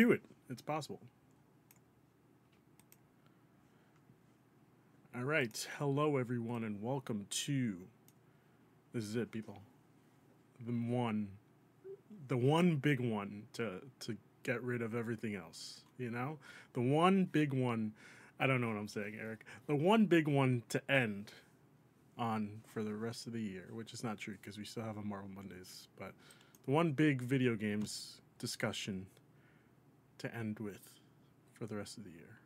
do it. It's possible. All right. Hello, everyone, and welcome to. This is it, people. The one, the one big one to to get rid of everything else. You know, the one big one. I don't know what I'm saying, Eric. The one big one to end on for the rest of the year, which is not true because we still have a Marvel Mondays, but the one big video games discussion to end with for the rest of the year.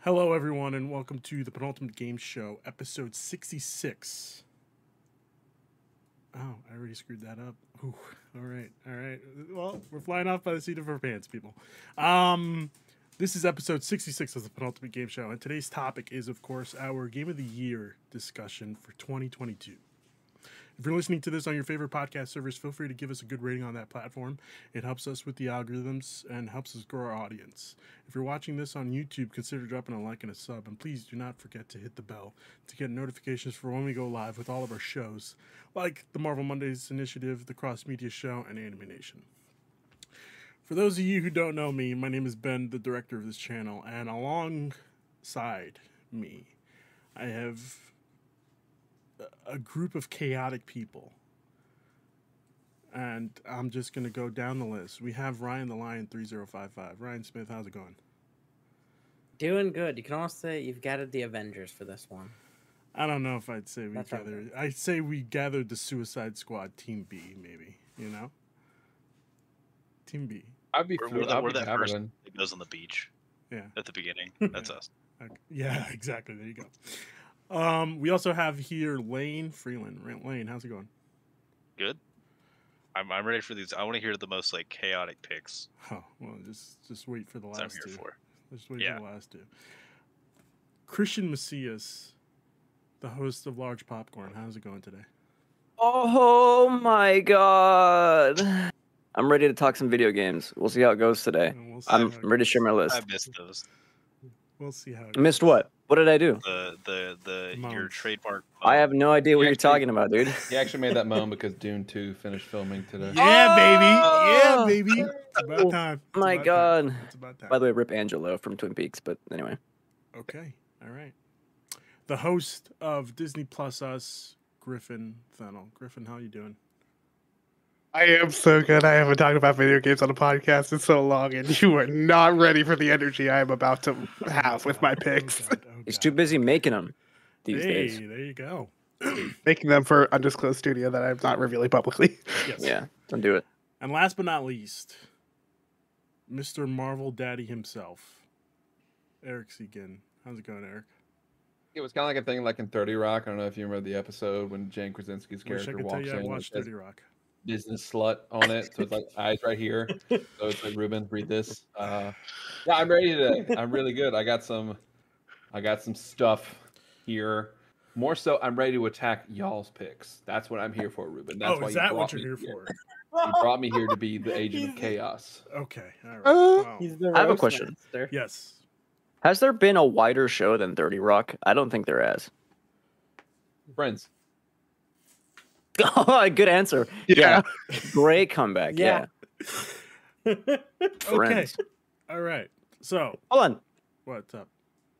Hello, everyone, and welcome to the Penultimate Game Show, episode 66. Oh, I already screwed that up. Ooh, all right, all right. Well, we're flying off by the seat of our pants, people. Um, this is episode 66 of the Penultimate Game Show, and today's topic is, of course, our Game of the Year discussion for 2022. If you're listening to this on your favorite podcast service, feel free to give us a good rating on that platform. It helps us with the algorithms and helps us grow our audience. If you're watching this on YouTube, consider dropping a like and a sub. And please do not forget to hit the bell to get notifications for when we go live with all of our shows, like the Marvel Mondays Initiative, the Cross Media Show, and Anime Nation. For those of you who don't know me, my name is Ben, the director of this channel, and alongside me, I have a group of chaotic people. And I'm just going to go down the list. We have Ryan the Lion 3055. Ryan Smith, how's it going? Doing good. You can almost say you've gathered the Avengers for this one. I don't know if I'd say we That's right. gathered. I'd say we gathered the Suicide Squad Team B, maybe. You know, Team B. I'd be We're, we're, the, we're that down person with that goes on the beach Yeah. at the beginning. That's us. Okay. Yeah, exactly. There you go. Um, we also have here Lane Freeland. Lane, how's it going? Good. I'm, I'm ready for these. I want to hear the most like chaotic picks. Oh, well, just just wait for the That's what I'm last here two. for. Just wait Yeah. for the last two. Christian Macias, the host of Large Popcorn. How's it going today? Oh my god. I'm ready to talk some video games. We'll see how it goes today. And we'll I'm how it ready to share my list. I missed those. We'll see how. It Missed goes. what? What did I do? The the the your Moans. trademark. I have no idea what you're talking about, dude. He actually made that moan because Dune 2 finished filming today. Yeah, baby. Yeah, Oh! baby. It's about oh time. It's My about God. time. It's about time. By the way, Rip Angelo from Twin Peaks, but anyway. Okay. All right. The host of Disney Plus Us, Griffin Fennel. Griffin, how you doing? I am so good. I haven't talked about video games on a podcast in so long, and you are not ready for the energy I am about to have with my Oh, picks. God. Oh, He's too busy making them these hey, days. there you go. Making them for undisclosed studio that I'm not revealing publicly. Yes. Yeah, don't do it. And last but not least, Mr. Marvel Daddy himself, Eric Segan. How's it going, Eric? It was kind of like a thing like in 30 Rock. I don't know if you remember the episode when Jane Krasinski's character could tell walks you I in and watched 30 Rock. Business slut on it. So it's like eyes right here. So it's like Ruben, read this. Uh, yeah, I'm ready today. I'm really good. I got some I got some stuff here. More so, I'm ready to attack y'all's picks. That's what I'm here for, Ruben. That's oh, why is that what you're me here for? You brought me here to be the agent of chaos. Okay. All right. Uh, Wow. I have a question. master. Yes. Has there been a wider show than 30 Rock? I don't think there has. Friends. Oh a good answer. Yeah. Great comeback. Yeah. Yeah. Okay. All right. So, Hold on. what's up?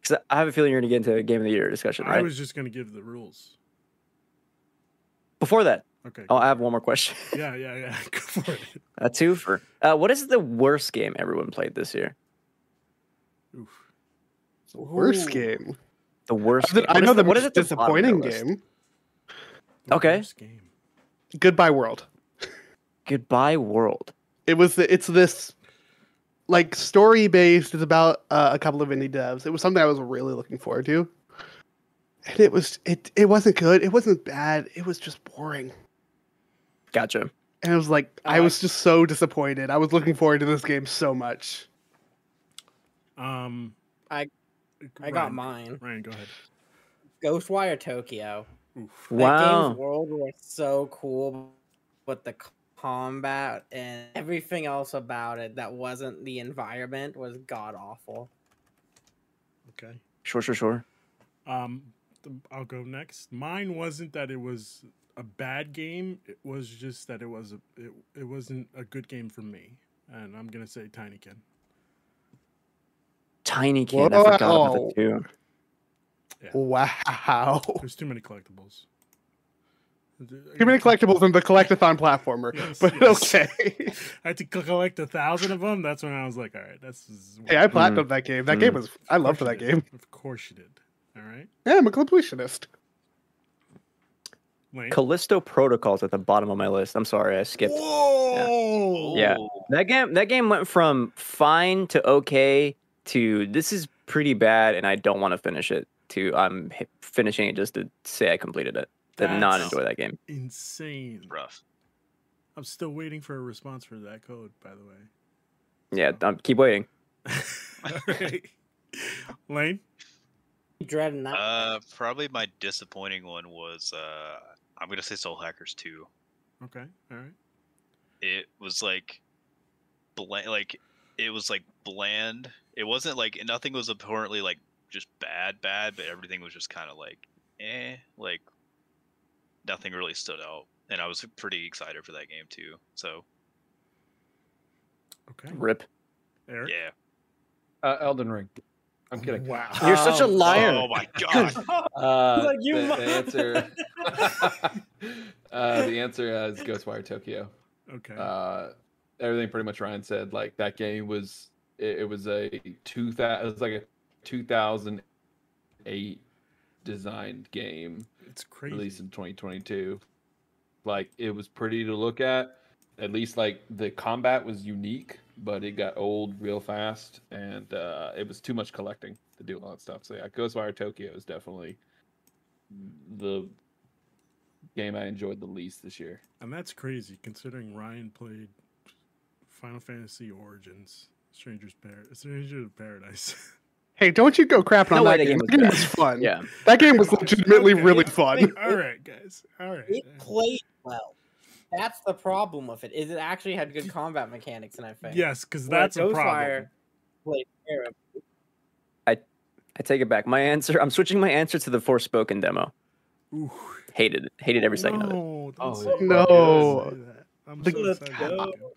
'cause I have a feeling you're going to get into a game of the year discussion, I was just going to give the rules. Before that, Okay. oh, I have one more question. Yeah, yeah, yeah. Go for it. a two for. Uh, what is the worst game everyone played this year? Oof. It's the worst Ooh. game. The worst. I game? What know is the what is most at the bottom of your disappointing game. The Okay. worst game. Goodbye World. Goodbye World. It was. The, it's this like story based. It's about uh, a couple of indie devs. It was something I was really looking forward to, and it was. It it wasn't good. It wasn't bad. It was just boring. Gotcha. And it was like Oh, I I- was just so disappointed. I was looking forward to this game so much. Um, I- I got mine. Ryan, go ahead. Ghostwire Tokyo. Oof. That Wow. game's world was so cool, but the combat and everything else about it that wasn't the environment was god awful. Okay. Sure, sure, sure. Um, I'll go next. Mine wasn't that it was a bad game. It was just that it was a, it, it wasn't a good game for me. and I'm gonna say Tinykin. Tiny kid. I forgot about Whoa. the two. Wow. There's too many collectibles. Too many collectibles in the collectathon platformer, Yes, but yes. okay. I had to collect a thousand of them. That's when I was like, all right, that's. is hey, I what- platinumed that game. That Mm. game was. I Of loved course that you did. game. Of course you did. All right, Yeah, I'm a completionist. Lane. Callisto Protocol's at the bottom of my list. I'm sorry, I skipped. Whoa! Yeah. Ooh. That game that game went from fine to okay to this is pretty bad and I don't want to finish it to I'm hi- finishing it just to say I completed it. Did not enjoy that game. Insane. Rough. I'm still waiting for a response for that code, by the way. Yeah, um, keep waiting. All right. Lane. Dreading that. Uh, probably my disappointing one was uh, I'm gonna say Soul Hackers 2. Okay. All right. It was like bland, like it was like bland. It wasn't like nothing was apparently like just bad, bad, but everything was just kind of like eh, like nothing really stood out. And I was pretty excited for that game too. So Okay. Rip. Eric. yeah. Uh, Elden Ring. I'm kidding. Wow. You're such a liar. Oh my god. Uh, Like, you the, the answer. uh, the answer is Ghostwire Tokyo. Okay. Uh, everything pretty much Ryan said. Like that game was, it, it was a two thousand. It was like a two thousand eight designed game it's crazy. released in 2022. Like it was pretty to look at. At least like the combat was unique, but it got old real fast, and uh, it was too much collecting to do all that stuff. So yeah, Ghostwire Tokyo is definitely the game I enjoyed the least this year. And that's crazy considering Ryan played Final Fantasy Origins, Stranger's Par- Stranger of Paradise. Hey, don't you go crapping No on way that game. game That game was was fun. Yeah. That game was legitimately Okay. really fun. All right, guys. All right. It played well. That's the problem with it. Is it actually had good combat mechanics, and I think. Yes, because Where that's a problem. Ghostwire played terrible. I take it back. My answer I'm switching my answer to the Forspoken demo. Ooh. Hated it. Hated every second of it. No, Oh, say yeah. that. No. Don't say that. I'm The- so Let's excited. go. for you.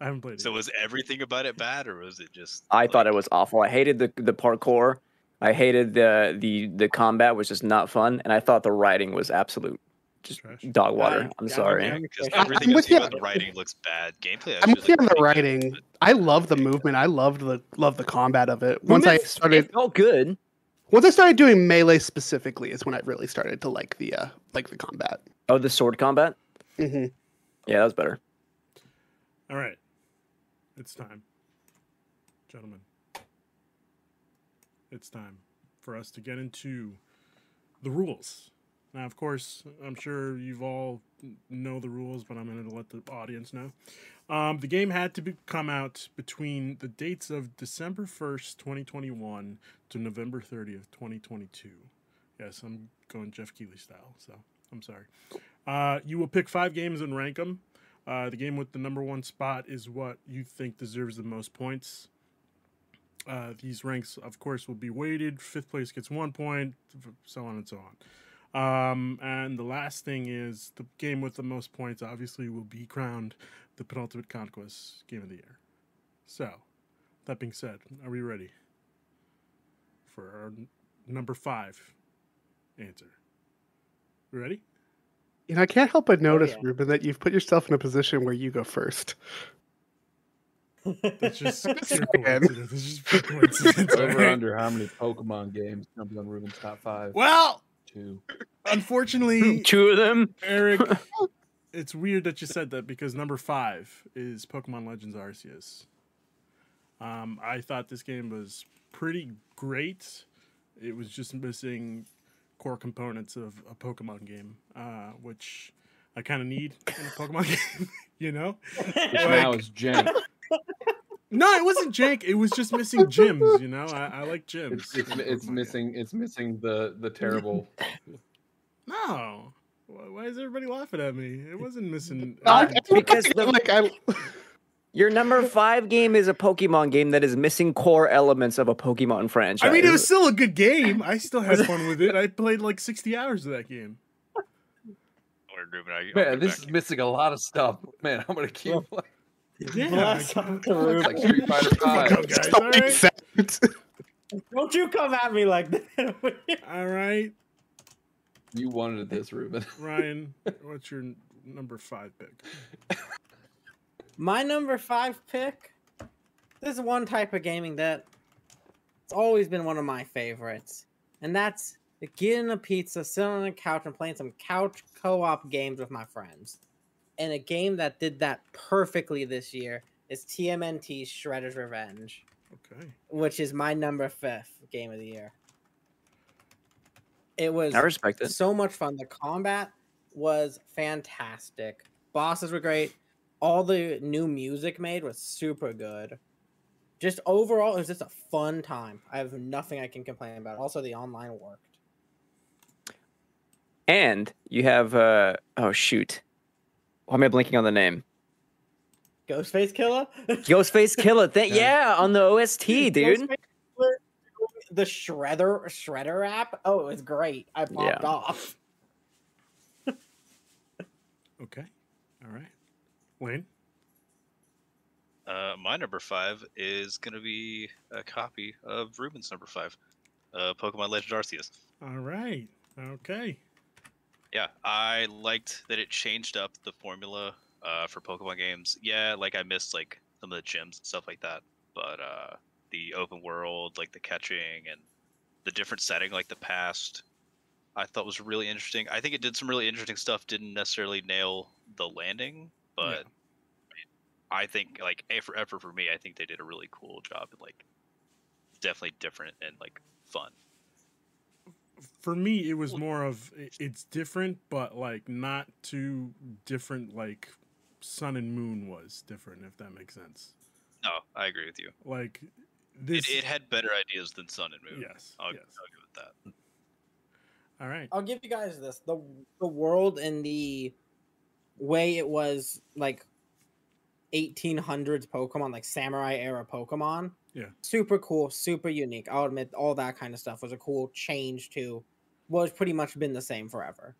I haven't played it. So yet. was everything about it bad, or was it just? I thought it was awful. I hated the the parkour. I hated the the the combat was just not fun, and I thought the writing was absolute just Trash. dog water. Yeah, I'm yeah, sorry. yeah. Because I'm everything I with you. about the writing looks bad. Gameplay. I'm with actually you on the pretty good, writing. I love the movement. I loved the love the combat of it. Once I started it felt good. once I started doing melee specifically is when I really started to like the uh like the combat. Oh, the sword combat. Mm-hmm. Yeah, that was better. All right. It's time. Gentlemen. It's time for us to get into the rules. Now, of course, I'm sure you've all know the rules, but I'm going to let the audience know. Um, the game had to be, come out between the dates of December 1st, 2021 to November 30th, 2022. Yes, I'm going Geoff Keighley style, so I'm sorry. Uh, you will pick five games and rank them. Uh, the game with the number one spot is what you think deserves the most points. Uh, these ranks, of course, will be weighted. Fifth place gets one point, so on and so on. Um, and the last thing is the game with the most points, obviously, will be crowned the penultimate conquest game of the year. So, that being said, are we ready for our number five answer? We ready? You know, I can't help but notice, yeah. Ruben, that you've put yourself in a position where you go first. That's just Just pure coincidence. It's just pure coincidence. Over under how many Pokemon games jumped on Ruben's top five? Well, Two. unfortunately, Two of them. Eric, it's weird that you said that because number five is Pokemon Legends Arceus. Um, I thought this game was pretty great. It was just missing core components of a Pokemon game, uh, which I kind of need in a Pokemon game. you know? Which now Like- is jank. No, it wasn't jank. It was just missing gyms. You know, I, I like gyms. It's it's, it's Pokemon game. missing it's missing the the terrible. No. Why why is everybody laughing at me? It wasn't missing. I- anything. because the- like I, Your number five game is a Pokemon game that is missing core elements of a Pokemon franchise. I mean, it was still a good game. I still had fun with it. I played like 60 hours of that game. Or Ruben, I, I'll Man, this is to missing a lot of stuff. Man, I'm gonna keep. playing. Yeah, Bless I- Uncle It's Ruben. like Street Fighter Fuck Five. up, guys. All right. Don't you come at me like that. All right, You wanted this, Ruben. Ryan. What's your number five pick? My number five pick. This is one type of gaming that it's always been one of my favorites, and that's getting a pizza, sitting on a couch, and playing some couch co-op games with my friends. And a game that did that perfectly this year is TMNT Shredder's Revenge, Okay. which is my number fifth game of the year. It was I respect it. so much fun. The combat was fantastic. Bosses were great. All the new music made was super good. Just overall, it was just a fun time. I have nothing I can complain about. Also, the online worked. And you have uh oh shoot. Why am I blinking on the name? Ghostface Killah? Ghostface Killah. Th- Yeah. yeah, on the OST, dude. Ghostface Killah, the Shredder Shredder app. Oh, it was great. I popped Yeah. off. Okay. All right. Wayne. Uh, my number five is gonna be a copy of Ruben's number five, uh, Pokemon Legend Arceus. All right. Okay. Yeah, I liked that it changed up the formula uh, for Pokemon games. Yeah, like I missed like some of the gyms and stuff like that, but uh, the open world, like the catching and the different setting, like the past, I thought was really interesting. I think it did some really interesting stuff. Didn't necessarily nail the landing, but I think like a for eh, effort for me, I think they did a really cool job and like definitely different and like fun. For me, it was more of it's different, but like not too different. Like Sun and Moon was different, if that makes sense. No, I agree with you. Like this. It, it had better ideas than Sun and Moon. yes. I'll, yes. I'll give it that. All right. I'll give you guys this: the the world and the way it was like 1800s Pokemon, like samurai era Pokemon. Yeah. super cool, super unique. I'll admit, all that kind of stuff was a cool change to what has pretty much been the same forever.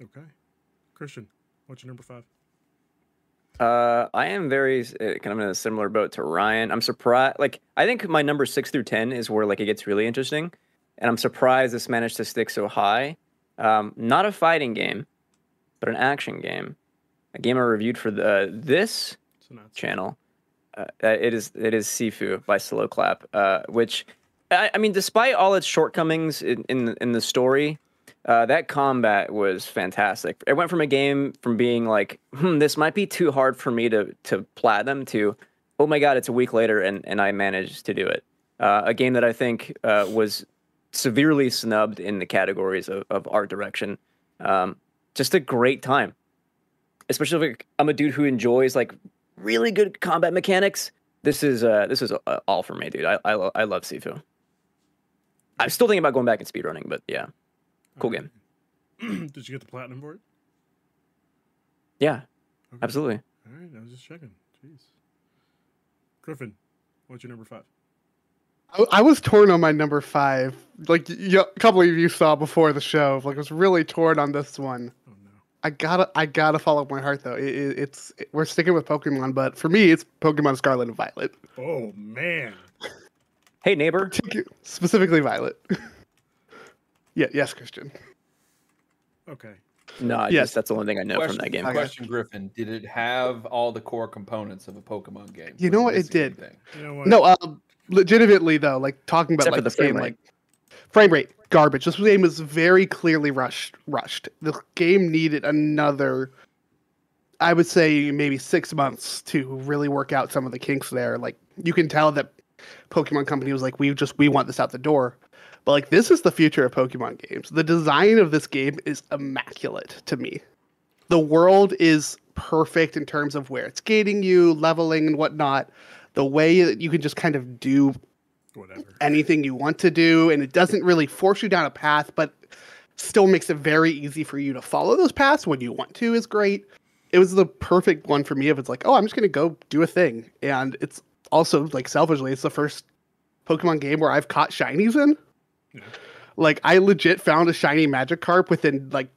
Okay. Christian, what's your number five? Uh, I am very uh, kind of in a similar boat to Ryan. I'm surprised. Like, I think my number six through ten is where like it gets really interesting, and I'm surprised this managed to stick so high. Um, not a fighting game, but an action game. A game I reviewed for the this So channel. Uh, uh, it is it is Sifu by Sloclap, uh, which I, I mean, despite all its shortcomings in in, in the story, uh, that combat was fantastic. It went from a game from being like, hmm, this might be too hard for me to to platinum to, oh my god, it's a week later and and I managed to do it. Uh, a game that I think uh, was severely snubbed in the categories of, of art direction. Um, just a great time, especially if I'm a dude who enjoys like really good combat mechanics. This is uh this is uh, all for me, dude. I I, lo- I love Sifu. I'm still thinking about going back and speedrunning, but yeah, cool game. game. Did you get the platinum for it? Yeah, Okay. absolutely. All right. I was just checking. Jeez. Griffin, what's your number five? I, I was torn on my number five. Like y- a couple of you saw before the show. Like I was really torn on this one. No. I gotta, I gotta follow my heart though. It, it, it's we're sticking with Pokemon, but for me, it's Pokemon Scarlet and Violet. Oh man. Hey neighbor, Specifically, Violet. yeah, yes, Christian. Okay. no, I Yes. just that's the only thing I know question, from that game. Question, Griffin. Did it have all the core components of a Pokemon game? You know what? It did. You know what? No, um, legitimately though, like talking about Except like the this game, frame like frame rate garbage. This game was very clearly rushed. Rushed. The game needed another. I would say maybe six months to really work out some of the kinks there. Like you can tell that Pokemon Company was like, we just we want this out the door. But like this is the future of Pokemon games. The design of this game is immaculate to me. The world is perfect in terms of where it's gating you, leveling and whatnot. The way that you can just kind of do Whatever. anything you want to do, and it doesn't really force you down a path, but still makes it very easy for you to follow those paths when you want to is great. It was the perfect one for me if it's like, oh, I'm just gonna go do a thing. And it's also like selfishly, it's the first Pokemon game where I've caught shinies in. Yeah. Like I legit found a shiny Magikarp within like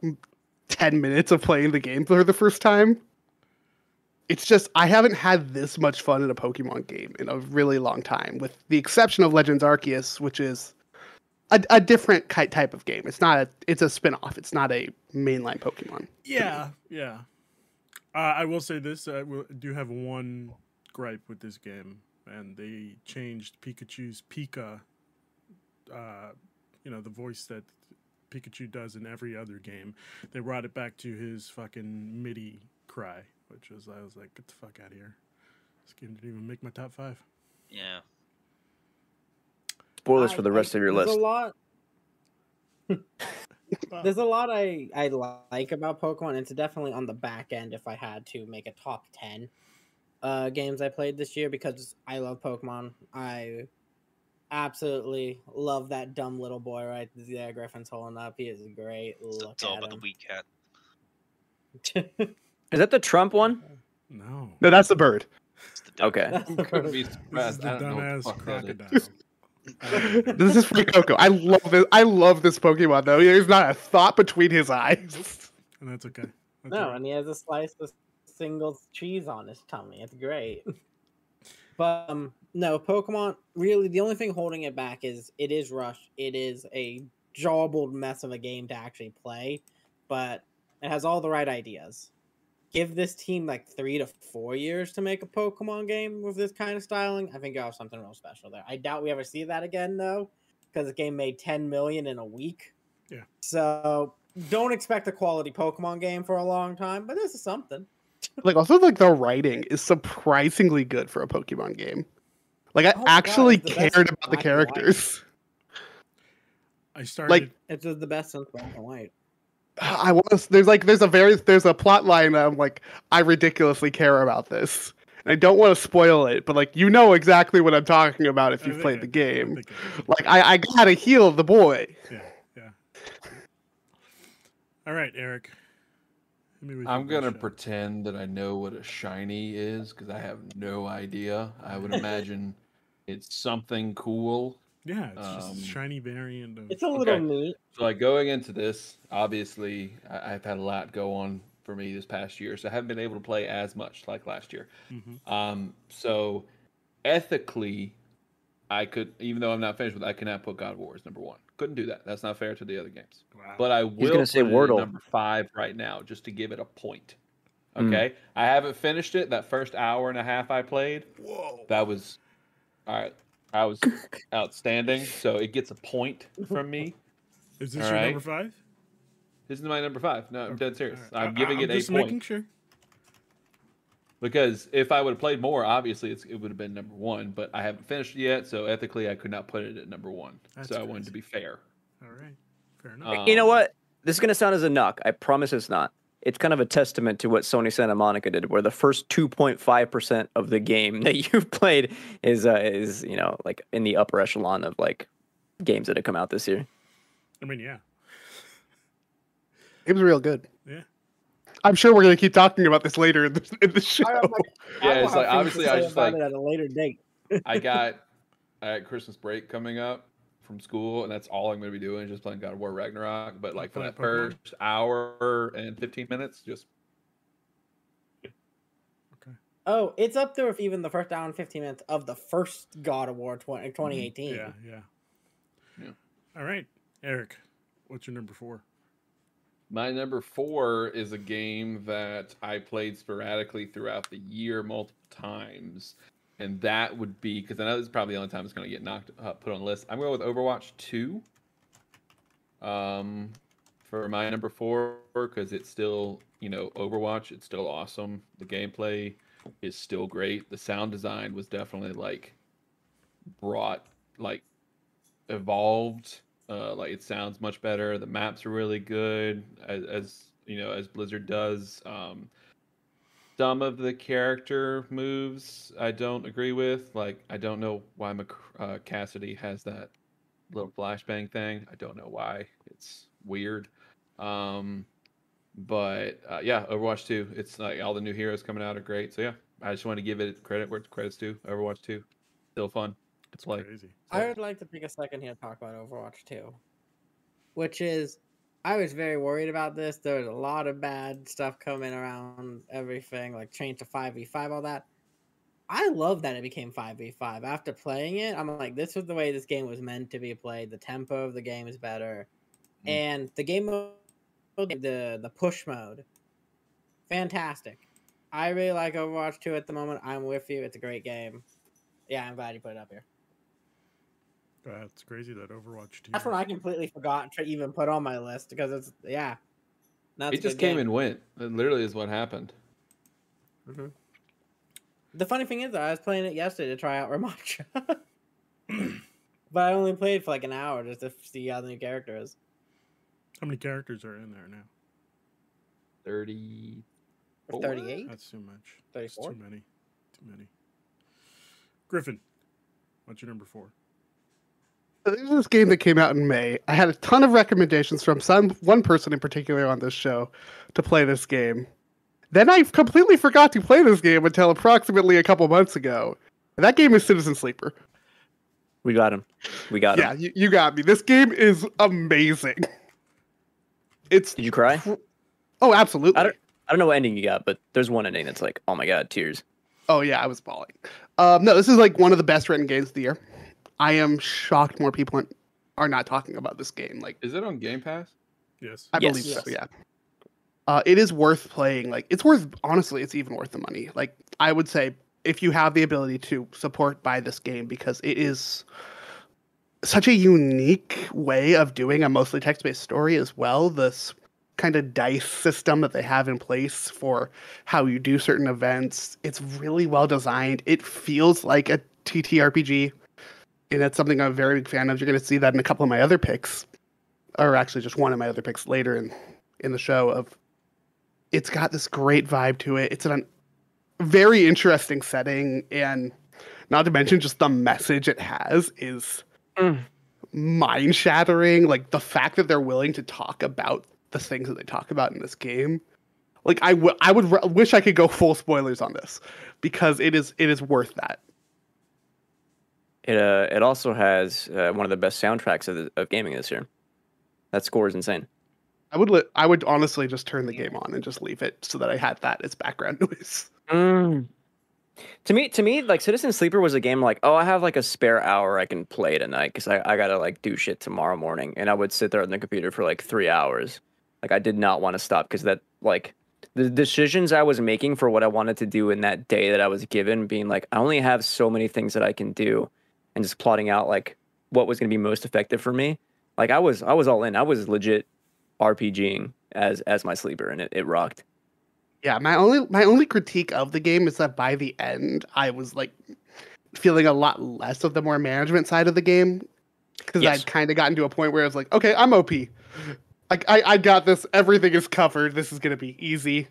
10 minutes of playing the game for the first time. It's just I haven't had this much fun in a Pokemon game in a really long time, with the exception of Legends Arceus, which is a, a different type of game. It's not a it's a spin-off. It's not a mainline Pokemon. Yeah, yeah. Uh, I will say this: I will, do have one gripe with this game, and they changed Pikachu's Pika. Uh, you know the voice that Pikachu does in every other game. They brought it back to his fucking MIDI cry, which was I was like, get the fuck out of here. This game didn't even make my top five. Yeah. Spoilers I- for the I- rest of your list. there's list. A lot. There's a lot I I like about Pokemon. It's definitely on the back end if I had to make a top ten uh games I played this year because I love Pokemon. I absolutely love that dumb little boy right there. Griffin's holding up. He is great. Look it's all at about the him. weak cat. Is that the Trump one? no. No, that's the bird. It's the duck. Okay. That's I'm gonna be This is surprised. the I don't know what dumbass fuck that is. crocodile. This is Fuecoco. I love this. I love this Pokemon though. There's not a thought between his eyes. and that's okay. That's No, all right. and he has a slice of single cheese on his tummy. It's great. But um, no, Pokemon really the only thing holding it back is it is Rush. It is a jawbled mess of a game to actually play, but it has all the right ideas. Give this team like three to four years to make a Pokemon game with this kind of styling. I think you'll have something real special there. I doubt we ever see that again though, because the game made 10 million in a week. Yeah. So don't expect a quality Pokemon game for a long time, but this is something. Like also like the writing is surprisingly good for a Pokemon game. Like I Oh my God, actually it's the best cared about the black and characters. I started. like It's the best since black and white. I want to. There's like there's a very there's a plot line that I'm like I ridiculously care about this. And I don't want to spoil it, but like you know exactly what I'm talking about if you've played the game. Like I I gotta heal the boy. yeah, yeah. All right, Eric. Hit me with I'm gonna pretend that I know what a shiny is because I have no idea. I would imagine it's something cool. Yeah, it's just um, a shiny variant of. It's a little Okay. neat. So like going into this, obviously I- I've had a lot go on for me this past year, so I haven't been able to play as much like last year. Mhm. Um, so ethically, I could, even though I'm not finished with, I cannot put God of War as number one. Couldn't do that. That's not fair to the other games. Wow. But I will gonna say put it at Wordle. number five right now, just to give it a point. Mm. Okay, I haven't finished it. That first hour and a half I played, Whoa. that was all right. I was outstanding, so it gets a point from me. Is this all your right. number five? This is my number five. No, I'm dead serious. All right. I'm I- giving it a just point making sure. because if I would have played more, obviously it's, it would have been number one. But I haven't finished it yet, so ethically I could not put it at number one. That's so I wanted to be fair. All right. Fair enough. you know Um, what? This is gonna sound as a knock. I promise it's not. It's kind of a testament to what Sony Santa Monica did, where the first 2.5 percent of the game that you've played is uh, is you know like in the upper echelon of like games that have come out this year. I mean, yeah. It was real good. Yeah. I'm sure we're gonna keep talking about this later in the, in the show. Like, Yeah, it's like, obviously, I was just about like- it at a later date. I got I got Christmas break coming up from school, and that's all I'm going to be doing is just playing God of War Ragnarok. But like for that Pokemon? first hour and 15 minutes, just Okay. Oh, it's up there with even the first hour and 15 minutes of the first God of War mm-hmm. 20, 2018. Yeah, yeah. Yeah. All right, Eric. What's your number four? My number four is a game that I played sporadically throughout the year multiple times, and that would be because I know this is probably the only time it's going to get knocked uh, put on the list. I'm going with Overwatch Two. Um, for my number four because it's still you know Overwatch. It's still awesome. The gameplay is still great. The sound design was definitely like brought like evolved uh, like it sounds much better. The maps are really good, as, as you know, as Blizzard does. Um, some of the character moves I don't agree with. Like I don't know why Mc, uh, Cassidy has that little flashbang thing. I don't know why. It's weird. Um, but uh, yeah, Overwatch 2. It's like all the new heroes coming out are great. So yeah, I just want to give it credit where it's credit's due. Overwatch 2, still fun It's like Crazy. I would like to take a second here to talk about Overwatch 2, which is I was very worried about this. There was a lot of bad stuff coming around everything, like change to 5v5, all that. I love that it became 5v5. After playing it, I'm like, this was the way this game was meant to be played. The tempo of the game is better. Mm. And the game mode, the, the push mode, fantastic. I really like Overwatch 2 at the moment. I'm with you. It's a great game. Yeah, I'm glad you put it up here. It's crazy that Overwatch 2. That's one I completely forgot to even put on my list because it's yeah. That's it just came and went. It literally is what happened. Mm-hmm. The funny thing is, I was playing it yesterday to try out Ramattra, but I only played for like an hour just to see how the new character is. How many characters are in there now? 30. Or Four? 38, That's too much. That's 34. too many. Too many. Griffin, what's your number four? This is this game that came out in May. I had a ton of recommendations from some one person in particular on this show to play this game. Then I completely forgot to play this game until approximately a couple months ago. And that game is Citizen Sleeper. We got him. We got him. Yeah, you, you got me. This game is amazing. It's Did you cry? oh, absolutely. I don't. I don't know what ending you got, but there's one ending that's like, oh my god, tears. Oh yeah, I was bawling. Um, no, this is like one of the best written games of the year. I am shocked more people are not talking about this game. Like Is it on Game Pass? Yes. I Yes. believe so. Yeah. Uh, it is worth playing. Like it's worth. Honestly, it's even worth the money. Like I would say, if you have the ability to support buy this game because it is such a unique way of doing a mostly text-based story as well. This kind of dice system that they have in place for how you do certain events. It's really well designed. It feels like a TTRPG, and that's something I'm a very big fan of. You're going to see that in a couple of my other picks, or actually just one of my other picks later in in the show. Of it's got this great vibe to it. It's a very interesting setting, and not to mention just the message it has is Mm. mind shattering. Like the fact that they're willing to talk about the things that they talk about in this game. Like I would, I would wish I could go full spoilers on this because it is, it is worth that. It uh, it also has uh, one of the best soundtracks of, the, of gaming this year. That score is insane. I would, li- I would honestly just turn the game on and just leave it so that I had that as background noise. Mm. To me, to me, like Citizen Sleeper was a game like, oh, I have like a spare hour I can play tonight because I, I gotta like do shit tomorrow morning, and I would sit there on the computer for like three hours. Like I did not want to stop because that like the decisions I was making for what I wanted to do in that day that I was given, being like, I only have so many things that I can do, and just plotting out like what was gonna be most effective for me. Like I was, I was all in. I was legit RPGing as as my sleeper, and it, it rocked. Yeah, my only, my only critique of the game is that by the end, I was like feeling a lot less of the more management side of the game because Yes. I'd kind of gotten to a point where I was like, okay, I'm OP. Like I, I got this. Everything is covered. This is gonna be easy,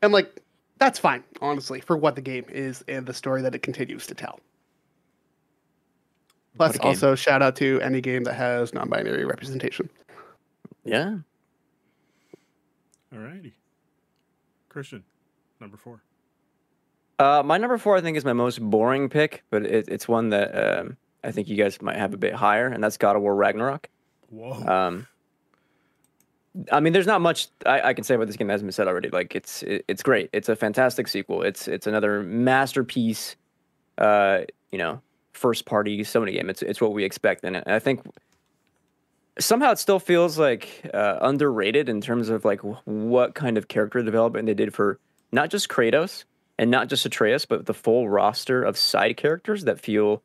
and like that's fine, honestly, for what the game is and the story that it continues to tell. Plus, What game. also shout out to any game that has non-binary representation. Yeah. All righty, Christian, number four. Uh, my number four, I think, is my most boring pick, but it, it's one that um, I think you guys might have a bit higher, and that's God of War Ragnarok. Whoa. Um, I mean, there's not much I, I can say about this game that hasn't been said already. Like, it's it, it's great. It's a fantastic sequel. It's it's another masterpiece. Uh, you know, first party Sony game. It's it's what we expect, and I think somehow it still feels like uh, underrated in terms of like what kind of character development they did for not just Kratos and not just Atreus, but the full roster of side characters that feel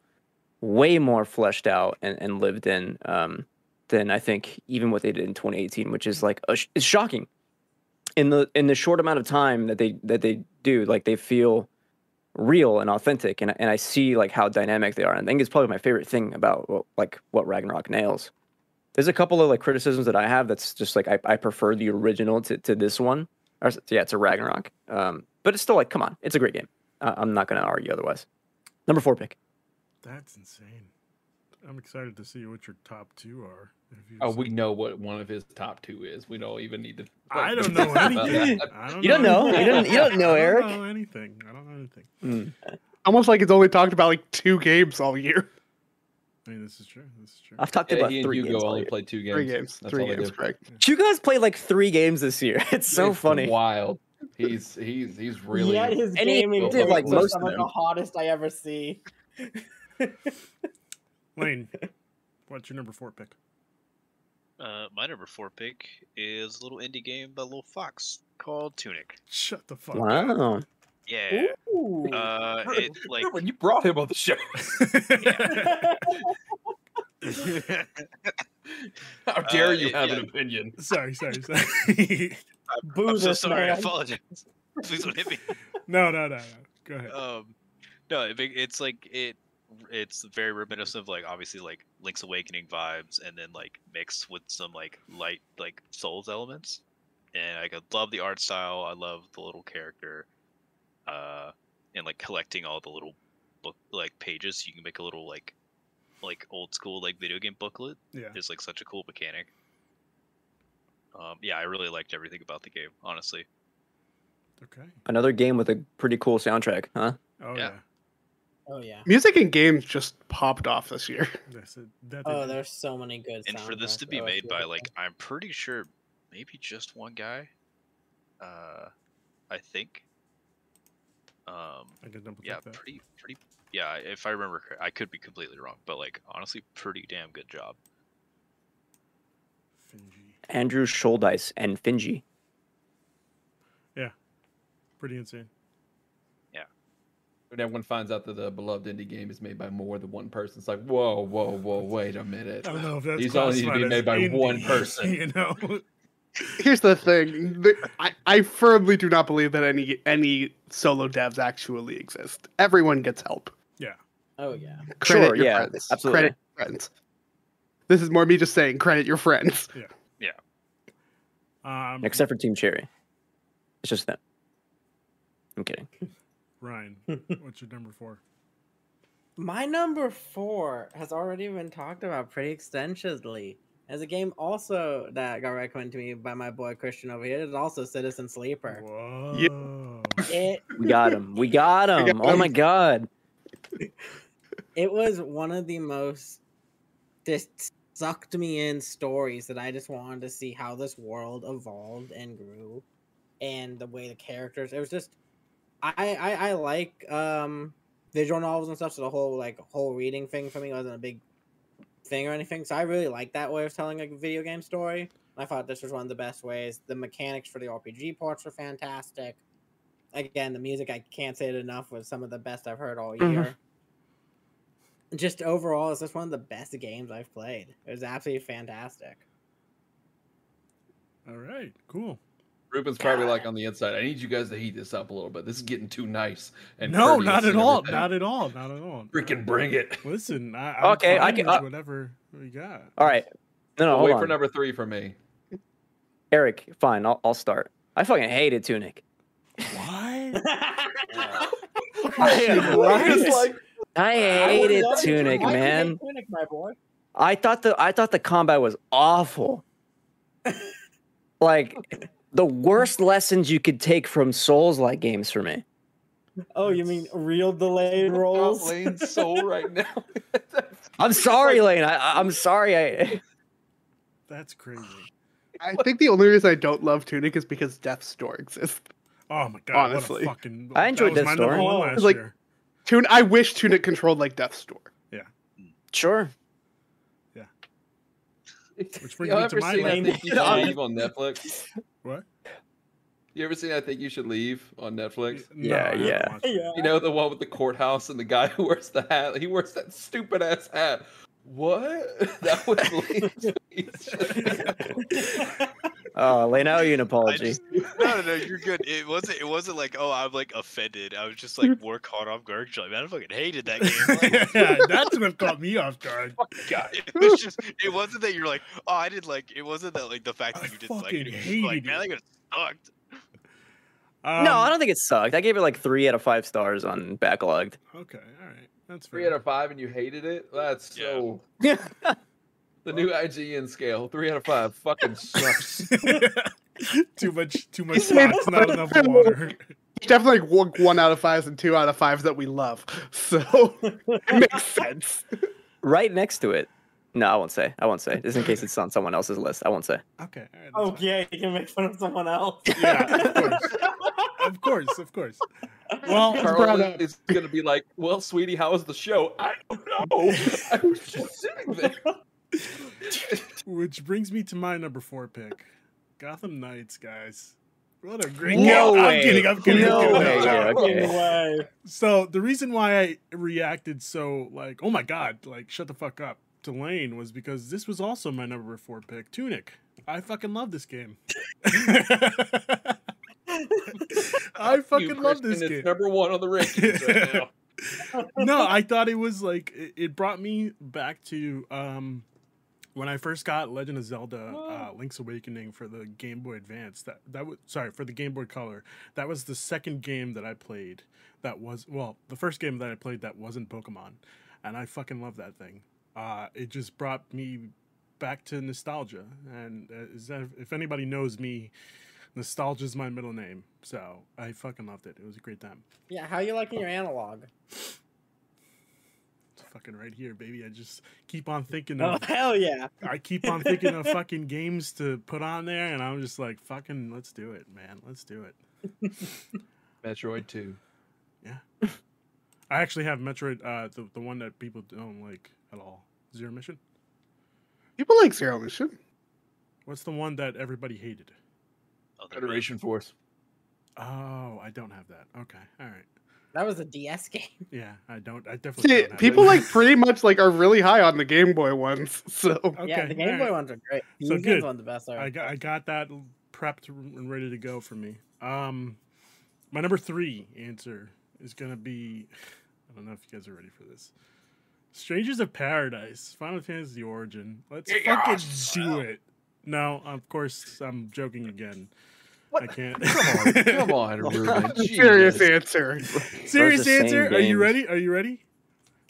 way more fleshed out and, and lived in um, than I think even what they did in 2018, which is like sh- it's shocking. In the in the short amount of time that they that they do, like they feel real and authentic, and and I see like how dynamic they are. And I think it's probably my favorite thing about what, like what Ragnarok nails. There's a couple of like criticisms that I have that's just like I, I prefer the original to, to this one. Or, yeah, it's a Ragnarok. Um, but it's still like, come on, it's a great game. Uh, I'm not going to argue otherwise. Number four pick. That's insane. I'm excited to see what your top two are. If you Oh, we know what one of his top two is. We don't even need to. I don't know anything. Don't You don't know? anything. You don't- you don't know, I Eric? don't know anything. I don't know anything. Mm. Almost like it's only talked about like two games all year. I mean, this is true. This is true. I've talked Yeah, about he and three Hugo games. only played two games. Three games. That's Three all games, did. correct. You guys played like three games this year. It's so It's funny. Wild. He's he's he's really. yeah, his And he gaming did, like, most some of of the hottest I ever see. Lane, what's your number four pick? Uh, my number four pick is a little indie game by Little Fox called Tunic. Shut the fuck up. Wow. Yeah. Ooh. Uh, it like when you brought him on the show. How dare Uh, you have yeah. an opinion? sorry, sorry, sorry. Boo I'm so this sorry. I apologize. Please don't hit me. no, no, no, no. Go ahead. um no it, it's like it it's very reminiscent of like obviously like link's awakening vibes and then like mixed with some like light like souls elements and like, i love the art style i love the little character uh and like collecting all the little book like pages so you can make a little like like old school like video game booklet yeah. is like such a cool mechanic um yeah i really liked everything about the game honestly Okay. Another game with a pretty cool soundtrack, huh? Oh Yeah. yeah. Oh yeah. Music and games just popped off this year. That's it. That Oh, did- there's so many good. and for this to be Oh, made by beautiful. like i'm pretty sure maybe just one guy uh i think um I can double yeah that. pretty pretty yeah if i remember correct, i could be completely wrong but like honestly pretty damn good job Finji. Andrew Shouldice and Finji. Yeah. Pretty insane. When everyone finds out that the beloved indie game is made by more than one person, it's like, whoa, whoa, whoa, wait a minute. I don't know if that's These only need to be made by indie, one person. You know. Here's the thing: the- I, I firmly do not believe that any any solo devs actually exist. Everyone gets help. Yeah. Oh yeah. Credit Sure, your yeah, friends. absolutely. Credit your friends. This is more me just saying credit your friends. Yeah. Um, Except for Team Cherry. It's just them. I'm kidding. Ryan, what's your number four? My number four has already been talked about pretty extensively. As a game also that got recommended to me by my boy Christian over here, is also Citizen Sleeper. Whoa. It We got him. We got got him. Oh my god. it was one of the most just sucked me in stories that I just wanted to see how this world evolved and grew and the way the characters it was just I I, I like um visual novels and stuff so the whole like whole reading thing for me wasn't a big thing or anything so I really like that way of telling a video game story I thought this was one of the best ways the mechanics for the RPG parts were fantastic again the music I can't say it enough was some of the best I've heard all Mhm. year just overall, it's just one of the best games I've played. It was absolutely fantastic. All right. Cool. Ruben's probably like on the inside. I need you guys to heat this up a little bit. This is getting too nice. And no, not at and all. everything. Not at all. Not at all. Freaking bring it. Listen, I, I'm Okay, I can- uh, whatever we got. All right. No, no, Well, hold wait on. for number three for me. Eric, fine. I'll, I'll start. I fucking hated Tunic. What? I am right. like, I I hated love you. Tunic, you hate man. Tunic, my boy. I thought the I thought the combat was awful. like the worst lessons you could take from Souls like games for me. Oh, you mean real delayed rolls? Lane's soul right now. I'm sorry, Lane. I, I- I'm sorry. I That's crazy. I think the only reason I don't love Tunic is because Death's Door exists. Oh my god! Honestly. what a fucking. I enjoyed that was Death's Door. one last it's like- year. Tun- I wish Tunic controlled like Death's Door. Yeah. Sure. Which brings Y'all me to ever my seen I lane. think you should leave on Netflix? What? You ever seen I think you should leave on Netflix? No, Yeah, haven't yeah. watched it. Yeah. You know the one with the courthouse and the guy who wears the hat. He wears that stupid ass hat. What? That was Lane's- Oh, Lane, I owe you an apology. just, no, no, no, you're good. It wasn't. It wasn't like, oh, I'm like offended. I was just like more caught off guard. Like, man, I fucking hated that game. Yeah, that's what caught me off guard. guy. it was just. It wasn't that you're like, oh, I didn't like. It wasn't that like the fact I that you didn't like it. fucking was just like, hated man, it. that game sucked. Um, no, I don't think it sucked. I gave it like three out of five stars on Backloggd. Okay, all right, that's Three out of five, and you hated it. That's Yeah. so. The new IGN scale, three out of five, fucking sucks. too much, too much He said- sauce, not enough water. It's definitely like one, one out of fives and two out of fives that we love. So it makes sense. right next to it. No, I won't say. I won't say. Just in case it's on someone else's list. I won't say. Okay. all right, Oh that's fine. you can make fun of someone else. Yeah, of course. Of course, of course. Well, brought Carl up. is gonna be like, "Well, sweetie, how was the show?" I don't know. I was just sitting there. Which brings me to my number four pick, Gotham Knights, guys. What a great No game! way. I'm kidding. I'm kidding. No I'm kidding. way. No, Yeah, okay. Way. So the reason why I reacted so like, oh my god, like shut the fuck up to Lane was because this was also my number four pick, Tunic. I fucking love this game. I fucking You, love Kristen, this it's game. number one on the rankings right now. no, I thought it was like it, it brought me back to um when I first got Legend of Zelda uh, Link's Awakening for the Game Boy Advance. That that was sorry for the Game Boy Color. That was the second game that I played. That was well, the first game that I played that wasn't Pokemon, and I fucking love that thing. Uh, it just brought me back to nostalgia, and uh, is that, if anybody knows me, nostalgia is my middle name. So I fucking loved it. It was a great time. Yeah, how you liking your analog? It's fucking right here, baby. I just keep on thinking Oh hell yeah! I keep on thinking of fucking games to put on there and I'm just like fucking let's do it, man. Let's do it. Metroid Two. Yeah. I actually have Metroid uh the, the one that people don't like at all. Zero Mission? People like Zero Mission. What's the one that everybody hated? Other Federation Force. Oh, I don't have that. Okay. All right. That was a DS game. Yeah, I don't I definitely See, don't people that. like pretty much like are really high on the Game Boy ones. So Okay. yeah, the Game all Boy right. ones are great. So These good. games ones the best. Are. I got I got that prepped and ready to go for me. Um, my number three answer is gonna be I don't know if you guys are ready for this. Strangers of Paradise, Final Fantasy Origin. Let's fucking do it. No, of course I'm joking again. I can't. Come on, come on, Ruben. serious answer. Serious answer. Are you ready? Are you ready?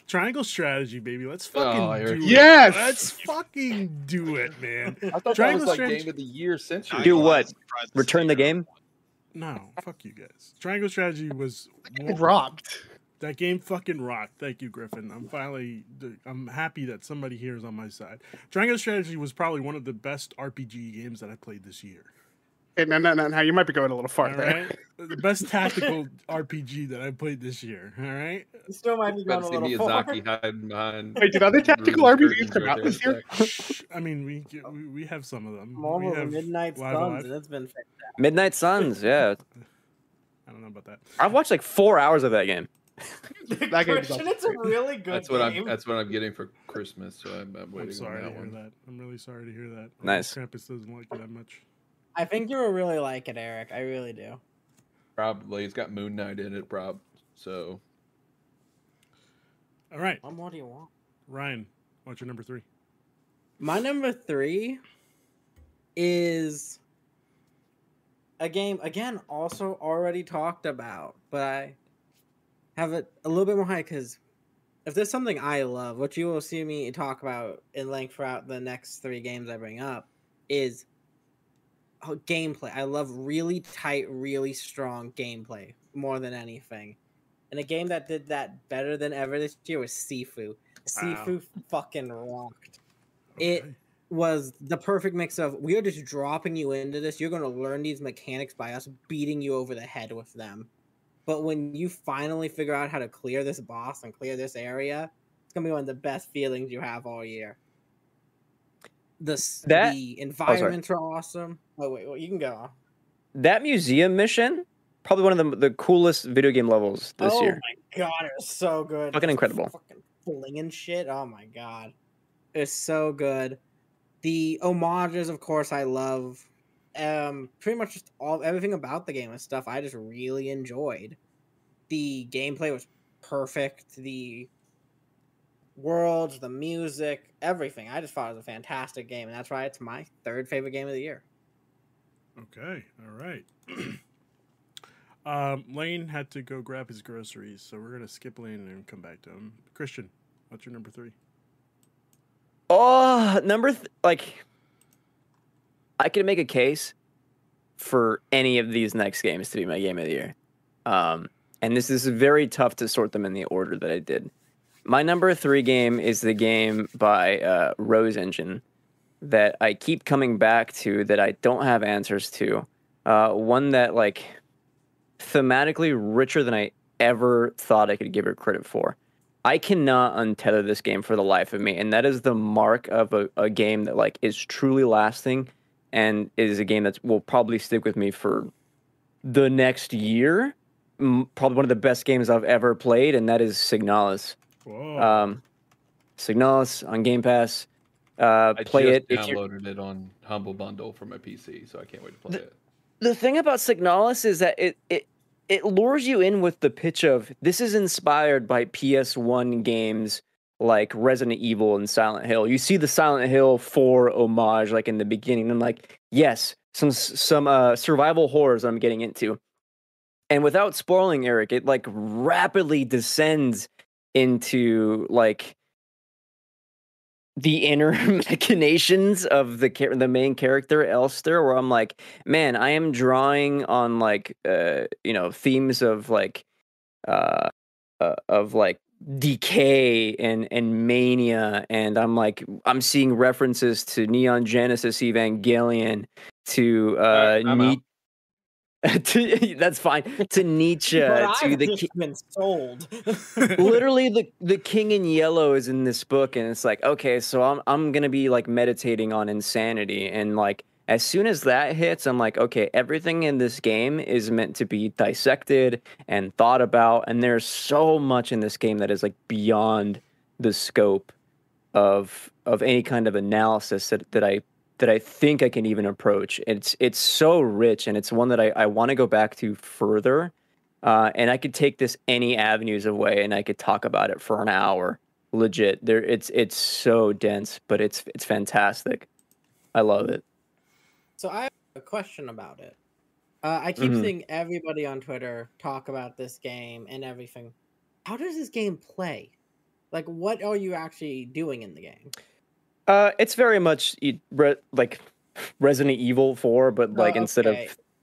Triangle strategy, baby. Let's oh, fucking Oh, do it. Yes! Let's fucking do it, man. I thought that Triangle was like game of the year century. Do what? Return the game. No, fuck you guys. Triangle strategy was It rocked. That game fucking rocked. Thank you, Griffin. I'm finally, I'm happy that somebody here is on my side. Triangle Strategy was probably one of the best RPG games that I played this year. And no, no, no, no, you might be going a little far All there. right, the best tactical RPG that I played this year. All right, You still might be going About a to see little far. Miyazaki hiding behind. Wait, did other tactical RPGs come out this year? I mean we, we we have some of them. We the have Midnight Suns, Alive. and it's been fantastic. Midnight Suns. Yeah, I don't know about that. I've watched like four hours of that game. That Christian, it's a really good That's what I'm. That's what I'm getting for Christmas. So I'm, I'm I'm sorry to on that hear one. that. I'm really sorry to hear that. Oh, nice. Krampus doesn't like you that much. I think you will really like it, Eric. I really do. Probably it's got Moon Knight in it. Prob. So All right, Um, what do you want? Ryan, what's your number three? My number three is a game again, also already talked about, but I have it a little bit more high because if there's something I love, what you will see me talk about in length throughout the next three games I bring up is gameplay. I love really tight, really strong gameplay more than anything. And a game that did that better than ever this year was Sifu. Sifu fucking rocked It- was the perfect mix of we are just dropping you into this. You're going to learn these mechanics by us beating you over the head with them. But when you finally figure out how to clear this boss and clear this area, it's going to be one of the best feelings you have all year. The, s- That- the oh, environments are awesome. Oh, wait, well, you can go. That museum mission, probably one of the the coolest video game levels this oh year. Oh my god, it was so good. Fucking incredible. Fucking flinging shit. Oh my god. It was so good. The homages, of course, I love. Um, pretty much just all everything about the game and stuff I just really enjoyed. The gameplay was perfect. The worlds, the music, everything. I just thought it was a fantastic game, and that's why it's my third favorite game of the year. Okay, all right. um, Lane had to go grab his groceries, so we're gonna skip Lane and come back to him. Christian, what's your number three? Oh, number th- like I could make a case for any of these next games to be my game of the year. Um, and this is very tough to sort them in the order that I did. my number three game is the game by uh, Rose Engine that I keep coming back to that I don't have answers to. Uh, one that like thematically richer than I ever thought I could give it credit for. I cannot untether this game for the life of me, and that is the mark of a, a game that like is truly lasting and is a game that will probably stick with me for the next year. Probably one of the best games I've ever played, and that is Signalis. Whoa. Um, Signalis on Game Pass. Uh, I play just it downloaded it on Humble Bundle for my PC, so I can't wait to play it. the thing about Signalis is that it it it lures you in with the pitch of this is inspired by PS1 games like Resident Evil and Silent Hill. You see the Silent Hill 4 homage like in the beginning and like yes, some some uh survival horrors I'm getting into. And without spoiling Eric, it like rapidly descends into like the inner machinations of the the main character Elster, where I'm like, man, I am drawing on like uh you know themes of like uh, uh of like decay and and mania, and I'm like I'm seeing references to Neon Genesis Evangelion, to uh Alright, I'm out. Nietzsche. To, that's fine. To Nietzsche, to the ki- been sold. literally the the king in yellow is in this book and it's like okay so i'm i'm going to be like meditating on insanity and like as soon as that hits i'm like okay everything in this game is meant to be dissected and thought about and there's so much in this game that is like beyond the scope of of any kind of analysis that, that i that i think i can even approach it's it's so rich and it's one that i, I want to go back to further uh, and I could take this any avenues away, and I could talk about it for an hour. Legit, there it's it's so dense, but it's it's fantastic. I love it. So I have a question about it. Uh, I keep Mhm. seeing everybody on Twitter talk about this game and everything. How does this game play? Like, what are you actually doing in the game? Uh, it's very much re- like Resident Evil Four, but like Oh, instead of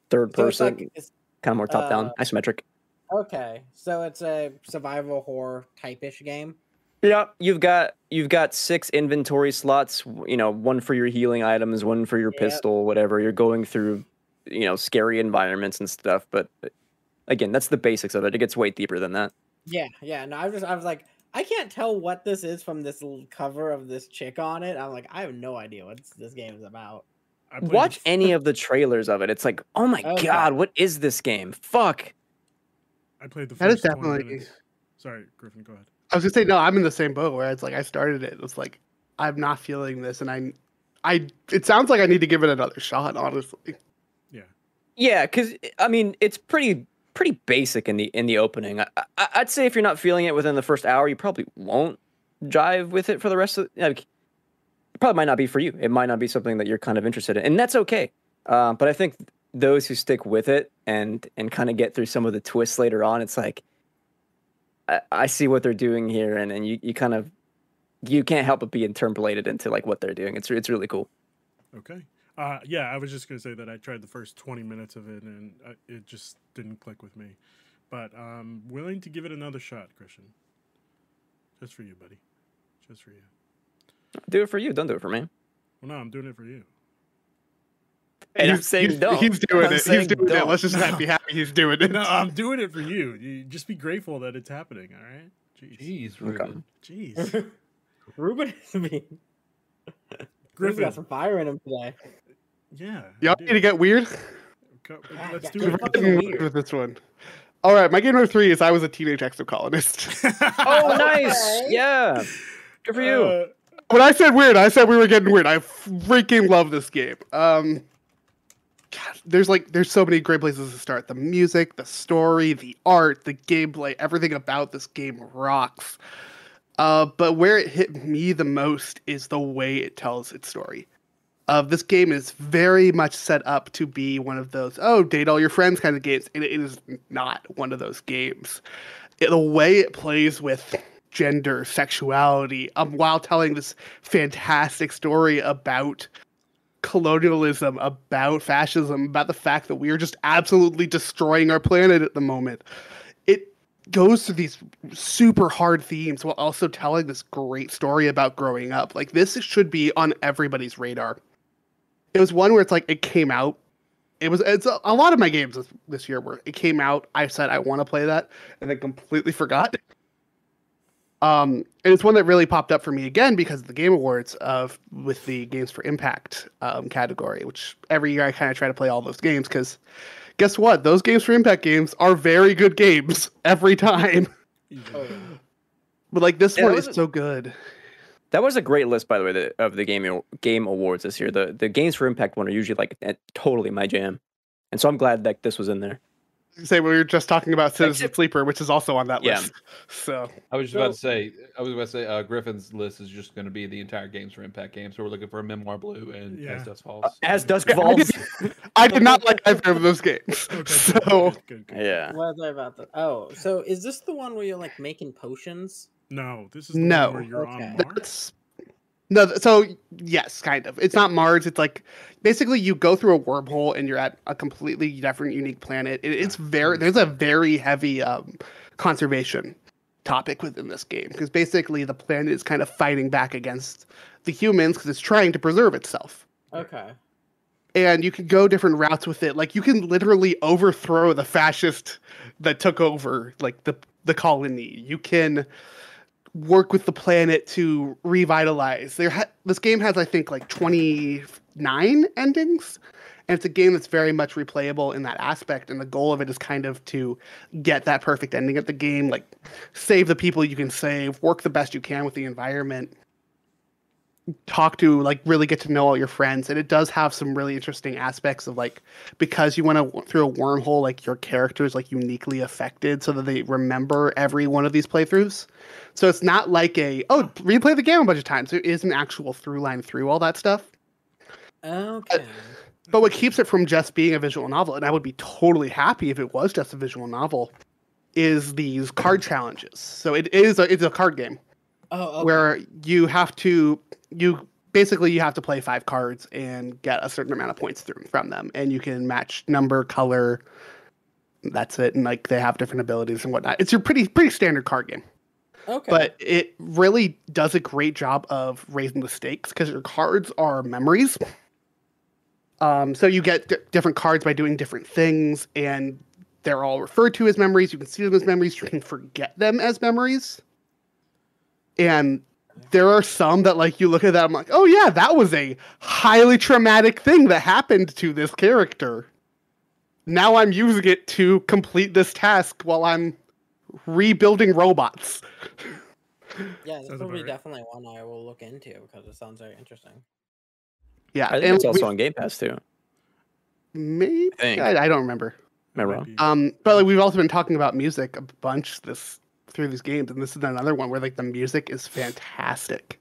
third So it's person, like it's kind of more top down, uh, isometric. okay. So it's a survival horror type-ish game. Yeah, you've got you've got six inventory slots. You know, one for your healing items, one for your Yep. pistol, whatever. You're going through, you know, scary environments and stuff. But uh, again, that's the basics of it. It gets way deeper than that. Yeah, yeah. No, I was just I was like, I can't tell what this is from this cover of this chick on it. I'm like, I have no idea what this game is about. Watch any of the trailers of it. It's like, oh my Okay. god, what is this game? Fuck. I played the That is first 20 definitely- minutes. Sorry, Griffin, go ahead. I was gonna say no. I'm in the same boat where it's like I started it. It's like I'm not feeling this, and I, I. It sounds like I need to give it another shot. Honestly, Yeah. Yeah, because I mean, it's pretty pretty basic in the in the opening. I, I'd say if you're not feeling it within the first hour, you probably won't jive with it for the rest of. Like, it probably might not be for you. It might not be something that you're kind of interested in, and that's okay. Uh, but I think those who stick with it and and kind of get through some of the twists later on, it's like I, I see what they're doing here, and and you, you kind of you can't help but be interpolated into like what they're doing. It's it's really cool. Okay. Uh, yeah, I was just gonna say that I tried the first twenty minutes of it and uh, it just didn't click with me, but I'm willing to give it another shot, Christian. Just for you, buddy. Just for you. Do it for you. Don't do it for me. Well, no, I'm doing it for you. And I'm he's, saying he's, don't. he's doing I'm it. He's doing it. don't. Let's just No. be happy he's doing it. No, I'm doing it for you. You just be grateful that it's happening. All right. Jeez. Jeez, Okay. Ruben. Jeez. Ruben is mean. Ruben's Griffin. got some fire in him today. Yeah. Y'all do. need to get weird. Co- Let's yeah, do it. weird. weird with this one. All right, my game number three is I was a teenage exocolonist. Oh, nice. Okay. Yeah. Good for you. Uh, when I said weird, I said we were getting weird. I freaking love this game. Um, God, there's like there's so many great places to start. The music, the story, the art, the gameplay, everything about this game rocks. Uh, but where it hit me the most is the way it tells its story. Uh, this game is very much set up to be one of those oh date all your friends kind of games, and it is not one of those games. It- the way it plays with gender, sexuality, um, while telling this fantastic story about colonialism, about fascism, about the fact that we are just absolutely destroying our planet at the moment. It goes through these super hard themes while also telling this great story about growing up. Like this should be on everybody's radar. It was one where it's like it came out. It was it's a, a lot of my games this, this year where it came out. I said I want to play that, and then completely forgot. Um, and it's one that really popped up for me again because of the Game Awards of with the Games for Impact um, category, which every year I kind of try to play all those games because guess what? Those Games for Impact games are very good games every time. Oh, yeah. But like this Yeah, one is so good. That was a great list, by the way, the, of the game game awards this year. The the games for impact one are usually like eh, totally my jam, and so I'm glad that this was in there. Say we were just talking about Citizen Except- Sleeper, which is also on that Yeah. list. So I was just about to say, I was about to say, uh, Griffin's list is just going to be the entire games for Impact games. So we're looking for a Memoir Blue and Yeah. As Dust Falls. Uh, As Dusk Yeah, I Falls. I did not like either of those games. Okay, So good, good, good. yeah. What was I about to? Oh, so is this the one where you're like making potions? No, this is the No. where you're Okay. on Mars. that's no. So yes, kind of. It's not Mars. It's like basically you go through a wormhole and you're at a completely different, unique planet. It, it's very. There's a very heavy um, conservation topic within this game because basically the planet is kind of fighting back against the humans because it's trying to preserve itself. Okay. and you can go different routes with it. Like you can literally overthrow the fascist that took over like the the colony. You can work with the planet to revitalize. There ha- this game has I think like 29 endings and it's a game that's very much replayable in that aspect and the goal of it is kind of to get that perfect ending at the game like save the people you can save, work the best you can with the environment talk to like really get to know all your friends and it does have some really interesting aspects of like because you went a, through a wormhole like your character is like uniquely affected so that they remember every one of these playthroughs so it's not like a oh replay the game a bunch of times there is an actual through line through all that stuff Okay. but what keeps it from just being a visual novel and i would be totally happy if it was just a visual novel is these card challenges so it is a, it's a card game Oh, okay. where you have to you basically you have to play five cards and get a certain amount of points through from them and you can match number color that's it and like they have different abilities and whatnot. It's your pretty pretty standard card game. Okay. but it really does a great job of raising the stakes because your cards are memories. Um, so you get d- different cards by doing different things and they're all referred to as memories. You can see them as memories. You can forget them as memories. And there are some that like you look at that i'm like oh yeah that was a highly traumatic thing that happened to this character now i'm using it to complete this task while i'm rebuilding robots yeah, this Sounds will be right. definitely one I will look into because it sounds very interesting. yeah I think and it's also we- on Game Pass too. maybe think. I, I don't remember Am I wrong? um but like, we've also been talking about music a bunch this through these games and this is another one where like the music is fantastic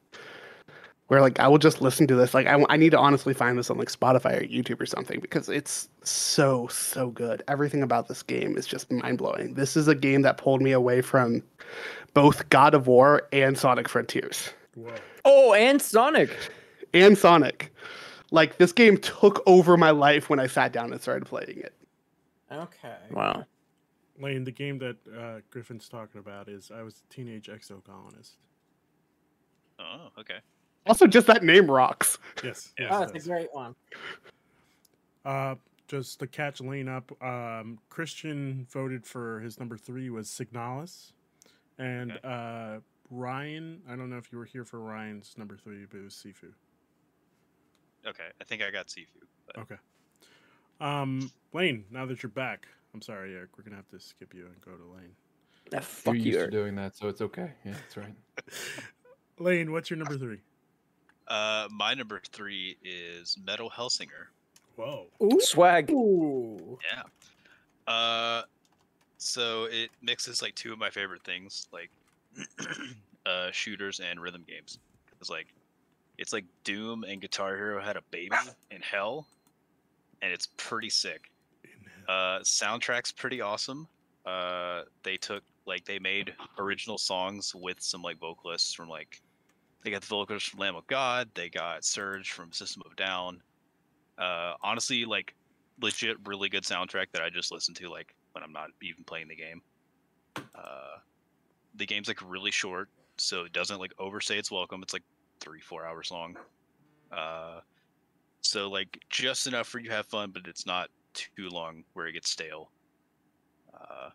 where like i will just listen to this like I, I need to honestly find this on like spotify or youtube or something because it's so so good everything about this game is just mind-blowing this is a game that pulled me away from both god of war and sonic frontiers Whoa. Oh, and Sonic. and sonic like this game took over my life when i sat down and started playing it Okay. Wow. Lane, the game that uh, Griffin's talking about is I was a teenage exocolonist. Oh, okay. also just that name rocks Yes. Yeah. yes, Oh, it it's a great one. Uh, just to catch Lane up, um, Christian voted for his number three was Signalis, and uh, Ryan. I don't know if you were here for Ryan's number three, but it was Sifu. Okay. I think I got Sifu. But Okay. Um, Lane, now that you're back, I'm sorry, Eric. We're gonna have to skip you and go to Lane. Ah, fuck You're you. used to Eric. doing that, so it's okay. Yeah, that's right. Lane, what's your number three? uh, my number three is Metal Hellsinger. Whoa. Ooh. Swag. Ooh. Yeah. Uh, so it mixes like two of my favorite things, like uh, shooters and rhythm games. It's like it's like Doom and Guitar Hero had a baby in Hell, and it's pretty sick. Uh, soundtrack's pretty awesome. Uh, they took like they made original songs with some like vocalists from like they got the vocalists from Lamb of God. They got Serj from System of Down. Uh, honestly, like legit, really good soundtrack that I just listen to like when I'm not even playing the game. Uh, the game's like really short, so it doesn't like overstay its welcome. It's like three, four hours long. Uh, so like just enough for you to have fun, but it's not too long where it gets stale. Uh,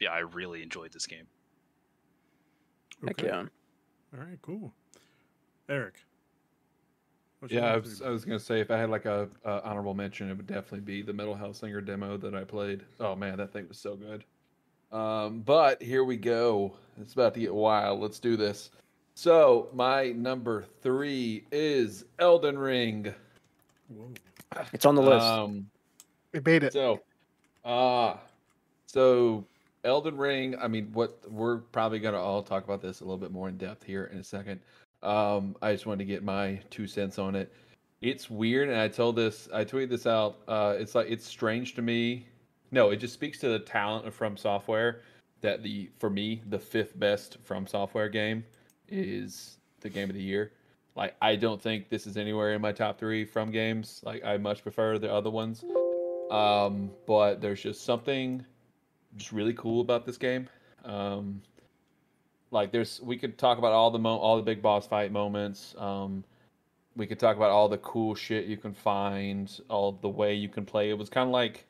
yeah, I really enjoyed this game. Heck Okay. yeah. All right, cool. Eric. Yeah, I was. I was gonna say if I had like a, a honorable mention, it would definitely be the Metal Hellsinger demo that I played. Oh man, that thing was so good. Um, but here we go. It's about to get wild. Let's do this. So my number three is Elden Ring. Whoa. It's on the list. Um, It made it. so, uh so Elden Ring. I mean, what we're probably gonna all talk about this a little bit more in depth here in a second. Um, I just wanted to get my two cents on it. It's weird, and I told this, I tweeted this out. Uh, it's like it's strange to me. No, it just speaks to the talent of From Software that the for me the fifth best From Software game is the game of the year. Like I don't think this is anywhere in my top three from games. Like I much prefer the other ones. Um, but there's just something just really cool about this game. Um, like there's we could talk about all the mo- all the big boss fight moments. Um, we could talk about all the cool shit you can find, all the way you can play. It was kind of like,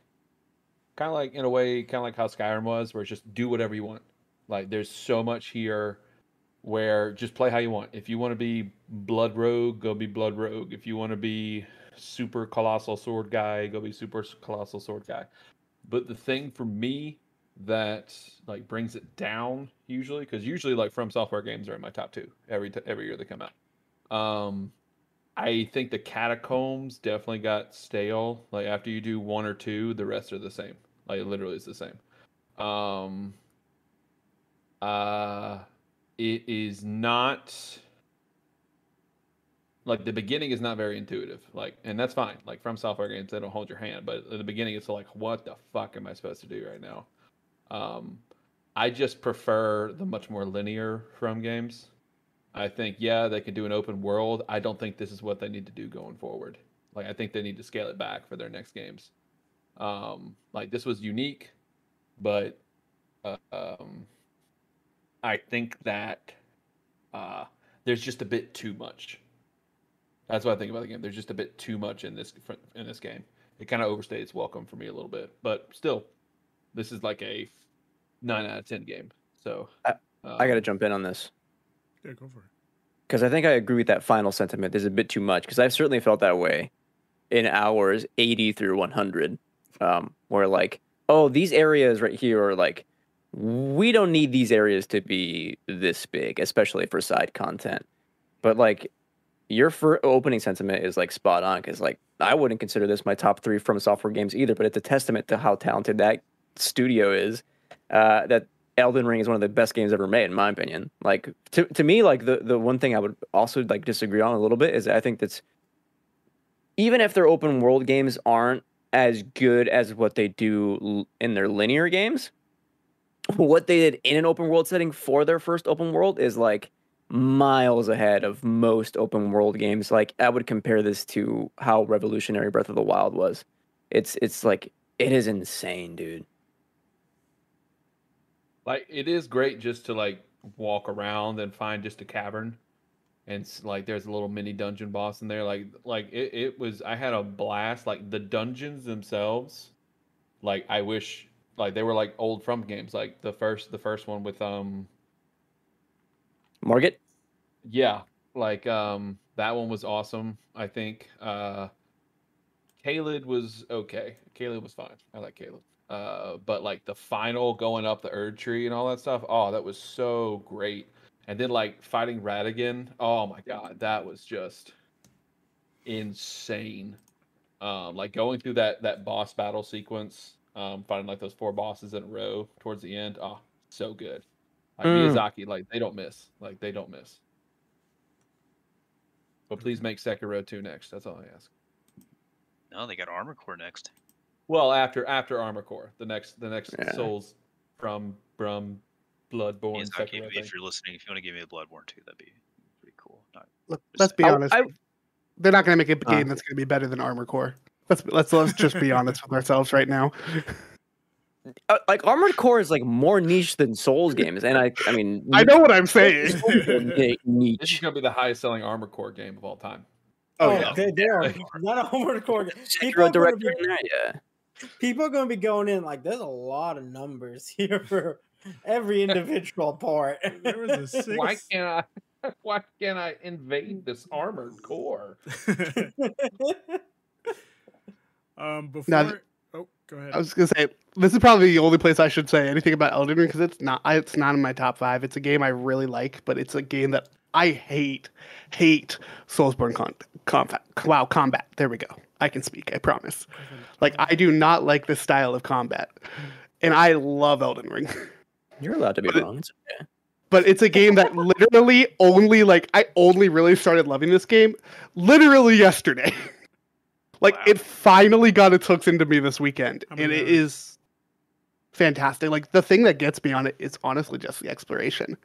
kind of like in a way, kind of like how Skyrim was, where it's just do whatever you want. Like there's so much here where just play how you want. If you want to be Blood Rogue, go be Blood Rogue. If you want to be Super Colossal Sword Guy, go be Super Colossal Sword Guy. But the thing for me that like brings it down usually, because usually like From Software games are in my top two every t- every year they come out. Um, I think the Catacombs definitely got stale. Like after you do one or two, the rest are the same. Like literally, it's the same. Um, uh, it is not like the beginning is not very intuitive like and that's fine like from software games they don't hold your hand but at the beginning it's like what the fuck am i supposed to do right now? Um i just prefer the much more linear from games. I think yeah they could do an open world. I don't think this is what they need to do going forward. Like i think they need to scale it back for their next games. Um like this was unique but uh, um i think that uh there's just a bit too much that's what I think about the game. There's just a bit too much in this in this game. It kind of overstays its welcome for me a little bit, but still, this is like a nine out of ten game. So I- I got to um, jump in on this Yeah, go for it. because I think I agree with that final sentiment. There's a bit too much because I've certainly felt that way in hours 80 through 100, um, where like, oh, these areas right here are like, we don't need these areas to be this big, especially for side content. But like, your opening sentiment is like spot on because like I wouldn't consider this my top three from software games either, but it's a testament to how talented that studio is. Uh, that Elden Ring is one of the best games ever made, in my opinion. Like to to me, like the the one thing I would also like disagree on a little bit is I think that's even if their open world games aren't as good as what they do in their linear games, what they did in an open world setting for their first open world is like miles ahead of most open world games. Like I would compare this to how revolutionary Breath of the Wild was. It's it's like it is insane, dude. like it is great just to like walk around and find just a cavern and like there's a little mini dungeon boss in there like like it, it was i had a blast like the dungeons themselves like i wish like they were like old from games like the first the first one with um Margit? yeah like um that one was awesome i think uh Caleb was okay. Caleb was fine. I like Caleb. Uh, but like the final going up the Erd tree and all that stuff, oh, that was so great. And then like fighting Radagon, oh my god, that was just insane. Um, like going through that that boss battle sequence, um, fighting like those four bosses in a row towards the end, oh, so good. Like Mm. Miyazaki, like they don't miss. Like they don't miss. But please make Sekiro 2 next. That's all I ask. No, they got Armor Core next. Well, after after Armor Core, the next the next Yeah. Souls from from Bloodborne. Miyazaki, Sekiro if, you're listening, if you want to give me a Bloodborne too, that'd be pretty cool. Not, Let, let's be honest. I- They're not going to make a Uh. game that's going to be better than Armor Core. Let's let's let's just be honest with ourselves right now. uh, like Armored Core is like more niche than Souls games, and I I mean I know what I'm saying. Souls are ni- This is gonna be the highest selling Armored Core game of all time. Oh, Oh, yeah. they, they are not a homework core. game. People Sekiro are, gonna be, that, yeah. people are gonna be going in like there's a lot of numbers here for every individual part. There was a six. Why can't I? Why can't I invade this Armored Core? Um, before. Now oh, go ahead. I was gonna say this is probably the only place I should say anything about Elden Ring because it's not it's not in my top five. It's a game I really like, but it's a game that I hate, hate Soulsborne con- combat. Wow, combat. There we go. I can speak. I promise. Like I do not like this style of combat, and I love Elden Ring. You're allowed to be But wrong. It's okay. but it's a game that literally only like I only really started loving this game literally yesterday. like Wow. it finally got its hooks into me this weekend, How and many it hours? is fantastic. Like the thing that gets me on it is honestly just the exploration.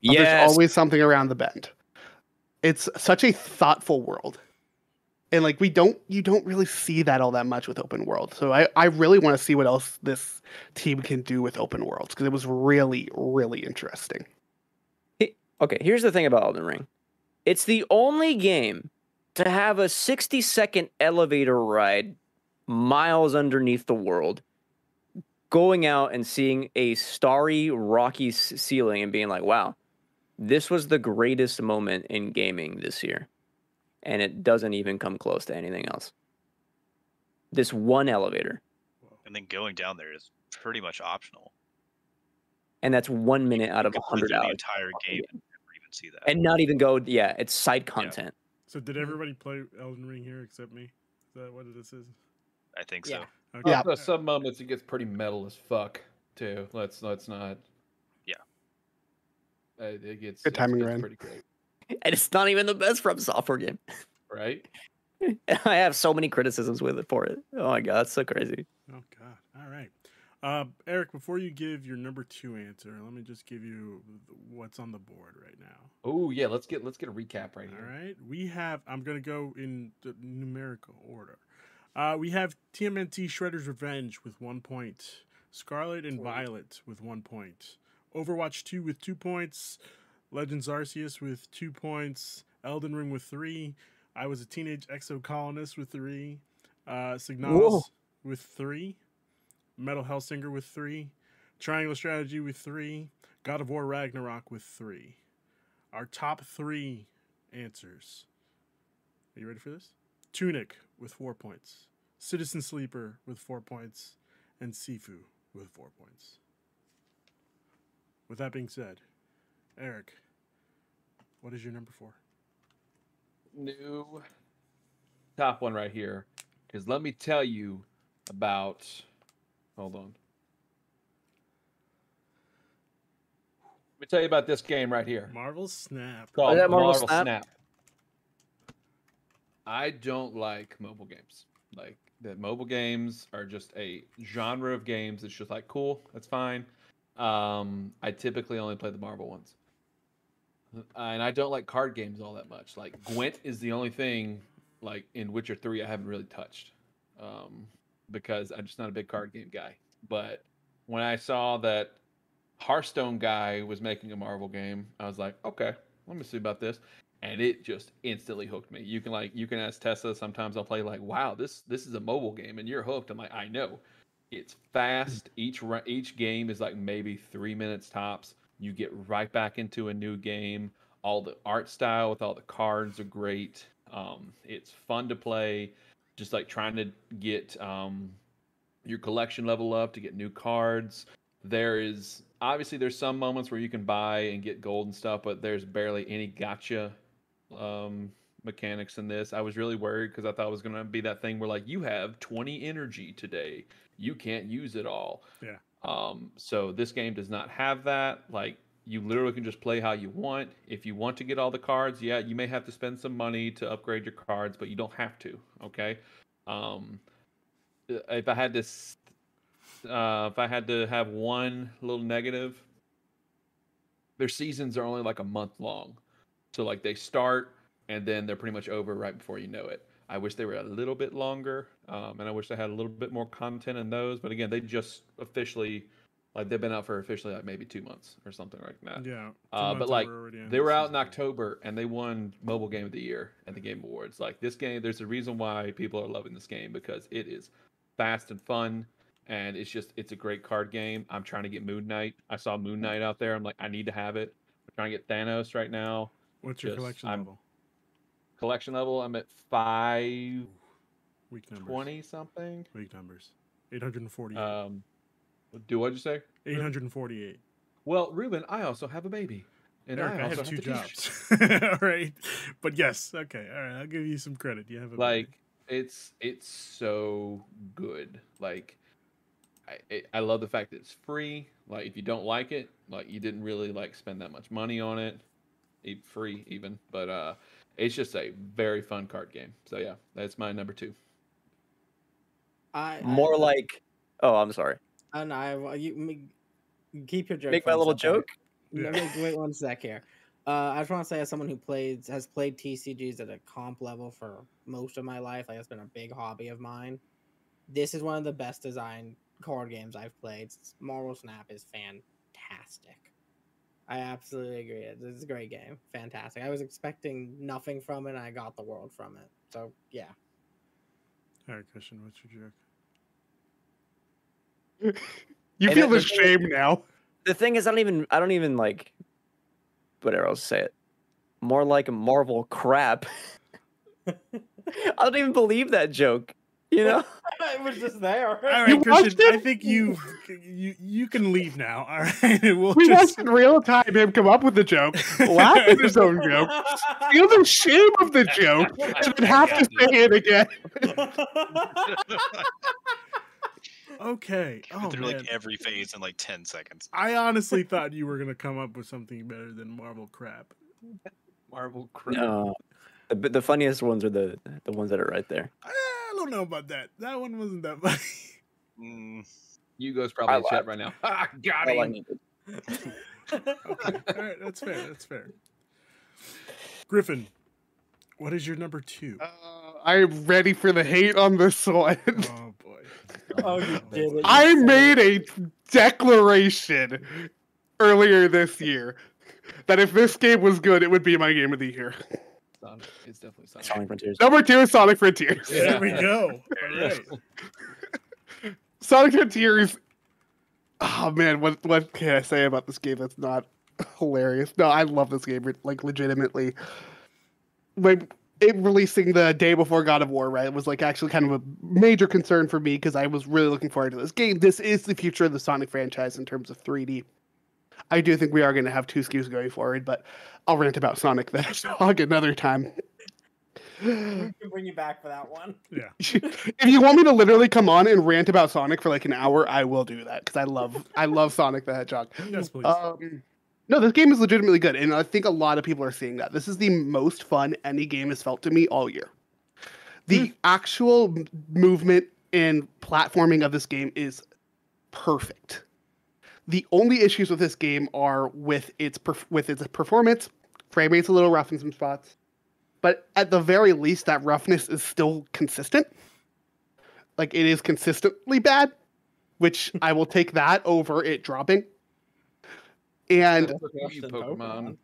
Yes. There's always something around the bend. It's such a thoughtful world. And like we don't you don't really see that all that much with open world. So I, I really want to see what else this team can do with open worlds because it was really, really interesting. Okay, here's the thing about Elden Ring. It's the only game to have a 60 second elevator ride miles underneath the world, going out and seeing a starry, rocky s- ceiling and being like, wow, this was the greatest moment in gaming this year. And it doesn't even come close to anything else. This one elevator. and then going down there is pretty much optional. And that's one minute out of a 100 through the hours. entire game and never even see that. And not even go, yeah, it's side content. So did everybody play Elden Ring here except me? Is that what this is? I think so. Yeah. Okay. Yeah. Also, some moments it gets pretty metal as fuck too. Let's let's not. Yeah. Uh, it gets Good timing, it's Ryan. pretty great, And it's not even the best from software game. right? I have so many criticisms with it for it. Oh my god, it's so crazy. Oh God! All right, uh, Eric. Before you give your number two answer, let me just give you what's on the board right now. Oh yeah, let's get let's get a recap right All here. right, we have. I'm gonna go in the numerical order. Uh, we have TMNT Shredder's Revenge with one point, Scarlet and Violet with one point, Overwatch 2 with two points, Legends Arceus with two points, Elden Ring with three. I was a teenage exo colonist with three, uh, Signalis Whoa. with three, Metal Hellsinger with three, Triangle Strategy with three, God of War Ragnarok with three. Our top three answers. Are you ready for this? Tunic with four points, Citizen Sleeper with four points, and Sifu with four points. With that being said, Eric, what is your number four? New top one right here is let me tell you about. Hold on. Let me tell you about this game right here. Marvel Snap. called that Marvel Marvel Snap? Snap. I don't like mobile games. Like that mobile games are just a genre of games that's just like cool, that's fine. Um, I typically only play the Marvel ones. And I don't like card games all that much. Like Gwent is the only thing like in Witcher 3 I haven't really touched. Um, because I'm just not a big card game guy. But when I saw that Hearthstone guy was making a Marvel game, I was like, okay, let me see about this. And it just instantly hooked me. You can like you can ask Tessa. Sometimes I'll play like, wow, this this is a mobile game, and you're hooked. I'm like, I know. It's fast. Each each game is like maybe three minutes tops. You get right back into a new game. All the art style with all the cards are great. Um, it's fun to play. Just like trying to get um, your collection level up to get new cards. There is obviously there's some moments where you can buy and get gold and stuff, but there's barely any gacha um, mechanics in this. I was really worried because I thought it was gonna be that thing where like you have 20 energy today, you can't use it all. Yeah. Um, so this game does not have that. Like you literally can just play how you want. If you want to get all the cards, yeah, you may have to spend some money to upgrade your cards, but you don't have to. Okay. Um, if I had to, uh, if I had to have one little negative, their seasons are only like a month long, so like they start and then they're pretty much over right before you know it. I wish they were a little bit longer, um, and I wish they had a little bit more content in those. But again, they just officially, like they've been out for officially like maybe two months or something like that. Yeah. Uh, but like and we're already in they were out in. October and they won Mobile Game of the Year at the Game Awards. Like this game, there's a reason why people are loving this game because it is fast and fun, and it's just it's a great card game. I'm trying to get Moon Knight. I saw Moon Knight out there. I'm like, I need to have it. I'm trying to get Thanos right now. What's your just- collection I'm- level? Collection level, I'm at five Weak numbers. twenty something. Weak numbers. Eight hundred and forty. Um, do what you say? 848. Well, Ruben, I also have a baby, and Eric, I I, also have two to jobs. all right. But yes, okay. All right. I'll give you some credit. You have a like it's it's so good like I, it, I love the fact that it's free like if you don't like it like you didn't really like spend that much money on it e- free even but uh it's just a very fun card game so yeah that's my number two I, I- More like, oh, I'm sorry. I know. I, well, you, me- keep your joke. Make for my little yourself, Eric. joke. Yeah. No, Wait, wait one sec here. Uh, I just want to say, as someone who plays has played TCGs at a comp level for most of my life, like it's been a big hobby of mine. This is one of the best designed card games I've played. Marvel Snap is fantastic. I absolutely agree. It's it's a great game. Fantastic. I was expecting nothing from it, and I got the world from it. So yeah. All right, Christian, what's your joke? You And feel the- the shame now. The thing is, I don't even, I don't even like, whatever else to say it. More like a Marvel crap. I don't even believe that joke. You know? it was just there. All right, You Christian. I think you you you can leave now. All right, we'll We just watched in real time him come up with the joke, laugh at his own joke, feel the shame of the joke, and then have to say it again. Okay. Oh through man, like every phase in like 10 seconds. I honestly thought you were gonna come up with something better than Marvel crap. marvel crap No. The, but the funniest ones are the the ones that are right there. I don't know about that. That one wasn't that funny. Mm, Hugo's probably in chat right now Ah, got All him okay, all right, that's fair. That's fair. Griffin, what is your number two? Uh, I'm ready for the hate on this one. Oh boy. Oh, you did it. I made a declaration earlier this year that if this game was good, it would be my game of the year. Sonic. it's definitely Sonic. Sonic Frontiers. Number two is Sonic Frontiers. There we go. All right. Sonic Frontiers. Oh man, what what can I say about this game that's not hilarious? No, I love this game. Like legitimately, like it releasing the day before God of War, right? It was like actually kind of a major concern for me because I was really looking forward to this game. This is the future of the Sonic franchise in terms of 3D. I do think we are going to have two SKUs going forward, but I'll rant about Sonic the Hedgehog another time. We can bring you back for that one. Yeah. if you want me to literally come on and rant about Sonic for like an hour, I will do that because I love I love Sonic the Hedgehog. Yes, please. Um, no, this game is legitimately good, and I think a lot of people are seeing that. This is the most fun any game has felt to me all year. The hmm. actual m- movement and platforming of this game is perfect. The only issues with this game are with its perf- with its performance. Frame rate's a little rough in some spots, but at the very least, that roughness is still consistent. Like it is consistently bad, which I will take that over it dropping. And That's okay, you Pokemon.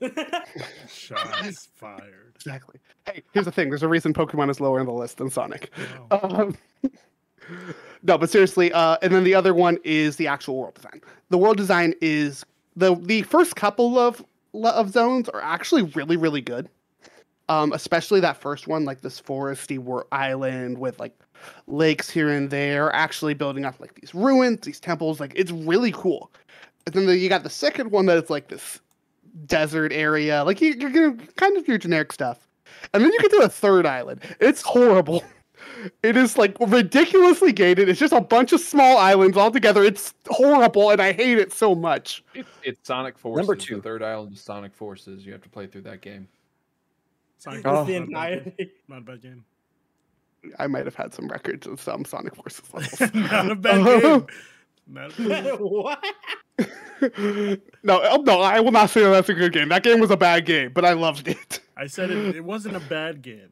Shots fired. exactly. Hey, here's the thing. There's a reason Pokemon is lower on the list than Sonic. Wow. Um, no, but seriously, uh, and then the other one is the actual world design. The world design is the the first couple of of zones are actually really really good. Um, especially that first one, like this foresty wor- island with like lakes here and there, actually building up like these ruins, these temples. Like it's really cool. And then the, you got the second one that is like this desert area, like you, you're gonna kind of your generic stuff. And then you get to the third island. It's horrible. It is like ridiculously gated. It's just a bunch of small islands all together. It's horrible, and I hate it so much. It's, it's Sonic Forces. Number The third island is Sonic Forces. You have to play through that game. Sonic Oh. the a bad game. Not a bad game. I might have had some records of some Sonic Forces levels. not a bad game. Not a bad game. what? no, oh, no, I will not say that that's a good game. That game was a bad game, but I loved it. I said it, it wasn't a bad game.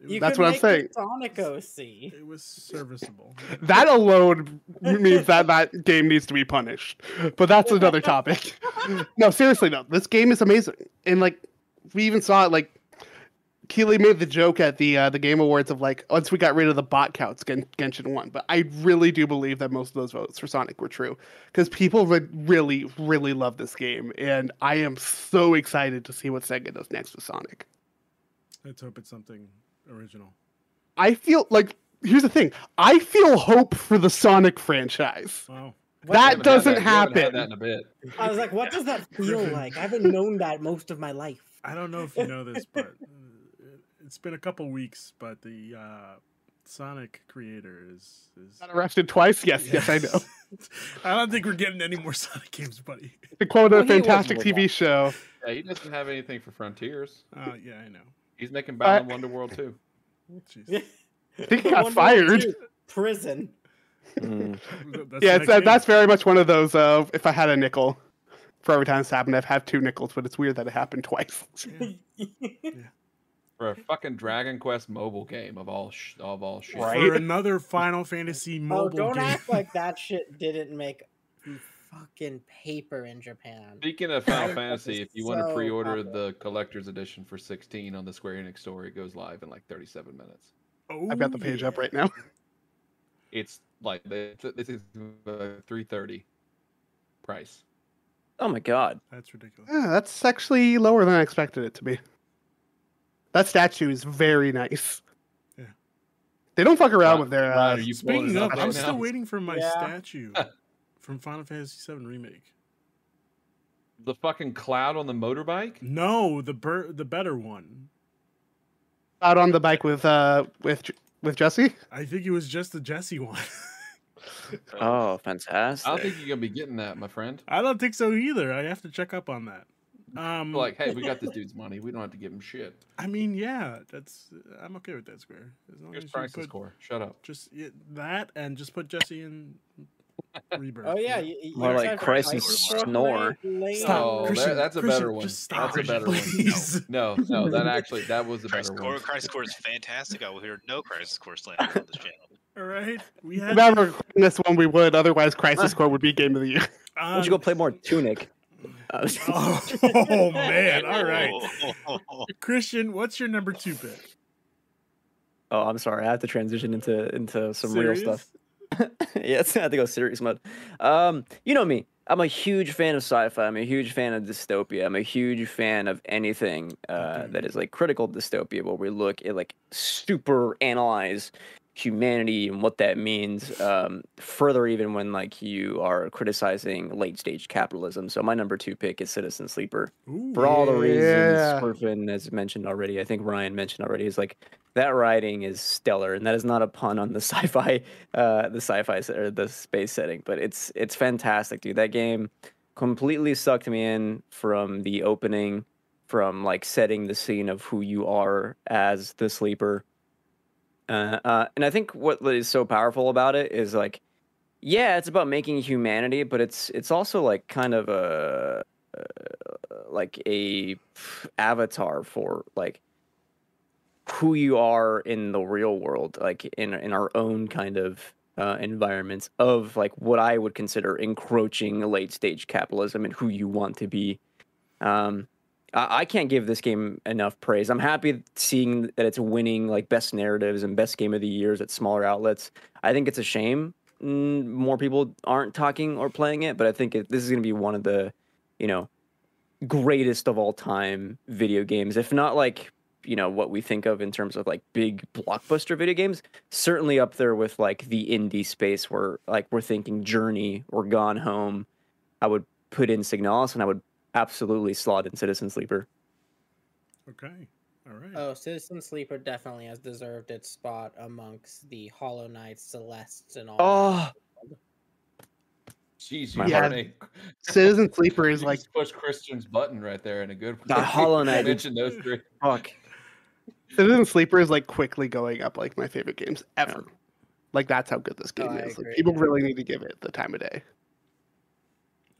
You was, That's could what I'm saying. Sonic OC. it was serviceable. That alone means that that game needs to be punished. But that's another topic. No, seriously, no. This game is amazing, and like we even saw it. Like Keighley made the joke at the uh, the Game Awards of like once we got rid of the bot counts, Gen- Genshin won. But I really do believe that most of those votes for Sonic were true because people would really, really love this game, and I am so excited to see what Sega does next with Sonic. Let's hope it's something original. I feel like here's the thing. I feel hope for the Sonic franchise. Wow. What- That We haven't had doesn't we happen. that in a bit. I was like, what does that feel like? I haven't known that most of my life. I don't know if you know this, but it's been a couple weeks, but the uh, Sonic creator is is Got arrested twice? Yes, yes, I know. I don't think we're getting any more Sonic games, buddy. To quote Well, a fantastic with TV show. Yeah, he doesn't have anything for Frontiers. Uh, yeah, I know. He's making Balan Wonderworld too. Jeez. I think he got Wonder fired. 2, Prison. Mm. That's yeah, the uh, that's very much one of those. Uh, if I had a nickel for every time it's happened, I've had two nickels, but it's weird that it happened twice. Yeah. For a fucking Dragon Quest mobile game of all sh- of all shit. Right. for another Final Fantasy Oh, mobile don't game. act like that shit didn't make fucking paper in Japan. Speaking of Final Fantasy, if you want to pre-order popular. the collector's edition for 16 on the Square Enix store, it goes live in like 37 minutes. Oh, I've got the page up right now. It's like this this is uh, 330 price. Oh my god. That's ridiculous. Yeah, that's actually lower than I expected it to be. That statue is very nice. Yeah. They don't fuck around Ryan- with their. Ryan, Uh, are you Speaking of, up I'm still now? waiting for my Yeah. statue from Final Fantasy VII Remake. The fucking cloud on the motorbike. No, the bur- the better one. out on the bike with uh with with Jesse. I think it was just the Jesse one. Oh, fantastic! I don't think you're gonna be getting that, my friend. I don't think so either. I have to check up on that. Um, Like, hey, we got this dude's money. We don't have to give him shit. I mean, yeah, that's I'm okay with that square. As long Here's as you Crisis put Core. Shut up. just yeah, that and just put Jesse in Rebirth. Oh yeah, you, you More like excited Crisis Crisis Snore. Lane? Stop, oh, Christian, that, that's a Christian, better one. just stop, that's a better please. one. No, no, no, that actually that was a Crisis better Core, one. Crisis Core is fantastic. I will hear no Crisis Core slander on this channel. All right, we If had. we ever recording this one, we would. Otherwise, Crisis Core would be game of the year. Why don't you go um, play more Tunic? Uh, Oh, man! All right, Oh, Christian, what's your number two pick? oh, I'm sorry. I have to transition into into some real Serious? stuff. yeah, it's gonna have to go serious mode. Um, you know me. I'm a huge fan of sci-fi. I'm a huge fan of dystopia. I'm a huge fan of anything uh, that is like critical dystopia, where we look at like super analyze humanity and what that means. Um, further, even when like you are criticizing late stage capitalism. So my number two pick is Citizen Sleeper Ooh, for all the reasons Yeah. Griffin has mentioned already. I think Ryan mentioned already. Is like that writing is stellar, and that is not a pun on the sci-fi, uh, the sci-fi or the space setting, but it's it's fantastic, dude. That game completely sucked me in from the opening, from like setting the scene of who you are as the sleeper. Uh, uh, and I think what is so powerful about it is like, yeah, it's about making humanity, but it's it's also like kind of a uh, like a avatar for like who you are in the real world, like in in our own kind of uh, environments of like what I would consider encroaching late stage capitalism and who you want to be. Um, I, can't give this game enough praise. I'm happy seeing that it's winning like best narratives and best game of the years at smaller outlets. I think it's a shame mm, more people aren't talking or playing it, but I think it, this is going to be one of the, you know, greatest of all time video games, if not like you know what we think of in terms of like big blockbuster video games certainly up there with like the indie space where like we're thinking journey or gone home i would put in signalis and i would absolutely slot in citizen sleeper Okay, all right. Oh, Citizen Sleeper definitely has deserved its spot amongst the Hollow Knights, Celestes, and all. oh Jeez, My you heart- heartache. Citizen Sleeper is You like just push Christian's button right there in a good The way. Hollow Knight, You it's- mentioned those three. fuck Citizen Sleeper is like quickly going up like my favorite games ever. Like that's how good this oh, game Oh, I is. Like, people yeah. really need to give it the time of day.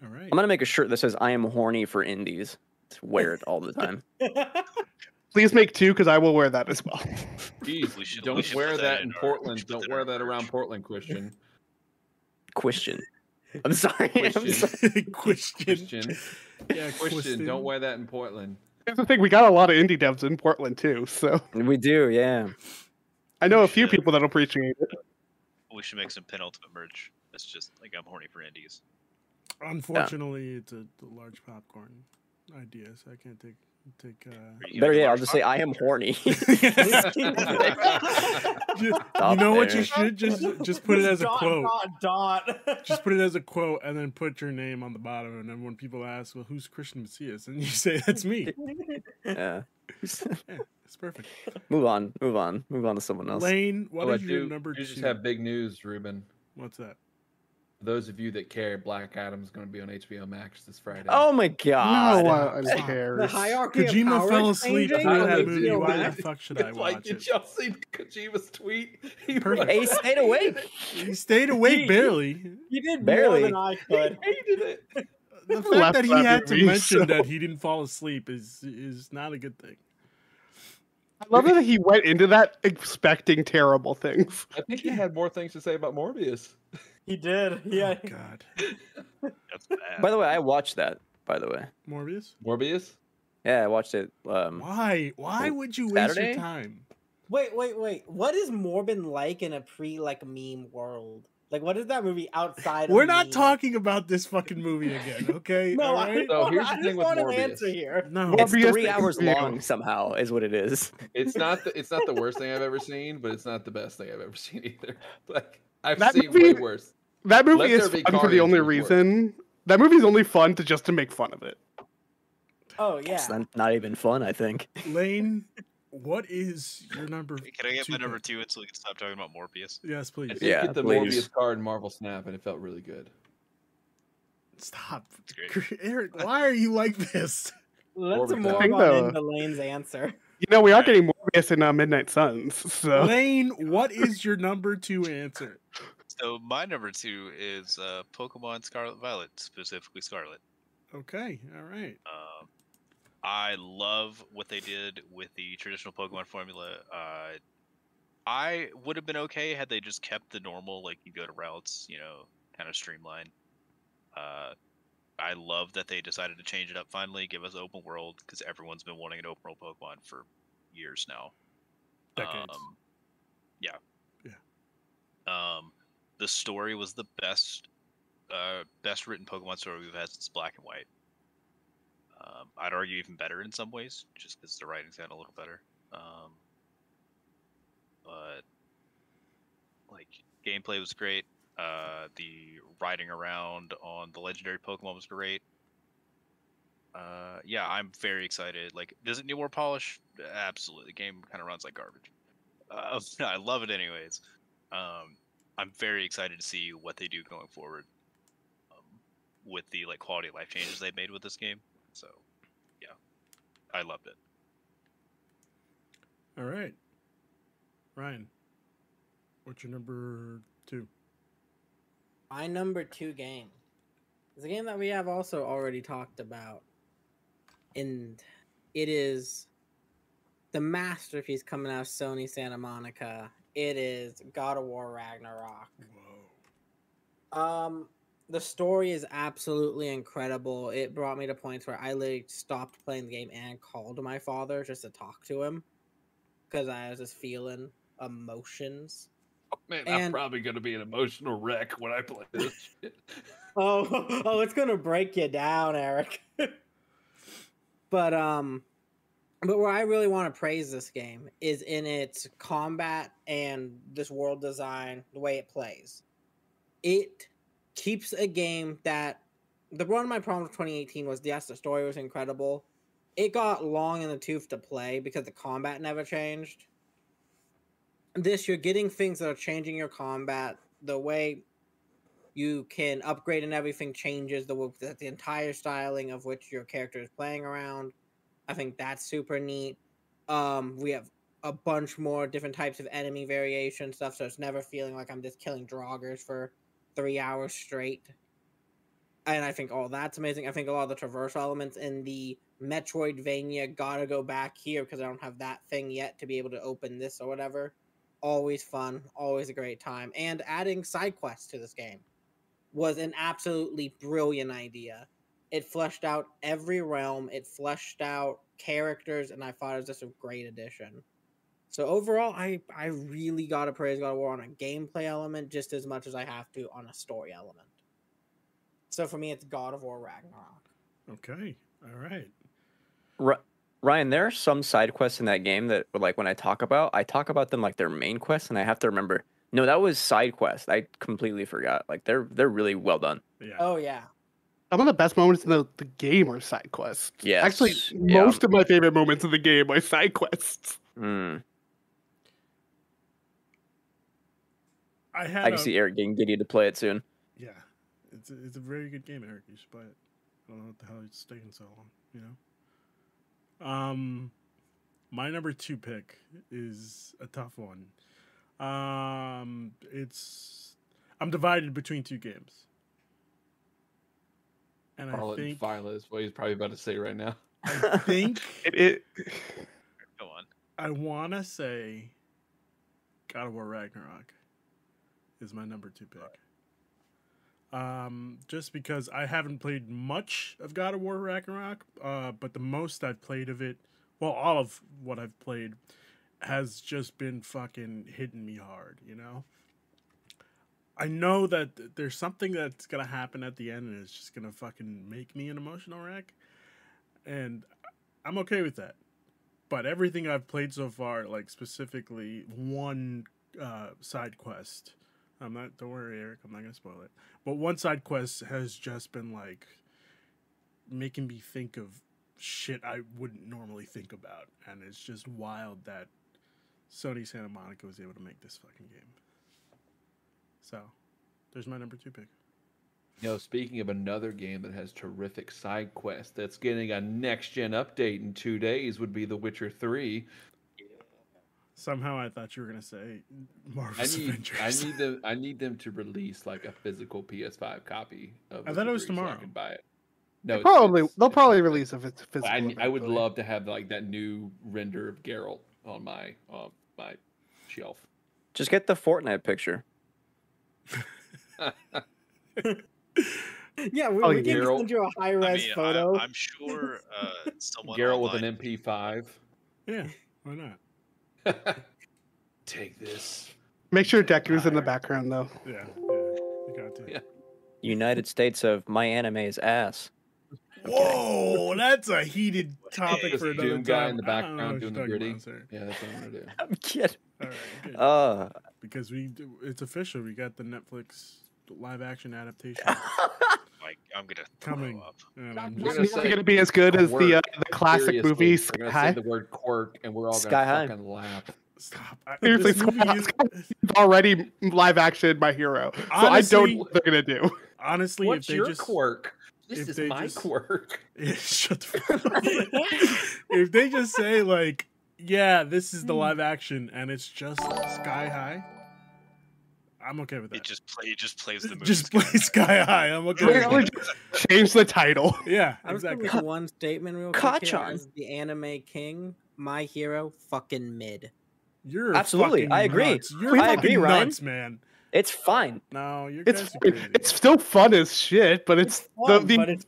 All right. i'm gonna make a shirt that says i am horny for indies to wear it all the time Please make two because I will wear that as well. Jeez, We should- don't should wear that that in in Portland. we should put Don't wear that around. Portland, Christian. Question. I'm sorry. I'm Question. sorry. Question. Christian, Yeah, Christian, don't wear that in Portland. Here's the thing: we got a lot of indie devs in Portland too, so We do, yeah. I know a few Shit. people that appreciate it. We should make some penultimate merch. It's just like I'm horny for indies. Unfortunately, it's a, a large popcorn idea, so I can't take take. Uh... Are you Better gonna yet, I'll large just say I am horny. Just- you Stop know what you should just just put it as a dot, quote. Dot, dot. Just put it as a quote, and then put your name on the bottom. And then when people ask, "Well, who's Christian Macias?" and you say, "That's me," yeah. yeah, it's perfect. Move on. Move on. Move on to someone else. Lane, what oh, is I your do, number you two? just have big news, Ruben. What's that? For those of you that care, Black Adam's going to be on HBO Max this Friday. Oh my god. no one Stop. cares. The hierarchy of Kojima power fell asleep changing? through How that movie. Why laugh? the fuck should I It's like, watch did y'all see Kojima's tweet? He Perfect. He stayed awake. He stayed awake He- barely. You did Barely. more than I could. hated it. The Left fact that he that had to movie, mention so- that he didn't fall asleep is is not a good thing. I love that he went into that expecting terrible things. I think he had more things to say about Morbius. He did. Yeah. Oh, God, That's bad. By the way, I watched that. By the way, Morbius. Morbius? yeah, I watched it. Um, Why? Why would you waste Saturday? your time? Wait, wait, wait. What is Morbin like in a pre like meme world? Like, what is that movie outside? Of We're of not memes? talking about this fucking movie again, okay? No, All I, right? So here's I the just thing with want an Morbius. answer here. no. it's Morbius three hours real. long somehow, is what it is. It's not the it's not the worst thing I've ever seen, but it's not the best thing I've ever seen either. Like I've That seen movie- way worse. That movie Let is There Be fun for the only was worse. reason. That movie's only fun to just to make fun of it. Oh yeah. It's not, not even fun, I think. Lane, what is your number? Can I get two my number pick? two until we can stop talking about Morbius? Yes, I please. did Yeah, get the please. Morbius card in Marvel Snap, and it felt really good. Stop. Eric. Why are you like this? Let's Morbin. move on the- into Lane's answer. You know, we are getting Morbius in uh, Midnight Suns, so Lane, what is your number two answer? So my number two is uh, Pokemon Scarlet Violet, specifically Scarlet. Okay, all right. Um, I love what they did with the traditional Pokemon formula. Uh, I would have been okay had they just kept the normal, like you go to routes, you know, kind of streamlined. Uh, I love that they decided to change it up finally, give us open world because everyone's been wanting an open world Pokemon for years now. Decades. Um, yeah. Yeah. Um, the story was the best, uh, best written Pokemon story we've had since Black and White. Um, I'd argue even better in some ways, just because the writing's gotten a little better. Um, but like gameplay was great. Uh, the riding around on the legendary Pokemon was great. Uh, yeah, I'm very excited. Like, does it need more polish? Absolutely. The game kind of runs like garbage. Uh, I love it anyways. Um, I'm very excited to see what they do going forward um, with the like quality of life changes they've made with this game. So, yeah, I loved it. All right. Ryan, what's your number two? My number two game is a game that we have also already talked about, and it is the masterpiece coming out of Sony Santa Monica. It is God of War Ragnarok. Whoa. Um, the story is absolutely incredible. It brought me to points where I literally stopped playing the game and called my father just to talk to him because I was just feeling emotions. Man, I'm I'm probably gonna be an emotional wreck when I play this shit. Oh, oh, it's gonna break you down, Eric. but um, but where I really want to praise this game is in its combat and this world design, the way it plays. It keeps a game that the one of my problems with 2018 was yes, the story was incredible. It got long in the tooth to play because the combat never changed. This you're getting things that are changing your combat. The way you can upgrade and everything changes the the, the entire styling of which your character is playing around. I think that's super neat. Um, we have a bunch more different types of enemy variation stuff, so it's never feeling like I'm just killing draugrs for three hours straight. and I think all that's amazing. I think a lot of the traversal elements in the Metroidvania gotta go back here because I don't have that thing yet to be able to open this or whatever. Always fun, always a great time. And adding side quests to this game was an absolutely brilliant idea. It fleshed out every realm, it fleshed out characters, and I thought it was just a great addition. So overall, I I really gotta praise God of War on a gameplay element just as much as I have to on a story element. So for me, it's God of War Ragnarok. Okay. All right. Ri- Ryan, there are some side quests in that game that, like, when I talk about, I talk about them like they're main quests, and I have to remember, no, that was side quest. I completely forgot. Like, they're they're really well done. Yeah. Oh yeah, Some of the best moments in the, the game are side quests. Yes, Actually, yeah. most of my favorite moments in the game are side quests. Mm. I had. I can a- see Eric getting giddy to play it soon. Yeah, it's a, it's a very good game, Eric. You should play it. I don't know what the hell it's taking so long. You know. Um, my number two pick is a tough one. Um, it's I'm divided between two games, and I Harlan think Viola is what he's probably about to say right now. I think It, it Go on. I want to say God of War Ragnarok is my number two pick. Um, just because I haven't played much of God of War Ragnarok, uh, but the most I've played of it, well, all of what I've played has just been fucking hitting me hard, you know? I know that there's something that's gonna happen at the end and it's just gonna fucking make me an emotional wreck. And I'm okay with that but everything I've played so far, like specifically one uh, side quest, I'm not. Don't worry, Eric. I'm not gonna spoil it. But one side quest has just been like making me think of shit I wouldn't normally think about, and it's just wild that Sony Santa Monica was able to make this fucking game. So, there's my number two pick. You know, speaking of another game that has terrific side quests that's getting a next gen update in two days would be The Witcher Three. Somehow I thought you were gonna say I Marvel's need, Avengers. I need them. I need them to release like a physical PS5 copy of. I Witcher thought it was 3 so tomorrow. I can buy it. No, it's- probably it's- they'll it's probably tomorrow. release if it's physical. I, I would love to have like that new render of Geralt on my on my shelf. Just get the Fortnite picture. Yeah. We, Oh, we can send you a high I res mean, photo. I, I'm sure uh, someone Geralt with an MP5. yeah, why not? Take this. Make sure Deku's in the background though. Yeah, yeah, you got to. Yeah. United States of my anime's ass. Whoa, that's a heated topic Just for another Doom guy time. in the I don't know background doing the talking gritty. about, sir. Yeah, that's what I'm gonna do. I'm kidding. All right, good. Uh, because we it's official. We got the Netflix live action adaptation Like, I'm gonna coming. up. And I'm just, gonna It's say going to be as good a as the uh, the classic movie We're gonna Sky. say the word quirk, and we're all Sky gonna High. fucking laugh. stop. I, Seriously, this movie is- already live action my hero, so I don't know what they're gonna do. honestly, What's if they your just quirk? This is my just- quirk. Yeah, shut the fuck up. if they just say like, yeah, this is the hmm. live action, and it's just Sky High, I'm okay with that. It just play. It just plays the movie. just play Sky High. I'm okay. Literally with that. change the title. Yeah, I'm just exactly. gonna make one statement real quick. here Kacchan. the anime king, my hero, fucking mid. You're Absolutely, I agree. nuts. You're I fucking agree, Ryan. nuts, man. it's fine. No, you're It's guys are it's still fun as shit, but it's, Fun, the, but the it's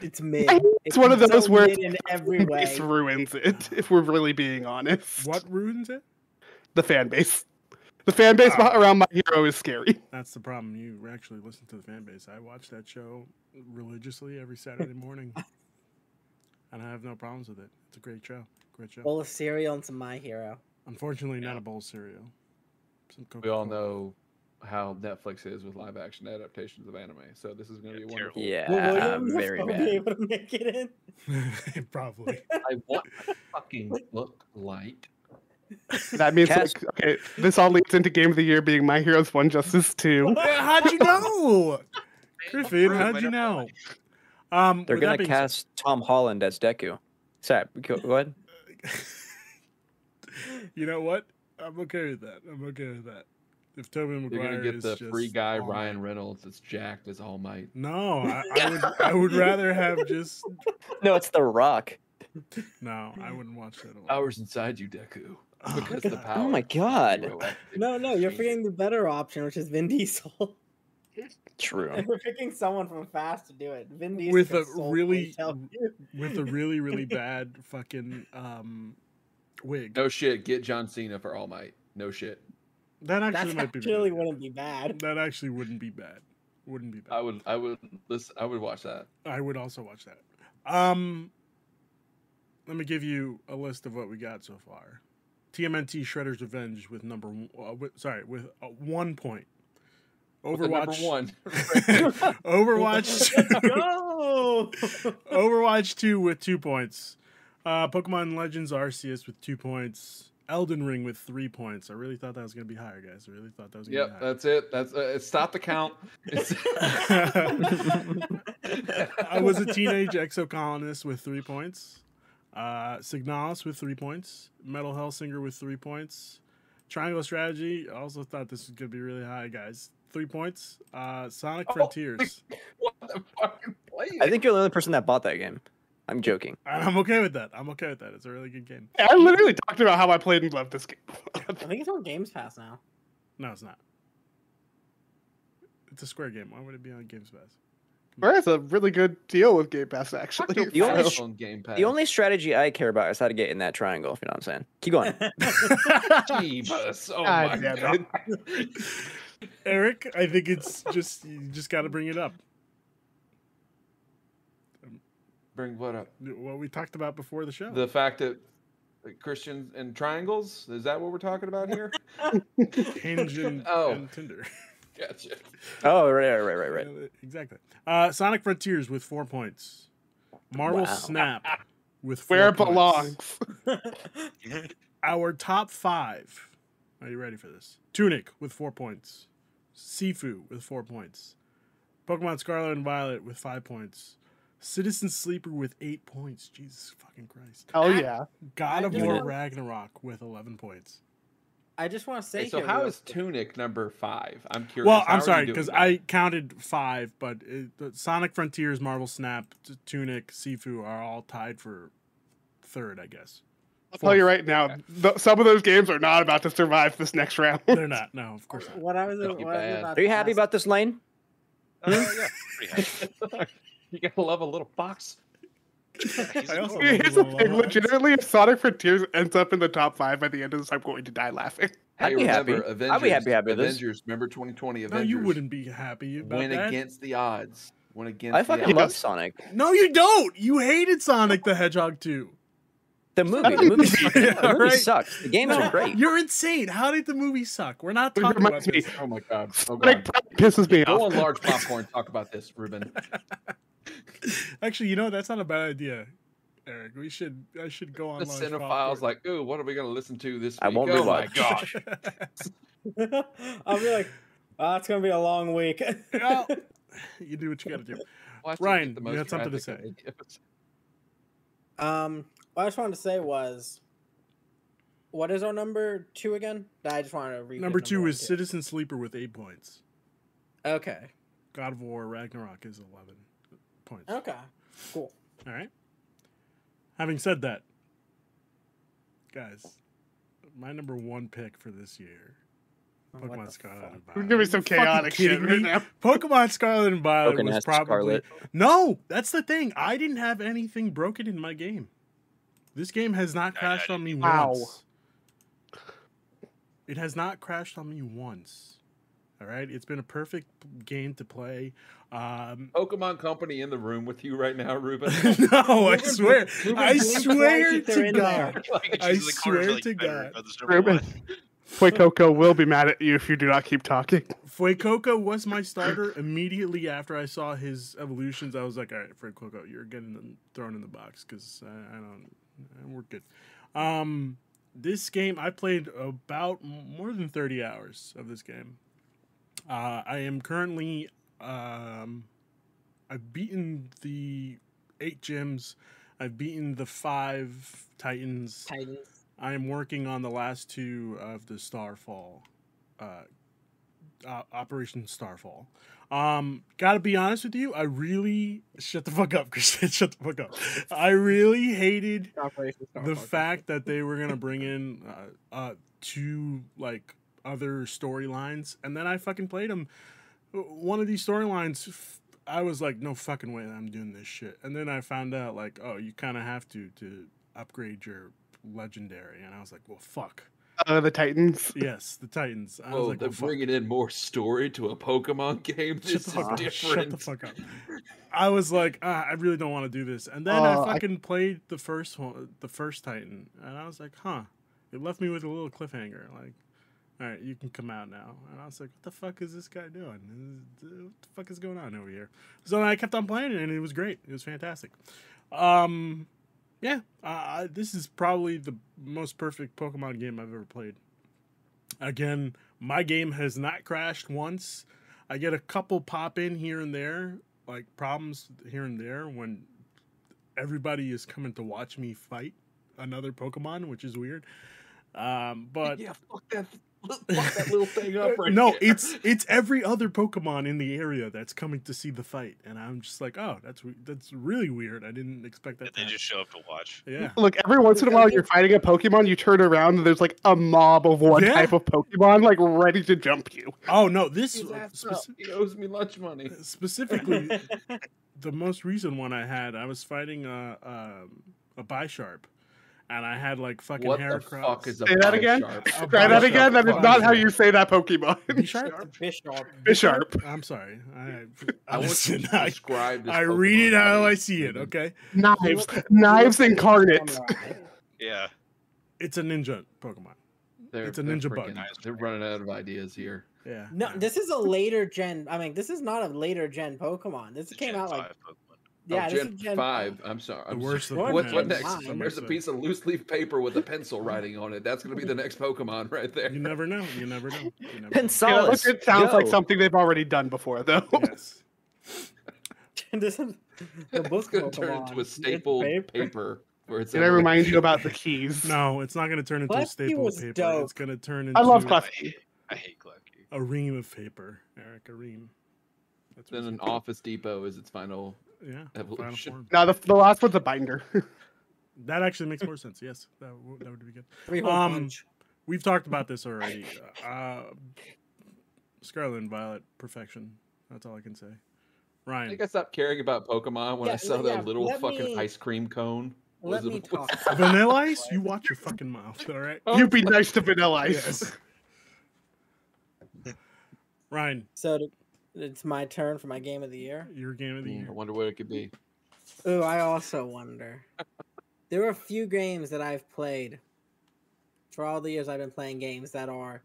it's mid. it's one of those so where mid in every way. base ruins it. If we're really being honest, what ruins it? the fan base, the fan base Ah. around my hero is scary. That's the problem. You actually listen to the fan base. I watch that show religiously every Saturday morning, and I have no problems with it. It's a great show. Great show. Bowl of cereal and some my hero. Unfortunately, not a bowl of cereal. Some We all know how Netflix is with live action adaptations of anime, so this is gonna Yeah, be terrible. wonderful. Yeah, Will Williams very will be able to make it in. Probably. I want to fucking look like. That means Cast- like, okay, this all leads into game of the year being My Hero's One Justice Two. how'd you know? Griffin, how'd you know? Um, They're gonna being cast Tom Holland as Deku. Sorry, go, go ahead. you know what? I'm okay with that. I'm okay with that. If Toby You're gonna get is the just free guy Ryan Reynolds that's jacked as All Might. No, I, I would I would rather have just No, it's The Rock. no. I wouldn't watch that. At all. Powers inside you, Deku. Oh, Because the power. Oh my God. No, no, you're changes. forgetting the better option, which is Vin Diesel. True. We're picking someone from Fast to do it. Vin Diesel With a really- with a really really bad fucking um wig. No shit. Get John Cena for All Might. No shit. That actually That might be actually wouldn't be bad. That actually wouldn't be bad. Wouldn't be bad. I would. I would. Listen. I would watch that. I would also watch that. Um, let me give you a list of what we got so far. TMNT Shredder's Revenge with number one, uh, with, sorry with uh, one point. With number Overwatch one. Overwatch two, Go! Overwatch two with two points. Uh, Pokemon Legends Arceus with two points. Elden Ring with three points. I really thought that was gonna be higher, guys. I really thought that was gonna Yep. be higher. That's it. That's uh, stop the count. I was a teenage exocolonist with three points. Uh, Signalis with three points. Metal Hellsinger with three points. Triangle Strategy. I also thought this was gonna be really high, guys. Three points. Uh, Sonic Oh, Frontiers. what the fucking play? I think you're the only person that bought that game. I'm joking. I'm okay with that. I'm okay with that. It's a really good game. I literally talked about how I played and loved this game. I think it's on Games Pass now. No, it's not. It's a Square game. Why would it be on Games Pass? Square has a really good deal with Game Pass, actually. The only sh- on Game Pass. The only strategy I care about is how to get in that triangle, if you know what I'm saying. Keep going. Jeebus. Oh God my god. Eric, I think it's just you just got to bring it up. Bring what up? What we talked about before the show. The fact that Christians and triangles. Is that what we're talking about here? Hinge and, Oh. and Tinder. gotcha. Oh, right, right, right, right. Exactly. Uh, Sonic Frontiers with four points. Marvel Wow. Snap with four Where it points. belongs. Our top five. Are you ready for this? Tunic with four points. Sifu with four points. Pokemon Scarlet and Violet with five points. Citizen Sleeper with eight points. Jesus fucking Christ. Oh yeah. God I of War Ragnarok with 11 points. I just want to say Hey, so here, how real is quick- Tunic number five? I'm curious. Well, I'm sorry because? I counted five, but it, the Sonic Frontiers, Marvel Snap, T- Tunic, Sifu are all tied for third, I guess. I'll tell you right now, th- some of those games are not about to survive this next round. They're not. No, of course not. What I was, what I was about Are you happy ask- about this lane? Uh, yeah, pretty happy. you gotta love a little fox. Also Here's the thing, legitimately, if Sonic Frontiers ends up in the top five by the end of this, I'm going to die laughing. I'd Hey, be happy. Avengers, I'd be happy happy this. Avengers, remember 2020 No, you wouldn't be happy about went that. against the odds. Went against I the fucking odds. love Sonic. No, you don't. You hated Sonic the Hedgehog 2. The movie, the movie, sucks. the movie Alright. sucks. The games No, are great. You're insane. How did the movie suck? We're not talking about reminds me- this. Oh my god. Oh Sonic god. pisses me Go off. on large popcorn. Talk about this, Ruben. Actually, you know that's not a bad idea, Eric. We should. I should go on. The Launch cinephiles Popcorn. like, ooh, what are we gonna listen to this week? I won't oh my gosh. I'll be like, oh, it's gonna be a long week. Well, you do what you got to do. Watch it Ryan, get the you most had something to say. on um, what I just wanted to say was, what is our number two again? I just wanted to read. Number two one, is too. Citizen Sleeper with eight points. Okay. God of War Ragnarok is eleven points. Okay. Cool. All right. Having said that, guys, my number one pick for this year, Oh, Pokemon Scarlet fuck? and We're Violet. giving some Are you fucking chaotic shit kidding right me? now. Pokemon Scarlet and Violet Broken was probably Scarlet. no. That's the thing. I didn't have anything broken in my game. This game has not I- I crashed on me Wow. once. It has not crashed on me once. All right, it's been a perfect game to play. Um, Pokemon Company in the room with you right now, Ruben. no, I swear, Ruben I swear twice if they're to God, there. Like, I she's in the corner, swear like, to God. about this Ruben. Fuecoco will be mad at you if you do not keep talking. Fuecoco was my starter immediately after I saw his evolutions. I was like, all right, Fuecoco, you're getting thrown in the box because I, I don't, we're good. Um, this game, I played about more than 30 hours of this game. Uh, I am currently, um, I've beaten the eight gyms. I've beaten the five titans. Titans. I am working on the last two of the Starfall uh, uh, Operation Starfall. Um, gotta be honest with you, I really shut the fuck up. Shut the fuck up. I really hated the fact that they were gonna bring in uh, uh two like other storylines, and then I fucking played them. One of these storylines, I was like, no fucking way, I'm doing this shit. And then I found out like, oh, you kind of have to to upgrade your legendary, and I was like, well, fuck. Uh, the Titans. Yes, the Titans. I was Oh, like, they're well, fuck. bringing in more story to a Pokemon game. Shut This the is fuck up. different. Shut the fuck up. I was like, ah, I really don't want to do this. And then Uh, I I- fucking played the first one, the first Titan, and I was like, huh. It left me with a little cliffhanger. Like, all right, you can come out now. And I was like, what the fuck is this guy doing? What the fuck is going on over here? So I kept on playing it, and it was great. It was fantastic. Um, yeah, uh, this is probably the most perfect Pokemon game I've ever played. Again, my game has not crashed once. I get a couple pop in here and there, like problems here and there when everybody is coming to watch me fight another Pokemon, which is weird. Um, but yeah, fuck that, fuck that little thing up right no, there. it's it's every other Pokemon in the area that's coming to see the fight, and I'm just like, oh, that's that's really weird. I didn't expect that. And to they happen. just show up to watch. yeah. Look, every once in a while, you're fighting a Pokemon, you turn around, and there's like a mob of one Yeah. type of Pokemon, like ready to jump you. Oh no, this His ass speci- he owes me lunch money. specifically the most recent one I had, I was fighting a um, a Bisharp, and I had like fucking What hair the fuck is a Say that again? Try that again. That is not how you say that Pokemon. Bisharp? Bishop. Bisharp. I'm sorry. I, I I, listen, to I, describe this I read it how. I see it. Okay, Knives. Knives incarnate. Yeah. it's a ninja Pokemon. They're, It's a ninja bug. They're running out of ideas here. Yeah. No, yeah. this is a later gen. I mean, this is not a later gen Pokemon. This It's came Gen out like Pokemon. Oh, yeah, oh, Gen, Gen five. I'm sorry. The I'm worst sorry. What, what next? five. Some There's a piece of loose leaf paper with a pencil writing on it. That's going to be the next Pokemon right there. You never know. You never know. You never know. Pensalis. look, it sounds like something they've already done before, though. Yes. this is the book It's going to turn Pokemon. into a staple paper. paper. where it's Did I remind you about the keys? No, it's not going to turn into a staple was paper. dope. It's going to turn into I love I Klefki. hate, I hate Klefki. a ream of paper, Eric. A ream. That's Then an Office Depot is its final. Yeah. Final evolution. form. No, the, the last one's a binder. That actually makes more sense. Yes, that, w- that would be good. Three Um, punch. We've talked about this already. Uh, Scarlet and Violet, perfection. That's all I can say. Ryan. I think I stopped caring about Pokemon when I saw yeah, that little fucking me- ice cream cone. Let me it- talk. Vanilla Ice, you watch your fucking mouth, all right? you be nice to Vanilla Ice. Yes. Ryan, So th- it's my turn for my game of the year. your game of the Mm, I wonder what it could be. Oh, I also wonder. there are a few games that I've played for all the years I've been playing games that are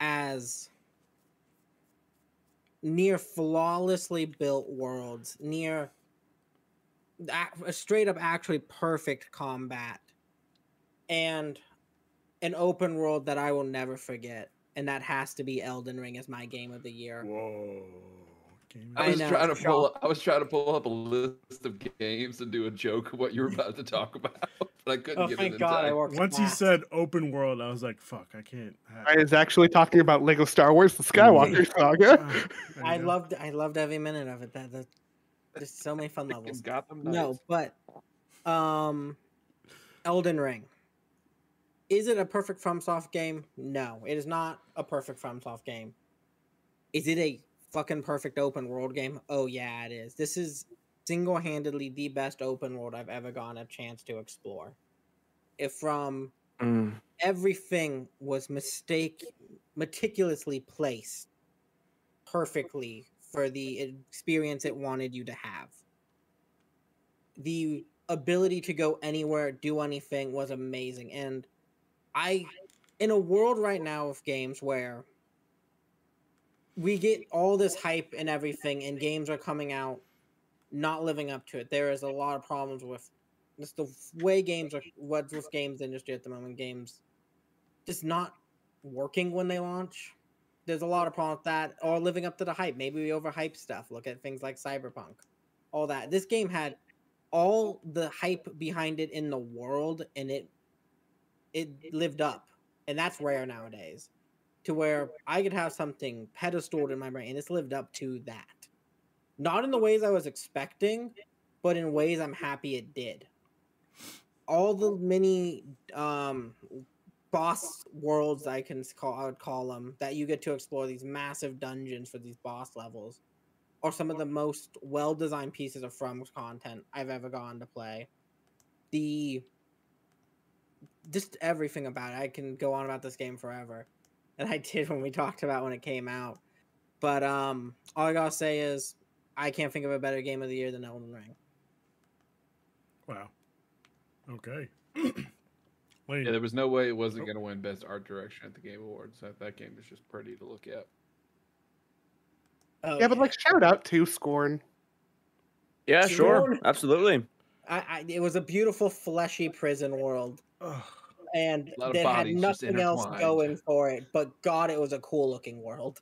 as near flawlessly built worlds, near a straight up actually perfect combat, and an open world that I will never forget. And that has to be Elden Ring as my game of the year. Whoa. I I was know, trying to pull. shock. I was trying to pull up a list of games and do a joke of what you were about to talk about, but I couldn't Oh, get it thank in God time. worked Once you said open world, I was like, fuck, I can't. have- I is actually talking about Lego Star Wars: The Skywalker Saga. Ah, I go. loved I loved every minute of it. That, that there's so many fun levels. Gotham No, but um Elden Ring. Is it a perfect FromSoft game? No, it is not a perfect FromSoft game. Is it a fucking perfect open world game? Oh yeah, it is. This is single-handedly the best open world I've ever gotten a chance to explore. If from Mm. everything was mistake meticulously placed perfectly for the experience it wanted you to have the ability to go anywhere do anything was amazing and i in a world right now of games where we get all this hype and everything and games are coming out not living up to it there is a lot of problems with just the way games are what's with games industry at the moment games just not working when they launch. There's a lot of problems with that or living up to the hype. Maybe we overhype stuff look at things like cyberpunk all that. This game had all the hype behind it in the world and it it lived up and that's rare nowadays to where I could have something pedestaled in my brain, and it's lived up to that. Not in the ways I was expecting, but in ways I'm happy it did. All the mini um, boss worlds I can call I would call them that you get to explore these massive dungeons for these boss levels are some of the most well designed pieces of From content I've ever gone to play. The just everything about it. I can go on about this game forever. And I did when we talked about when it came out. But um all I gotta say is I can't think of a better game of the year than Elden Ring. Wow. Okay. Yeah, there was no way it wasn't going to win Best Art Direction at the Game Awards. That, that game is just pretty to look at. Oh, yeah, but like shout out to Scorn. Yeah, sure, Sure. absolutely. I, I it was a beautiful fleshy prison world. Ugh, and A lot of it had nothing else going for it. But God, it was a cool looking world.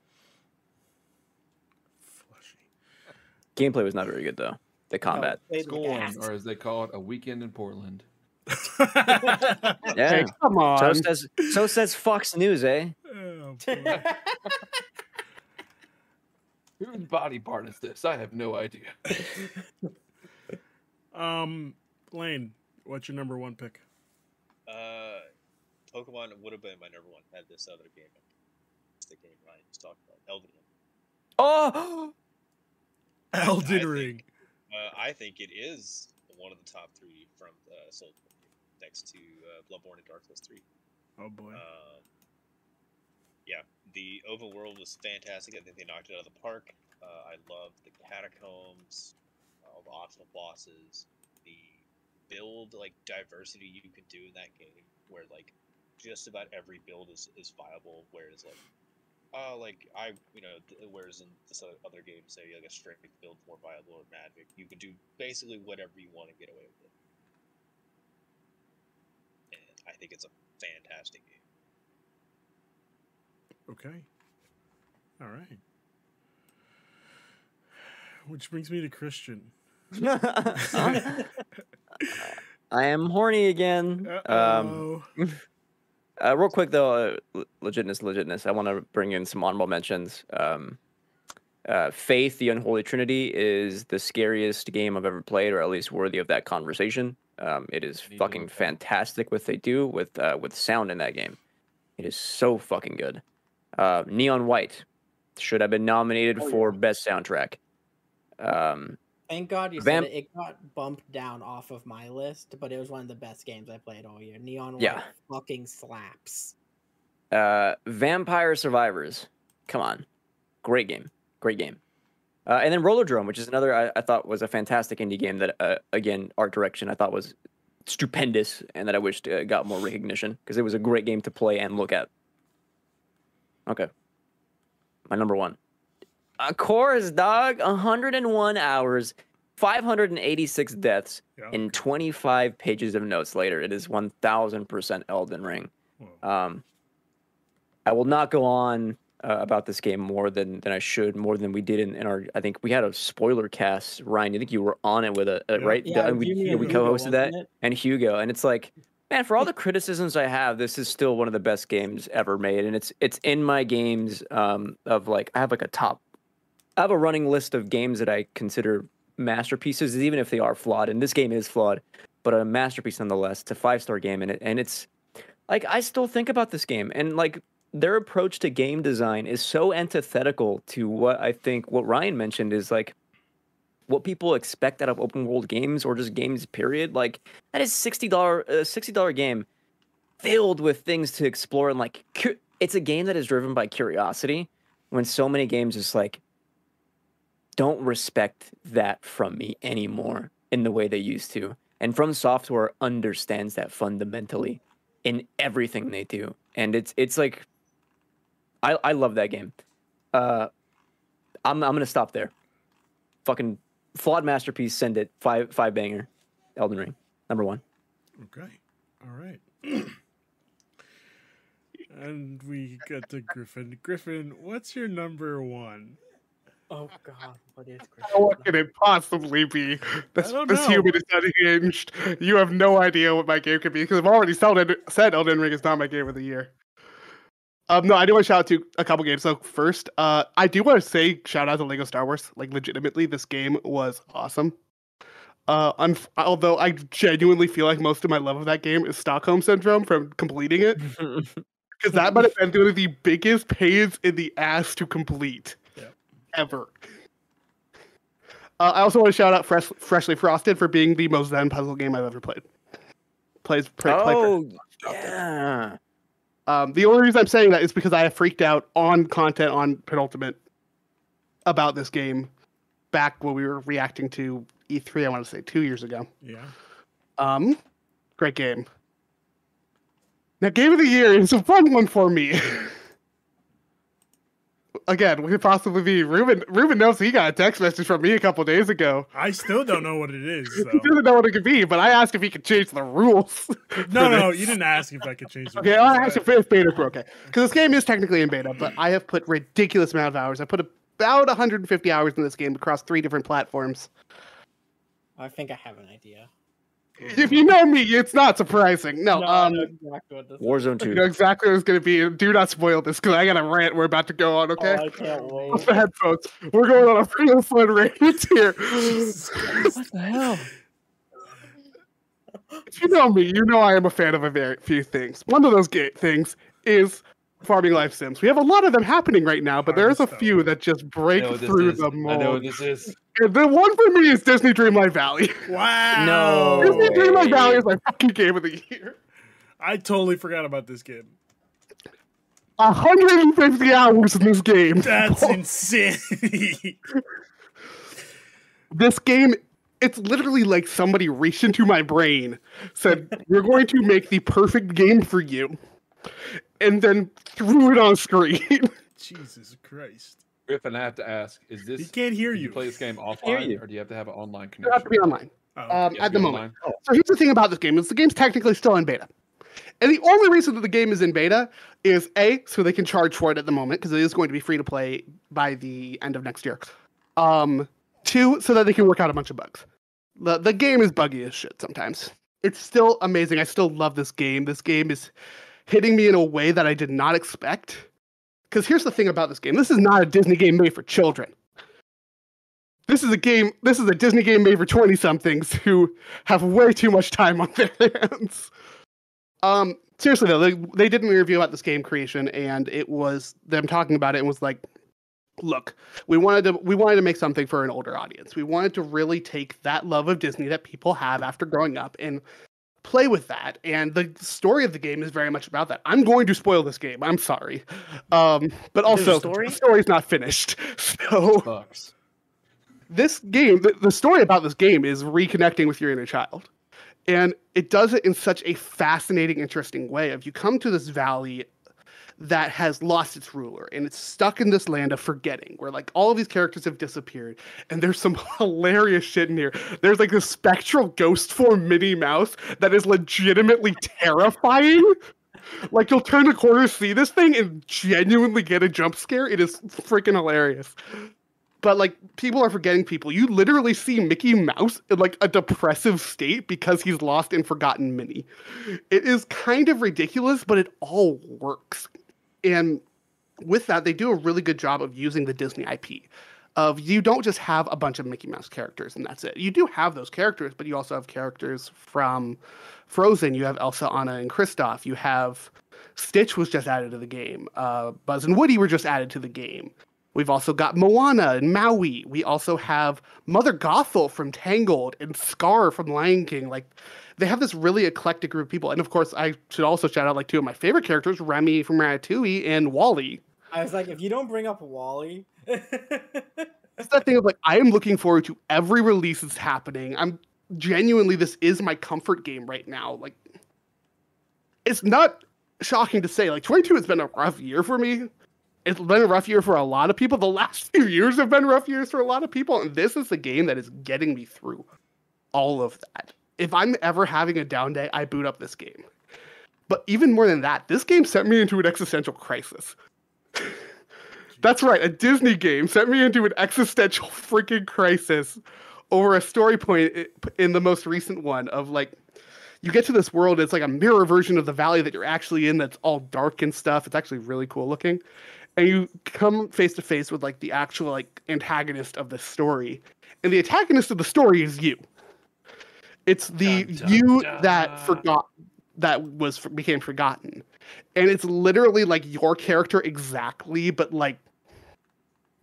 fleshy. Gameplay was not very good though. The combat. No, Scorn, or as they call it, a weekend in Portland. Yeah. Hey, come on. So says so says Fox News, eh? Oh. Whose body part is this? I have no idea. um, Lane, what's your number one pick? Uh, Pokemon would have been my number one had this other game. It's the game Ryan just talked about, Elden Ring. Oh, Elden think- Ring. Uh, I think it is one of the top three from uh, Soul next to uh, Bloodborne and Dark Souls 3. Oh boy. Um, yeah, the overworld was fantastic. I think they knocked it out of the park. Uh, I love the catacombs, all the optional bosses, the build like diversity you can do in that game, where like just about every build is, is viable. Whereas like, uh, like I you know, whereas in this other game, say like a strength build more viable or magic, you can do basically whatever you want to get away with it. And I think it's a fantastic game. Okay. All right. Which brings me to Christian. I am horny again. Um, Uh-oh. Uh, real quick though, uh, le- legitness, legitness. I want to bring in some honorable mentions. Um, uh, Faith, the Unholy Trinity, is the scariest game I've ever played, or at least worthy of that conversation. Um, it is fucking fantastic what they do with uh, with sound in that game. It is so fucking good. Uh, Neon White should have been nominated Oh, for best soundtrack. Um, Thank God you Vamp- said it. It got bumped down off of my list, but it was one of the best games I played all year. Neon White Yeah. fucking slaps. uh, Vampire Survivors. Come on, great game, great game. Uh, and then Rollerdrome, which is another I, I thought was a fantastic indie game that uh, again art direction I thought was stupendous and that I wished uh, got more recognition because it was a great game to play and look at. Okay, my number one. Of course, dog. 101 hours, 586 deaths, Yeah. and 25 pages of notes later. It is 1000% Elden Ring. Um, I will not go on uh, about this game more than, than I should, more than we did in, in our. I think we had a spoiler cast. Ryan, I think you were on it with it, uh, Yeah. right? Yeah, and we, you, me, yeah, and we co-hosted that, it? and Hugo, and it's like, man, for all the criticisms I have, this is still one of the best games ever made, and it's it's in my games um, of like I have like a top. I have a running list of games that I consider masterpieces, even if they are flawed, and this game is flawed, but a masterpiece nonetheless. It's a five star game, and it and it's like I still think about this game and like their approach to game design is so antithetical to what I think what Ryan mentioned is like what people expect out of open world games or just games period like that is $60 a uh, $60 game filled with things to explore and like cu- it's a game that is driven by curiosity when so many games just like don't respect that from me anymore in the way they used to and from software understands that fundamentally in everything they do and it's it's like i i love that game uh i'm i'm gonna stop there fucking flawed masterpiece send it five five banger elden ring number one Okay. All right. and we get to Griffin. Griffin, what's your number one? Oh God, what is What can it possibly be? This, this human is unhinged. You have no idea what my game could be because I've already said, it, said Elden Ring is not my game of the year. Um, no, I do want to shout out to a couple games. So first, uh, I do want to say shout out to Lego Star Wars. Like legitimately, this game was awesome. Uh, unf- although I genuinely feel like most of my love of that game is Stockholm syndrome from completing it, because that might have been one of the biggest pains in the ass to complete Yep. Ever. Uh, I also want to shout out Fresh- Freshly Frosted for being the most Zen puzzle game I've ever played. Plays play, play oh yeah. um, the only reason I'm saying that is because I have freaked out on content on Penultimate about this game back when we were reacting to E3, I want to say two years ago. Yeah. Um, great game. Now, game of the year is a fun one for me. Again, we could possibly be Ruben. Ruben knows he got a text message from me a couple days ago. I still don't know what it is. He So. doesn't know what it could be, but I asked if he could change the rules. No, no, this. you didn't ask if I could change the Okay, rules. I'll ask if it's beta for okay. Because this game is technically in beta, but I have put ridiculous amount of hours. I put about 150 hours in this game across three different platforms. I think I have an idea. If you know me, it's not surprising. No, I um, know exactly what this. Warzone you 2. know exactly what it's going to be. Do not spoil this because I got a rant we're about to go on. Okay, Oh, I can't Off wait. the headphones. We're going on a real fun rant here. What the hell? if you know me, you know I am a fan of a very few things. One of those ga- things is farming life sims. We have a lot of them happening right now, but there's a few that just break know what this through is. the I know mold. what this is. And the one for me is Disney Dreamlight Valley. Wow. No. Disney Dreamlight way. Valley is my fucking game of the year. I totally forgot about this game. 150 hours in this game. That's insanity. this game it's literally like somebody reached into my brain said we're going to make the perfect game for you and then threw it on screen Jesus Christ. Griffin, I have to ask: Is this? He can't hear you you. play this game offline, you. or do you have to have an online connection? you have to be online Oh, um, You have to at the moment online? so here's the thing about this game is the game's technically still in beta and the only reason that the game is in beta is a so they can charge for it at the moment because it is going to be free to play by the end of next year um two so that they can work out a bunch of bugs the, the game is buggy as shit sometimes it's still amazing i still love this game this game is hitting me in a way that i did not expect. Because here's the thing about this game. This is not a disney game made for children. This is a game this is a disney game made for 20 somethings who have way too much time on their hands. Um seriously though they, they did an interview about this game creation and it was them talking about it and was like look we wanted to we wanted to make something for an older audience. We wanted to really take that love of disney that people have after growing up and play with that and the story of the game is very much about that. I'm going to spoil this game. I'm sorry. Um but There's a also story? the story's not finished. So Bucks. this game the, the story about this game is reconnecting with your inner child. And it does it in such a fascinating interesting way of you come to this valley that has lost its ruler and it's stuck in this land of forgetting where like all of these characters have disappeared and there's some hilarious shit in here there's like this spectral ghost form minnie mouse that is legitimately terrifying like you'll turn the corner see this thing and genuinely get a jump scare it is freaking hilarious but like people are forgetting people. You literally see Mickey Mouse in like a depressive state because he's lost and forgotten Minnie. It is kind of ridiculous, but it all works. And with that, they do a really good job of using the Disney IP. Of you don't just have a bunch of Mickey Mouse characters and that's it. You do have those characters, but you also have characters from Frozen. You have Elsa, Anna, and Kristoff. You have Stitch was just added to the game. Uh, Buzz and Woody were just added to the game. We've also got Moana and Maui. We also have Mother Gothel from Tangled and Scar from Lion King. Like they have this really eclectic group of people. And of course, I should also shout out like two of my favorite characters, Remy from Ratatouille and Wally. I was like, if you don't bring up Wally, It's that thing of like I am looking forward to every release that's happening. I'm genuinely this is my comfort game right now. Like it's not shocking to say like 22 has been a rough year for me. It's been a rough year for a lot of people. The last few years have been rough years for a lot of people, and this is the game that is getting me through all of that. If I'm ever having a down day, I boot up this game. But even more than that, this game sent me into an existential crisis. That's right, a Disney game sent me into an existential freaking crisis over a story point eh, in the most recent one of like you get to this world, it's like a mirror version of the valley that you're actually in that's all dark and stuff. It's actually really cool looking. And you come face to face with like the actual like antagonist of the story. And the antagonist of the story is you. It's the Dun, dun, you dun. that forgot that was became forgotten. And it's literally like your character exactly, but like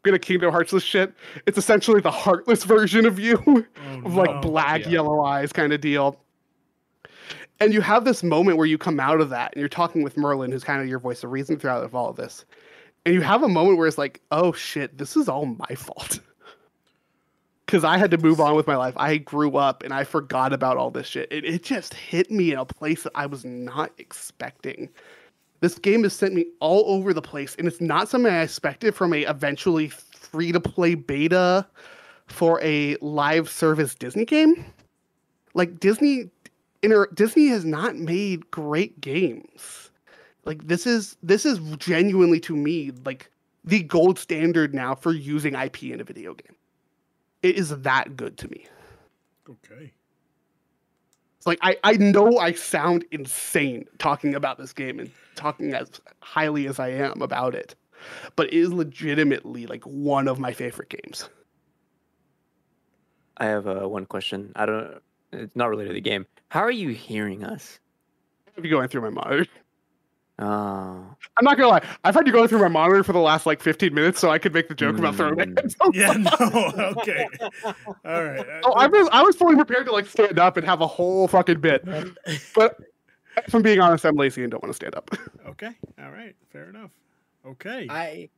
gonna Kingdom Hearts this shit. It's essentially the heartless version of you Oh, of like no. black Yeah. yellow eyes kind of deal. And you have this moment where you come out of that and you're talking with Merlin, who's kind of your voice of reason throughout all of this. And you have a moment where it's like, oh shit, this is all my fault. Because I had to move on with my life. I grew up and I forgot about all this shit. It, it just hit me in a place that I was not expecting. This game has sent me all over the place, and it's not something I expected from a eventually free to play beta for a live service Disney game. Like Disney, inter, Disney has not made great games. Like this is this is genuinely to me like the gold standard now for using IP in a video game. It is that good to me. Okay. It's like I, I know I sound insane talking about this game and talking as highly as I am about it, but it is legitimately like one of my favorite games. I have uh, one question. I don't. It's not related to the game. How are you hearing us? If you're going through my monitor, Oh, I'm not gonna lie. I've had you going through my monitor for the last like 15 minutes, so I could make the joke about throwing my Mm. Yeah, no, okay. All right. Oh, I was I was fully prepared to like stand up and have a whole fucking bit, but if I'm being honest, I'm lazy and don't want to stand up. Okay. All right. Fair enough. Okay. I,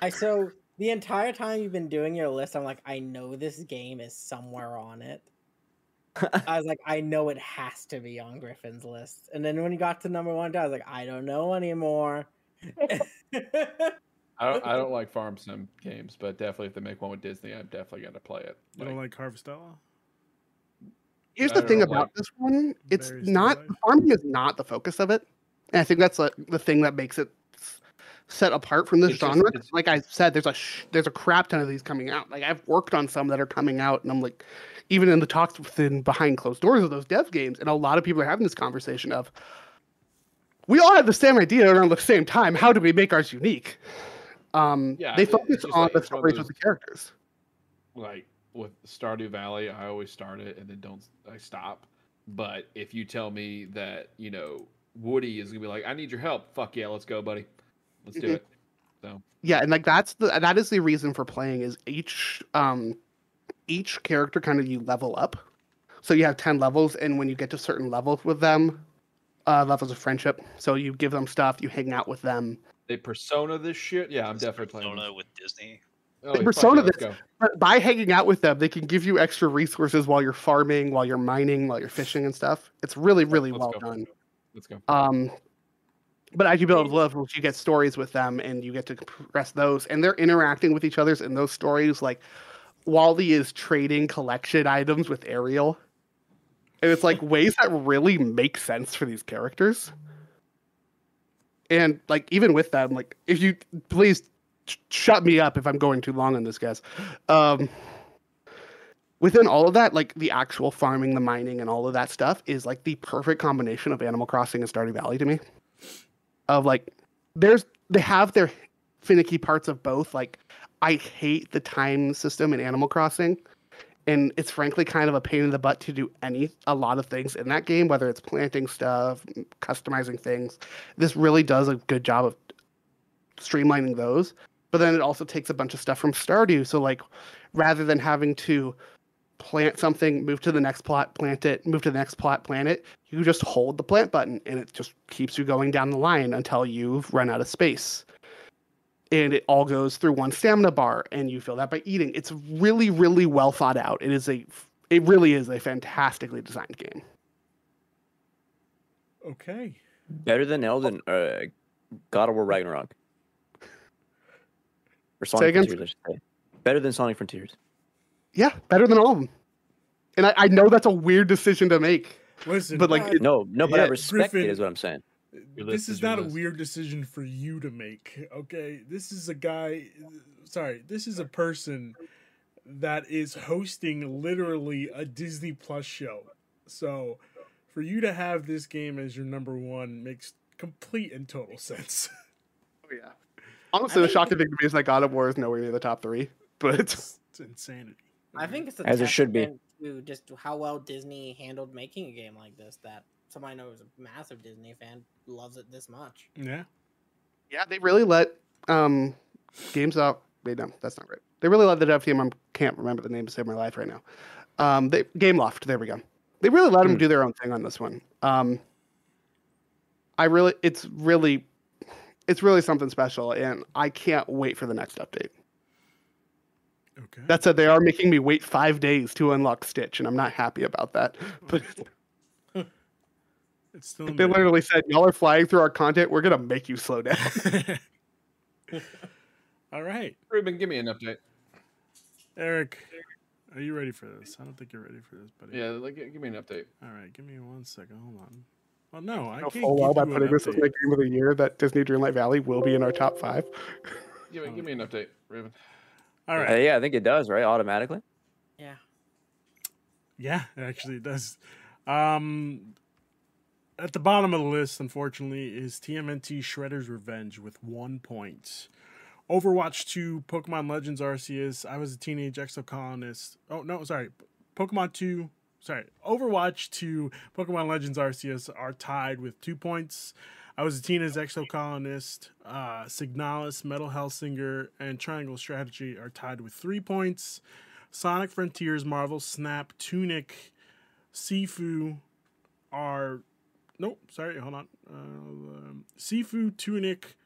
I so the entire time you've been doing your list, I'm like, I know this game is somewhere on it. I was like, I know it has to be on Griffin's list. And then when he got to number one, I was like, I don't know anymore. I don't, I don't like farm sim games, but definitely if they make one with Disney, I'm definitely gonna play it. you don't like Harvestella? Here's the thing about like, this one: it's not life. farming is not the focus of it, and I think that's like the thing that makes it s- set apart from this It's genre. it's- like I said, there's a sh- there's a crap ton of these coming out. Like I've worked on some that are coming out, and I'm like, even in the talks within behind closed doors of those dev games, and a lot of people are having this conversation of, we all have the same idea around the same time. How do we make ours unique? Um, Yeah, they focus on like- the it's one of stories with the characters. like with Stardew Valley, I always start it and then don't I stop. But if you tell me that you know Woody is gonna be like, I need your help, fuck yeah, let's go, buddy, let's do it. So yeah and like that's the that is the reason for playing is each um each character kind of you level up so you have 10 levels and when you get to certain levels with them uh levels of friendship so you give them stuff you hang out with them they persona this shit. Yeah, I'm definitely playing. Persona this. with Disney. Oh, They persona yeah, this- by hanging out with them they can give you extra resources while you're farming while you're mining while you're fishing and stuff it's really really Let's well go. done Let's go. Um, but as you build levels, you get stories with them, and you get to progress those, and they're interacting with each other's in those stories. Like Wally is trading collection items with Ariel, and it's like ways that really make sense for these characters. And like even with them, like if you please sh- shut me up if I'm going too long on this, guys. Um, within all of that, like the actual farming, the mining, and all of that stuff is like the perfect combination of Animal Crossing and Stardew Valley to me. Of like, there's they have their finicky parts of both. Like, I hate the time system in Animal Crossing, and it's frankly kind of a pain in the butt to do any a lot of things in that game, whether it's planting stuff, customizing things. This really does a good job of streamlining those. But then it also takes a bunch of stuff from Stardew. So like, rather than having to plant something, move to the next plot, plant it, move to the next plot, plant it. You just hold the plant button and it just keeps you going down the line until you've run out of space. And it all goes through one stamina bar and you fill that by eating. It's really, really well thought out. It is a it really is a fantastically designed game. Okay. better than Elden, uh, God of War Ragnarok, or Say Sonic again? Frontiers. I should say. Better than Sonic Frontiers. Yeah, better than all of them. And I, I know that's a weird decision to make. Listen, But, like, uh, it- No, no, but I Yeah, respect Griffin- it. Is what I'm saying. This is is not a list. weird decision for you to make. Okay, this is a guy. Sorry, this is a person that is hosting literally a Disney Plus show. So for you to have this game as your number one makes complete and total sense. Oh, yeah. Honestly, the shocking thing to me is that God of War is nowhere near the top three. But it's, it's insanity. I think it's a As it should be. to just how well Disney handled making a game like this. That somebody I know who's a massive Disney fan loves it this much. Yeah. yeah, they really let um GameStop. Wait, no, that's not right. They really let the dev team. I can't remember the name to save my life right now. Um, they Gameloft. There we go. They really let them Hmm. do their own thing on this one. Um, I really, it's really, it's really something special, and I can't wait for the next update. Okay. That said, they are making me wait five days to unlock Stitch, and I'm not happy about that. But it's still they in literally said, "Y'all are flying through our content. We're gonna make you slow down." All right, Ruben, give me an update. Eric, are you ready for this? I don't think you're ready for this, buddy. Yeah, like, give me an update. All right, give me one second. Hold on. Well, no, I Know can't full well give by you putting this as update. my game of the year that Disney Dreamlight Valley will be in our top five. Give me, give me an update, Ruben. All Uh, yeah, I think it does, right? Automatically. Yeah. Yeah, it actually it does. Um, at the bottom of the list, unfortunately, is TMNT Shredder's Revenge with one point. Overwatch 2, Pokemon Legends Arceus, I was a teenage exocolonist. Oh, no, sorry. Pokemon 2, sorry. Overwatch 2, Pokemon Legends Arceus are tied with two points. I was a teenage exocolonist. Uh, Signalis, Metal Hellsinger, and Triangle Strategy are tied with three points. Sonic Frontiers, Marvel Snap, Tunic, Sifu are. Nope, sorry, hold on. Uh, um, Sifu, Tunic,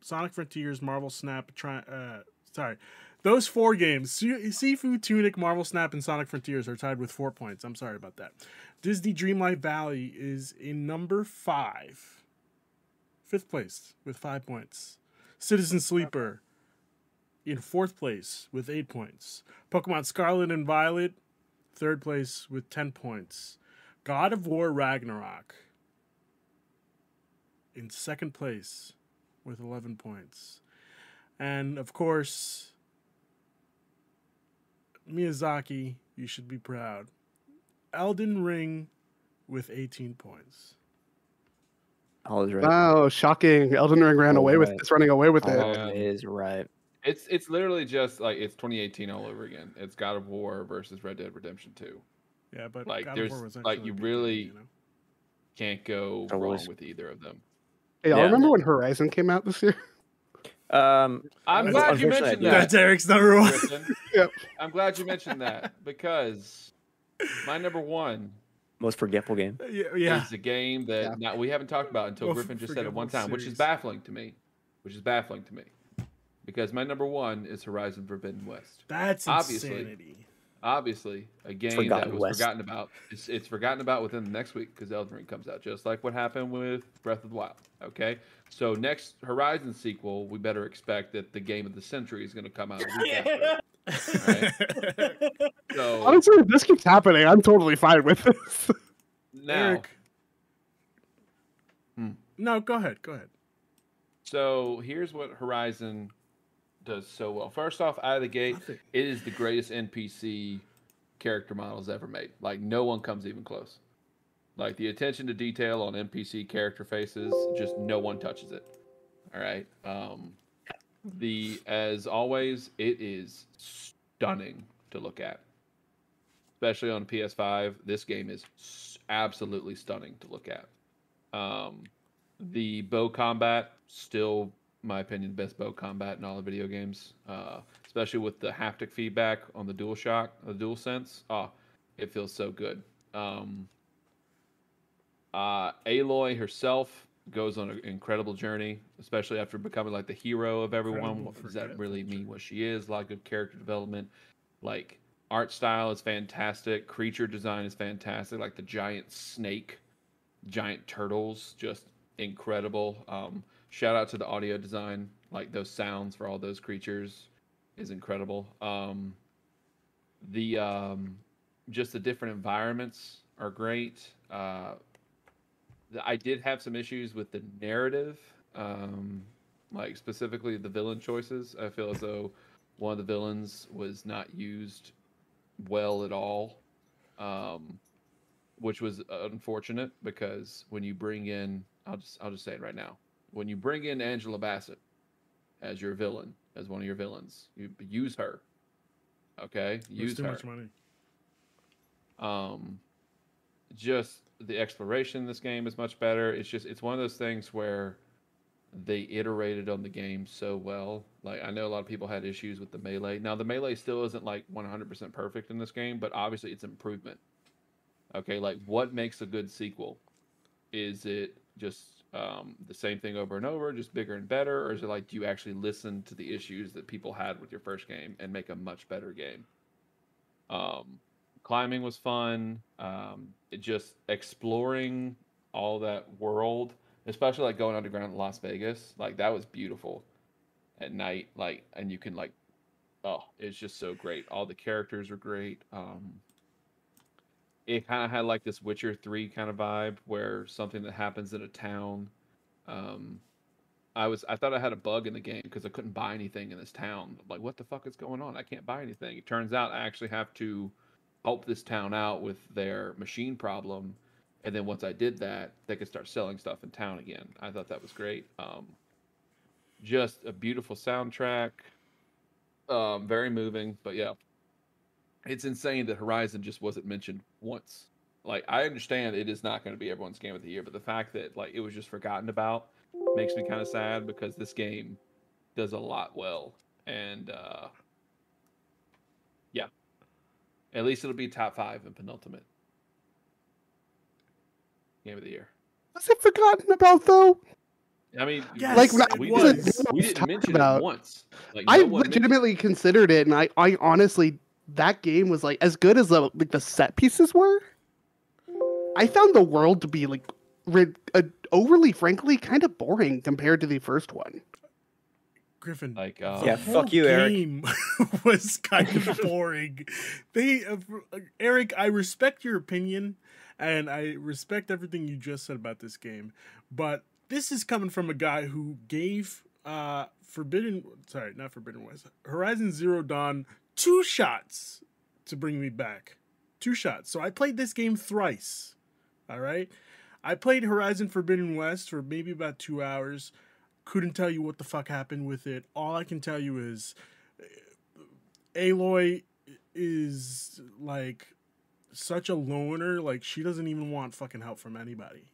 Sonic Frontiers, Marvel Snap, tri- uh, sorry. Those four games, Sifu, Tunic, Marvel Snap, and Sonic Frontiers, are tied with four points. I'm sorry about that. Disney Dreamlight Valley is in number five, fifth place with five points. Citizen Sleeper in fourth place with eight points. Pokemon Scarlet and Violet, third place with 10 points. God of War Ragnarok in second place with 11 points. And of course, Miyazaki, you should be proud. Elden Ring with 18 points. All is right. Wow, shocking! Elden Ring ran Oh, away with right. it's running away with it. All is right. It's it's literally just like it's 2018 all over again. It's God of War versus Red Dead Redemption 2. Yeah, but Like, God of there's- War was like, you really- game, you know? Can't go It wrong was- with either of them. Hey, y'all Yeah. remember when Horizon came out this year? Um, I'm glad you mentioned that. That's Eric's number one. Yep. I'm glad you mentioned that because my number one most forgetful game. yeah, yeah. is a game that Yeah. now we haven't talked about until Well, Griffin just said it one forgettable time, which is baffling to me. Which is baffling to me. Because my number one is Horizon Forbidden West. That's Obviously. insanity. Obviously, a game that was West. forgotten about. It's, it's forgotten about within the next week because Elden Ring comes out, just like what happened with Breath of the Wild. Okay, so next Horizon sequel, we better expect that the game of the century is going to come out. A week after. Right. So Honestly, if this keeps happening, I'm totally fine with this. now, Eric. Hmm. No, go ahead. Go ahead. so here's what Horizon does so well. First off, out of the gate, it is the greatest NPC character models ever made. Like no one comes even close. Like the attention to detail on NPC character faces, just no one touches it. All right. Um, the as always, it is stunning to look at, especially on PS5. This game is absolutely stunning to look at. Um, the bow combat still my opinion, the best bow combat in all the video games, uh, especially with the haptic feedback on the DualShock, the DualSense. Oh, it feels so good. Um, uh, Aloy herself goes on an incredible journey, especially after becoming like the hero of everyone. What does that really mean? What she is? A lot of good character development. Like art style is fantastic. Creature design is fantastic. Like the giant snake, giant turtles, just incredible. Um, shout out to the audio design like those sounds for all those creatures is incredible um the um just the different environments are great uh i did have some issues with the narrative um like specifically the villain choices i feel as though one of the villains was not used well at all um which was unfortunate because when you bring in, I'll just I'll just say it right now, when you bring in Angela Bassett as your villain, as one of your villains, you use her. Okay, use too her. much money. Um, just the exploration in this game is much better. It's just it's one of those things where they iterated on the game so well. Like I know a lot of people had issues with the melee. Now the melee still isn't like 100% perfect in this game, but obviously it's improvement. Okay, like what makes a good sequel? Is it just um, the same thing over and over, just bigger and better, or is it like do you actually listen to the issues that people had with your first game and make a much better game? Um, climbing was fun. Um, just exploring all that world, especially like going underground in Las Vegas, like that was beautiful at night. Like, and you can like, oh, it's just so great. All the characters are great. Um, it kind of had like this Witcher Three kind of vibe, where something that happens in a town. Um, I was I thought I had a bug in the game because I couldn't buy anything in this town. Like, what the fuck is going on? I can't buy anything. It turns out I actually have to help this town out with their machine problem, and then once I did that, they could start selling stuff in town again. I thought that was great. Um, just a beautiful soundtrack, um, very moving. But yeah, it's insane that Horizon just wasn't mentioned once. Like I understand it is not going to be everyone's game of the year, but the fact that like it was just forgotten about makes me kind of sad because this game does a lot well, and uh, at least it'll be top five and penultimate game of the year. Was it forgotten about though? I mean, Yes, Like, it we, was. didn't, we didn't talking mention about- it once. Like, I no one mentioned- legitimately considered it, and I, I honestly, that game was like as good as the like the set pieces were. I found the world to be like rid, uh, overly, frankly, kind of boring compared to the first one. Griffin. like uh, Yeah, fuck whole you, Eric. game was kind of boring. they, uh, Eric, I respect your opinion, and I respect everything you just said about this game, but this is coming from a guy who gave uh Forbidden, sorry, not Forbidden West, Horizon Zero Dawn two shots to bring me back, two shots. So I played this game thrice. All right, I played Horizon Forbidden West for maybe about two hours couldn't tell you what the fuck happened with it. All I can tell you is uh, Aloy is like such a loner. Like she doesn't even want fucking help from anybody.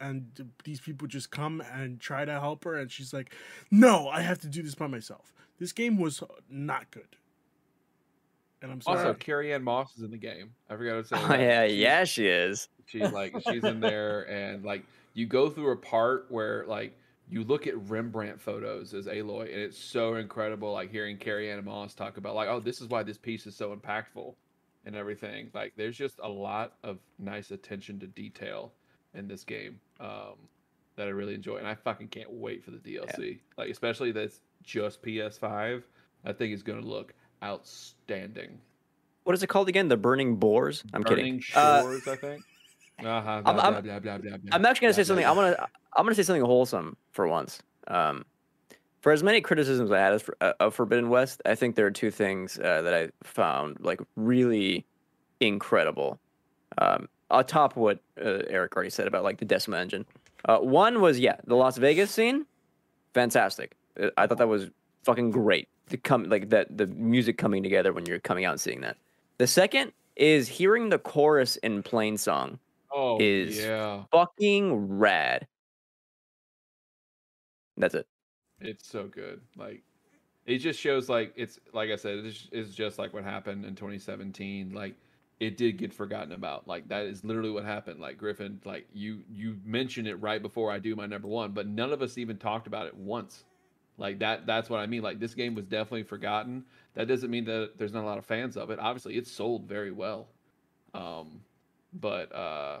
And these people just come and try to help her, and she's like, "No, I have to do this by myself." This game was not good, and I'm sorry. Also, Carrie Ann Moss is in the game. I forgot to say. Oh that. yeah, She's- yeah, she is. She's like she's in there, and like you go through a part where like you look at Rembrandt photos as Aloy, and it's so incredible. Like hearing Carrie Ann Moss talk about like, oh, this is why this piece is so impactful, and everything. Like there's just a lot of nice attention to detail in this game um, that I really enjoy, and I fucking can't wait for the DLC. Like especially that's just PS5. I think it's gonna look outstanding. What is it called again? The Burning Boars? I'm Burning kidding. Uh, Shores, I think. Uh-huh, I'm- blah, I'm- blah, blah, blah, blah, blah, I'm actually gonna say something. I'm gonna I'm gonna say something wholesome for once. Um, for as many criticisms I had of, uh, of Forbidden West, I think there are two things uh, that I found like really incredible. Um, on top of what uh, Eric already said about like the Decima engine. Uh, one was yeah, the Las Vegas scene, fantastic. Uh, I thought that was fucking great. To come like that, the music coming together when you're coming out and seeing that. The second is hearing the chorus in Plainsong Oh, is yeah. fucking rad. That's it. It's so good. Like it just shows like it's like I said, it's, it's just like what happened in 2017. Like it did get forgotten about. Like that is literally what happened. Like Griffin, like you you mentioned it right before I do my number one, but none of us even talked about it once. Like that that's what I mean. Like this game was definitely forgotten. That doesn't mean that there's not a lot of fans of it. Obviously, it's sold very well. Um but uh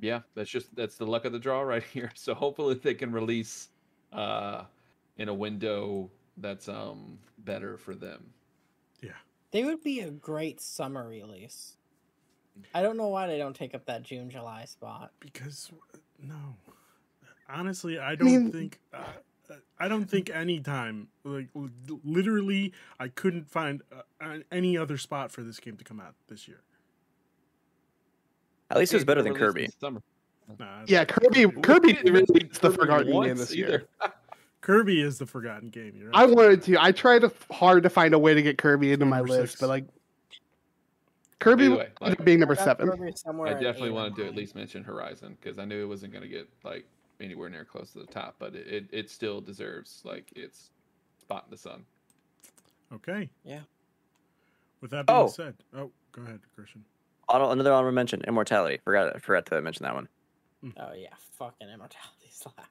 yeah, that's just that's the luck of the draw right here. So hopefully they can release uh in a window that's um better for them. Yeah, they would be a great summer release. I don't know why they don't take up that June July spot. because no honestly i don't mean- think uh, uh, i don't think any time like literally i couldn't find uh, uh, any other spot for this game to come out this year At least it was better than Kirby. Summer. Nah, Yeah, Kirby. Kirby didn't really is the Kirby forgotten game this either. year. Kirby is the forgotten game. You're I wanted to. I tried to, hard to find a way to get Kirby into my Number list, six. but like Kirby Either way, ended like, being number seven. I definitely wanted to at least mention Horizon because I knew it wasn't going to get like anywhere near close to the top, but it, it, it still deserves like its spot in the sun. Okay. Yeah. With that being Oh. said, oh, go ahead, Christian. Auto, another honorable mention, Immortality. Forgot forgot to mention that one. Hmm. Oh yeah, fucking immortality slaps.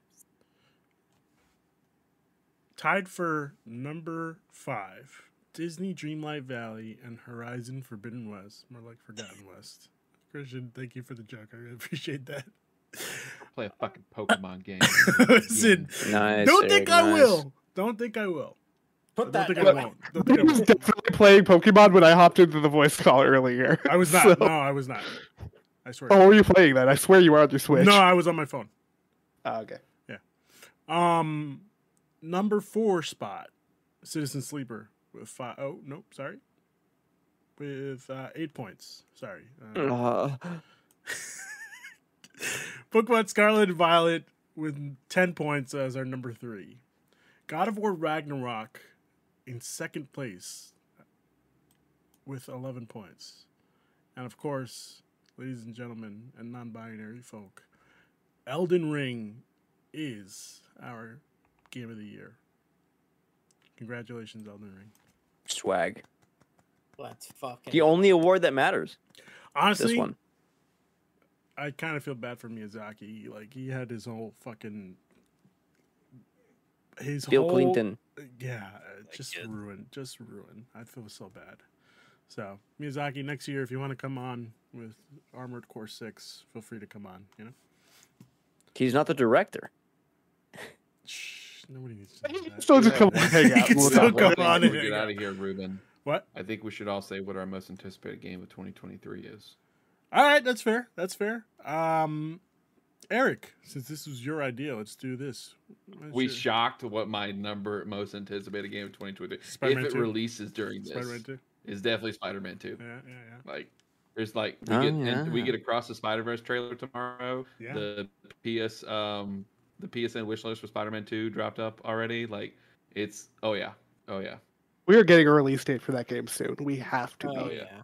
Tied for number five, Disney Dreamlight Valley and Horizon Forbidden West, more like Forgotten West. Christian, thank you for the joke. I appreciate that. Play a fucking Pokemon game. Listen, Nice. don't Eric, think I nice. will. Don't think I will. Put don't that. think in I won't. Don't think I I was definitely playing Pokemon when I hopped into the voice call earlier. I was not. So- No, I was not. I swear. Oh, what were you playing that? I swear you were on your Switch. no, I was on my phone. Oh, okay. Yeah. Um, number four spot, Citizen Sleeper with five oh nope, sorry, with uh, eight points. Sorry. Uh, Uh, Pokemon Scarlet and Violet with ten points as our number three. God of War Ragnarok in second place with eleven points, and of course, ladies and gentlemen and non-binary folk, Elden Ring is our game of the year. Congratulations, Elden Ring. swag. Let's fucking. The only award that matters. Honestly, This one. I kind of feel bad for Miyazaki. Like he had his whole fucking his Bill whole Clinton. Yeah, uh, just kid. ruined, just ruined. I feel so bad. So Miyazaki, next year, if you want to come on with Armored Core Six, feel free to come on. You know, He's not the director. Shh, nobody needs to know that. Still just come on, hang You out. can We'll still come on we get out out. of here, Ruben. What? I think we should all say what our most anticipated game of 2023 is. All right, that's fair. That's fair. Um, Eric, since this was your idea, let's do this. What's We your- shocked what my number most anticipated game of 2023 Spider-Man if it 2? releases during this Spider-Man 2? is definitely Spider-Man 2. Yeah, yeah, yeah. Like there's like we Oh, get and we get across the Spider Verse trailer tomorrow. Yeah. The PS um the PSN wish list for Spider Man Two dropped up already. Like it's oh yeah oh yeah We are getting a release date for that game soon. We have to. Oh Oh, be. yeah. yeah.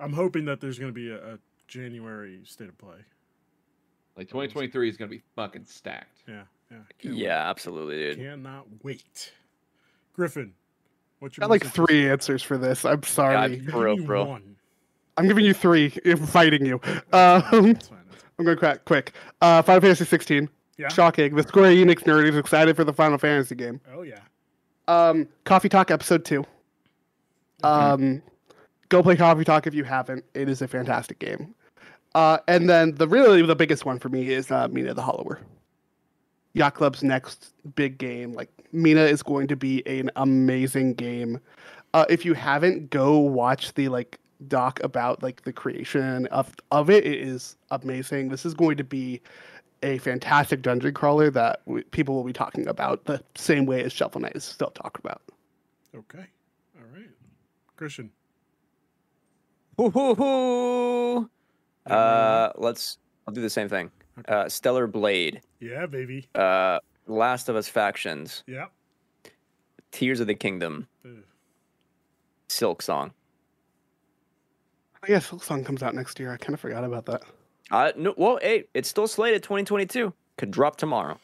I'm hoping that there's going to be a, a January state of play. Like 2023 is gonna be fucking stacked. Yeah, yeah. Can't Yeah, absolutely, dude. Cannot wait. Griffin, what's your I got like most three answers for this. I'm sorry. anticipated- God. For real, bro. One. I'm giving you three. I'm fighting you. Um, That's fine. That's fine. I'm going quick. Quick. Uh, Final Fantasy 16. Yeah. Shocking. The Square Enix nerd is excited for the Final Fantasy game. Oh yeah. Um, Coffee Talk episode two. Um, go play Coffee Talk if you haven't. It is a fantastic game. Uh, and then the really the biggest one for me is uh, Mina the Hollower. Yacht Club's next big game. Like Mina is going to be an amazing game. Uh, if you haven't, go watch the like doc about like the creation of of it. It is amazing. This is going to be a fantastic dungeon crawler that w- people will be talking about the same way as Shovel Knight is still talked about. Okay. All right. Christian. Woo-hoo-hoo. Uh, let's. I'll do the same thing. Okay. Uh, Stellar Blade. Yeah, baby. Uh, Last of Us factions. Yeah. Tears of the Kingdom. Ugh. Silksong. I guess Silksong comes out next year. I kind of forgot about that. Uh, no, well, hey, it's still slated 2022. Could drop tomorrow.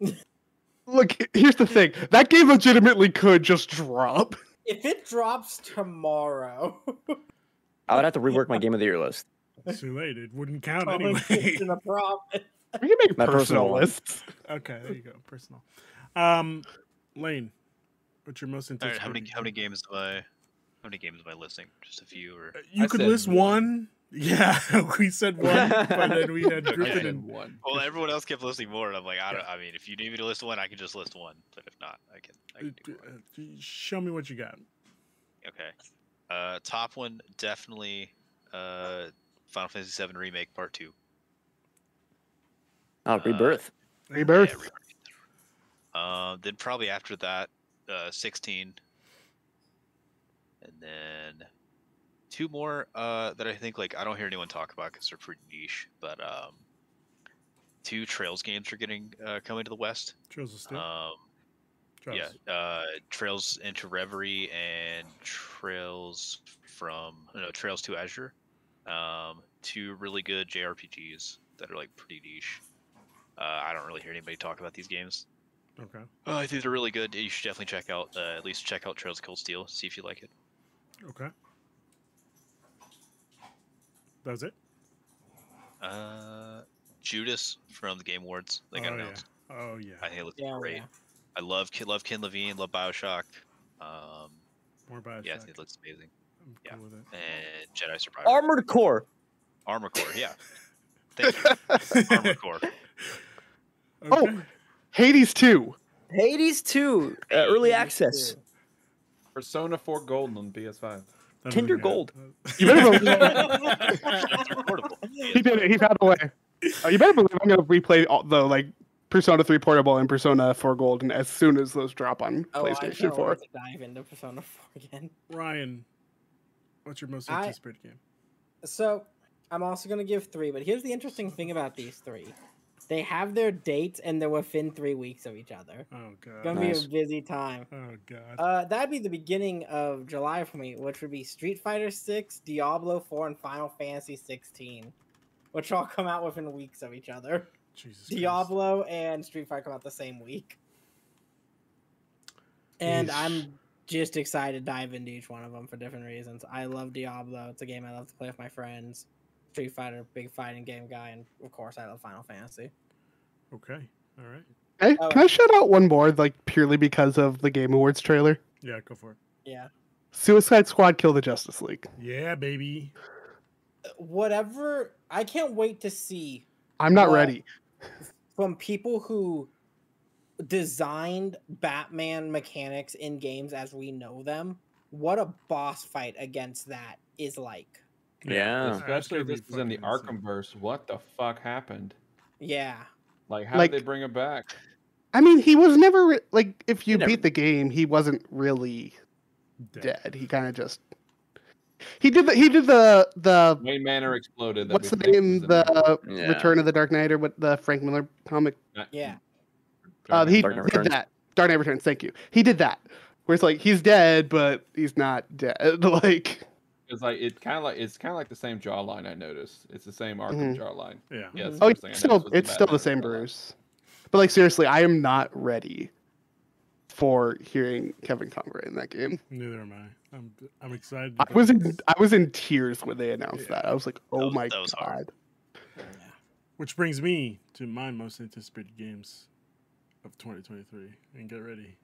Look, here's the thing. That game legitimately could just drop. If it drops tomorrow, I would have to rework my game of the year list. It's too late. It wouldn't count probably anyway. in a profit. We can make personal personal lists. okay, there you go. Personal. Um, Lane, what's your most All right, anticipated? how many how many games do I? How many games am I listing? Just a few, or Uh, You I could list one. one. Yeah, we said one, but then we had Okay. Griffin I and one. well, everyone else kept listing more, and I'm like, I don't. I mean, if you need me to list one, I can just list one. But if not, I can. I can do more. Uh, show me what you got. Okay. Uh, top one definitely. Uh, Final Fantasy VII Remake Part Two. Oh, Uh, Rebirth. Rebirth. Yeah, Rebirth. Um, then probably after that, uh, 16. And then two more uh, that I think like I don't hear anyone talk about because they're pretty niche, but um, two Trails games are getting uh, coming to the West. Trails of Steel. Um, Trails. yeah, uh, Trails into Reverie and Trails from no Trails to Azure. Um, two really good JRPGs that are like pretty niche. Uh, I don't really hear anybody talk about these games. Okay. Uh, I think they're really good. You should definitely check out uh, at least check out Trails of Cold Steel. See if you like it. Okay. That's it. Uh, Judas from the Game Awards. They got oh, yeah. announced. Oh yeah. I think it looks Yeah, great. yeah. I love Ki- love Ken Levine, love Bioshock. Um, More Bioshock. yeah, I think it looks amazing. I'm yeah. cool with it. And Jedi Survivor. Armored Core. Armor Core, yeah. Thank you. Armor Core. Oh. Hades 2. Hades 2. Uh, early access. Persona 4 Golden on PS5. That Tinder Gold. You better believe That's portable. he did it. He found a way. Uh, you better believe I'm gonna replay all the like Persona 3 Portable and Persona 4 Golden as soon as those drop on Oh, PlayStation can't 4. wait to dive into Persona 4 again. Ryan, what's your most I- anticipated game? So I'm also gonna give three, but here's the interesting thing about these three. They have their dates and they're within three weeks of each other. Oh god. Gonna Nice. be a busy time. Oh god. Uh, that'd be the beginning of July for me, which would be Street Fighter 6, Diablo 4, and Final Fantasy 16, which all come out within weeks of each other. Jesus. Christ. Diablo and Street Fighter come out the same week. And Yeesh. I'm just excited to dive into each one of them for different reasons. I love Diablo. It's a game I love to play with my friends. Street Fighter, big fighting game guy, and of course I love Final Fantasy. Okay. All right. Hey, Oh. can I shout out one more, like purely because of the Game Awards trailer? Yeah, go for it. Yeah. Suicide Squad Kill the Justice League. Yeah, baby. Whatever I can't wait to see I'm not ready. from people who designed Batman mechanics in games as we know them, what a boss fight against that is like. Yeah. that's Especially if this is in the. Arkhamverse. What the fuck happened? Yeah. Like, how Like- did they bring him back? I mean, he was never re- like if you He never- beat the game, he wasn't really Dead. dead. He kind of just he did the he did the the Wayne Manor exploded. what's the name was in the Yeah. Return of the Dark Knight or what the Frank Miller comic. Yeah. Uh, he Dark Knight did Returns. that. Dark Knight Returns. Thank you. He did that. Where it's like he's dead, but he's not dead. Like It's like it kind of like it's kind of like the same jawline. I noticed it's the same Arkham Mhm. jawline. Yeah. Yeah, it's oh, first thing I it's still noticed was it's still the same jawline. Bruce. But like seriously, I am not ready for hearing Kevin Conroy in that game. Neither am I. I'm I'm excited. I was in. I was in tears when they announced Yeah. that. I was like, oh was- my that was god. hard. Which brings me to my most anticipated games of 2023. And get ready.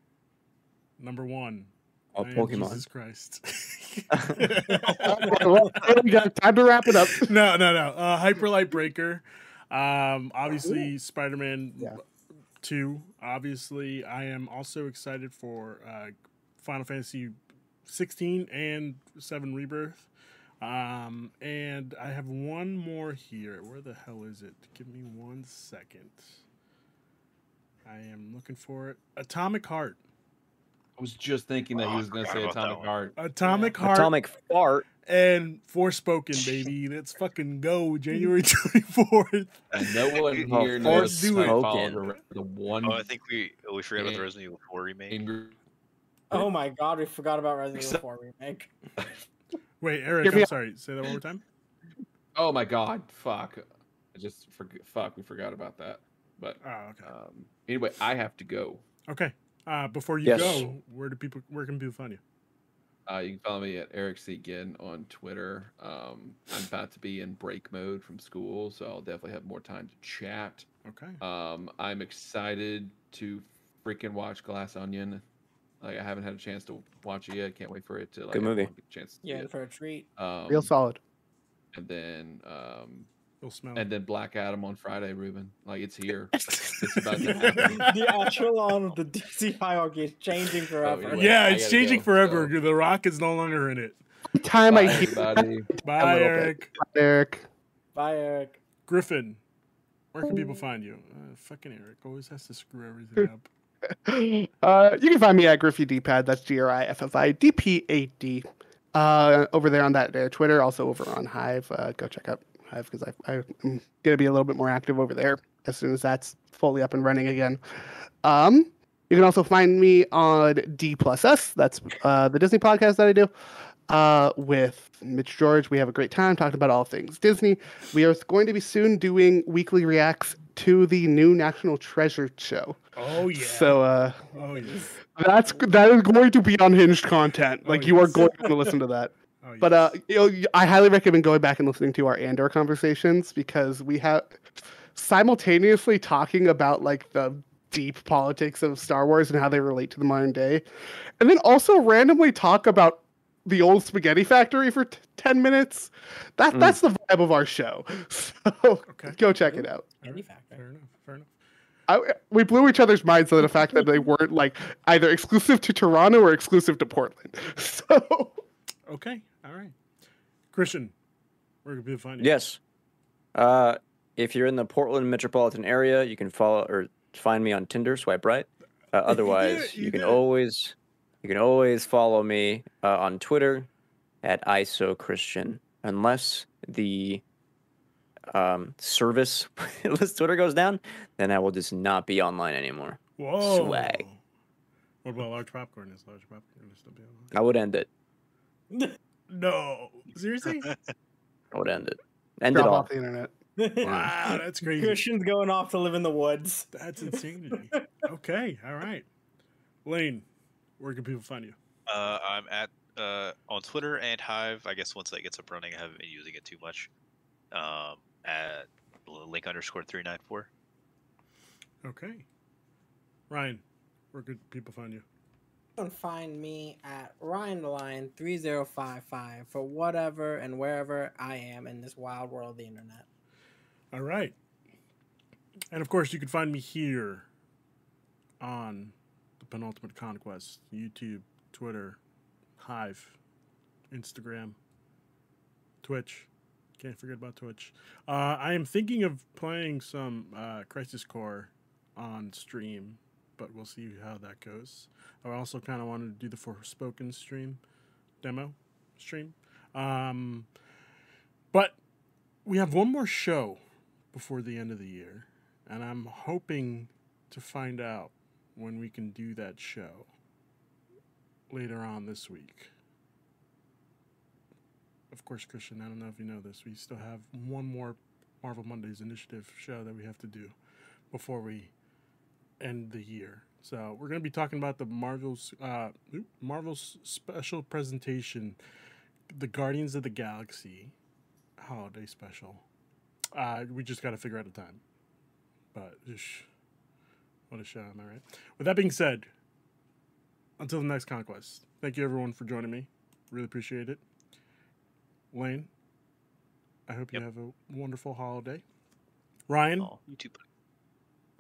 Number one. Oh, I am Pokemon. Jesus Christ. well, we got time to wrap it up. no, no, no. Uh, Hyper Light Breaker. Um, obviously, Spider Man Yeah. 2. Obviously, I am also excited for uh, Final Fantasy 16 and 7 Rebirth. Um, and I have one more here. Where the hell is it? Give me one second. I am looking for it. Atomic Heart. I was just thinking that Oh, he was going to say Atomic. Heart. Atomic Heart Atomic Fart. and Forspoken, baby. Let's fucking go. January 24th. And no one here knows do it. The, the one Oh, I think we we forgot about the Resident Evil 4 remake. angry. Oh my god, we forgot about Resident Evil 4 remake. Wait, Eric, I'm sorry. Say that one more time. Oh my god, fuck! I just forg fuck. We forgot about that. But Oh, okay. um, anyway, I have to go. Okay. Uh, before you Yes. go, where do people? Where can people find you? Uh, you can follow me at Eric Segan on Twitter. Um, I'm about to be in break mode from school, so I'll definitely have more time to chat. Okay. Um, I'm excited to freaking watch Glass Onion. Like I haven't had a chance to watch it yet. Can't wait for it to like Good movie. get a chance to see Yeah, it. for a treat. Um, Real solid. and then um, You'll smell. and it. then Black Adam on Friday, Ruben. Like it's here. it's about to happen. the echelon of the DC hierarchy is changing forever. anyway. yeah, I it's changing go, forever. so- The Rock is no longer in it. Time Bye, I hear everybody. Bye, little bit. Eric. Eric. Bye, Eric. Griffin. Where can people find you? Uh, fucking Eric always has to screw everything up. Uh, you can find me at Griffy D Pad. That's G R I F F I D P A D. uh, over there on that their Twitter, also over on Hive. Uh, go check out Hive because I'm gonna be a little bit more active over there as soon as that's fully up and running again. Um, you can also find me on D plus S. That's uh, the Disney podcast that I do uh, with Mitch George. We have a great time talking about all things Disney. We are going to be soon doing weekly reacts to the new National Treasure show. Oh yeah. So uh, oh yes. that's that is going to be unhinged content. Oh, Like you are going to listen to that. Oh, yes. But uh, you know, I highly recommend going back and listening to our Andor conversations because we have simultaneously talking about like the deep politics of Star Wars and how they relate to the modern day, and then also randomly talk about the old spaghetti factory for t- 10 minutes that Mm. that's the vibe of our show so Okay. go check it out Candy Factor. Fair enough. Fair enough. I, we blew each other's minds on the fact that they weren't like either exclusive to Toronto or exclusive to Portland. So Okay. All right. Christian, where can people find you? Yes. Uh, if you're in the Portland metropolitan area, you can follow or find me on Tinder. Swipe right. Uh, otherwise, you you can did. always you can always follow me uh, on Twitter at ISO Christian, unless the um, service unless Twitter goes down, then I will just not be online anymore. Whoa. Swag. What about large popcorn? Is large popcorn still be online? I would end it. No. Seriously? I would end it. End drop it all. off the internet. wow, that's crazy. Christian's going off to live in the woods. That's insanity. okay. All right. Lane, where can people find you? Uh, I'm at uh, on Twitter and Hive. I guess once that gets up running, I haven't been using it too much. Um, at link underscore three nine four. Okay. Ryan, where can people find you? Can find me at Ryan the Lion 3055 for whatever and wherever I am in this wild world of the internet. All right. And of course, you can find me here on the Penultimate Conquest YouTube, Twitter, Hive, Instagram, Twitch. Can't forget about Twitch. Uh, I am thinking of playing some uh, Crisis Core on stream, but we'll see how that goes. I also kind of wanted to do the Forspoken stream demo stream. Um, but we have one more show before the end of the year, and I'm hoping to find out when we can do that show later on this week. Of course, Christian, I don't know if you know this, we still have one more Marvel Mondays initiative show that we have to do before we end the year. So we're going to be talking about the Marvel's uh, Marvel's special presentation, the Guardians of the Galaxy holiday special. Uh, we just got to figure out a time. But ish, what a show, am I right? With that being said, until the next conquest, thank you everyone for joining me. Really appreciate it. Lane, I hope you have a wonderful holiday. Ryan, Oh, YouTube.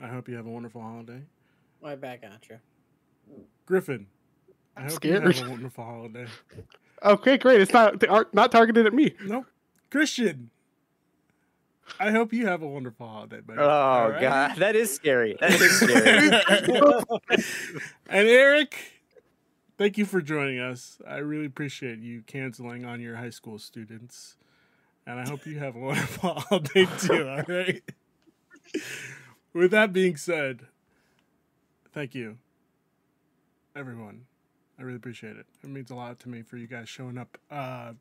I hope you have a wonderful holiday. Right back at you. Griffin, I I'm hope you scared. have a wonderful holiday. Okay, great. It's not they aren't targeted at me. Nope. Christian, I hope you have a wonderful holiday, buddy. Oh All right? god, that is scary. That is scary. and Eric, thank you for joining us. I really appreciate you canceling on your high school students. And I hope you have a wonderful holiday too, all right? With that being said, thank you, everyone. I really appreciate it. It means a lot to me for you guys showing up uh,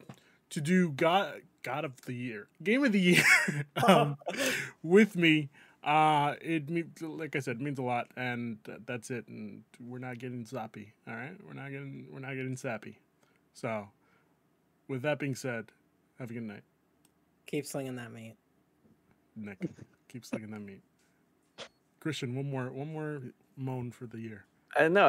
to do God God of the Year, Game of the Year um, with me. Uh, it me- like I said, means a lot, and that's it. And we're not getting zappy. All right, we're not getting we're not getting sappy. So, with that being said, have a good night, Keep slinging that meat. Nick. Keep slinging that meat. Christian, one more one more moan for the year. I know.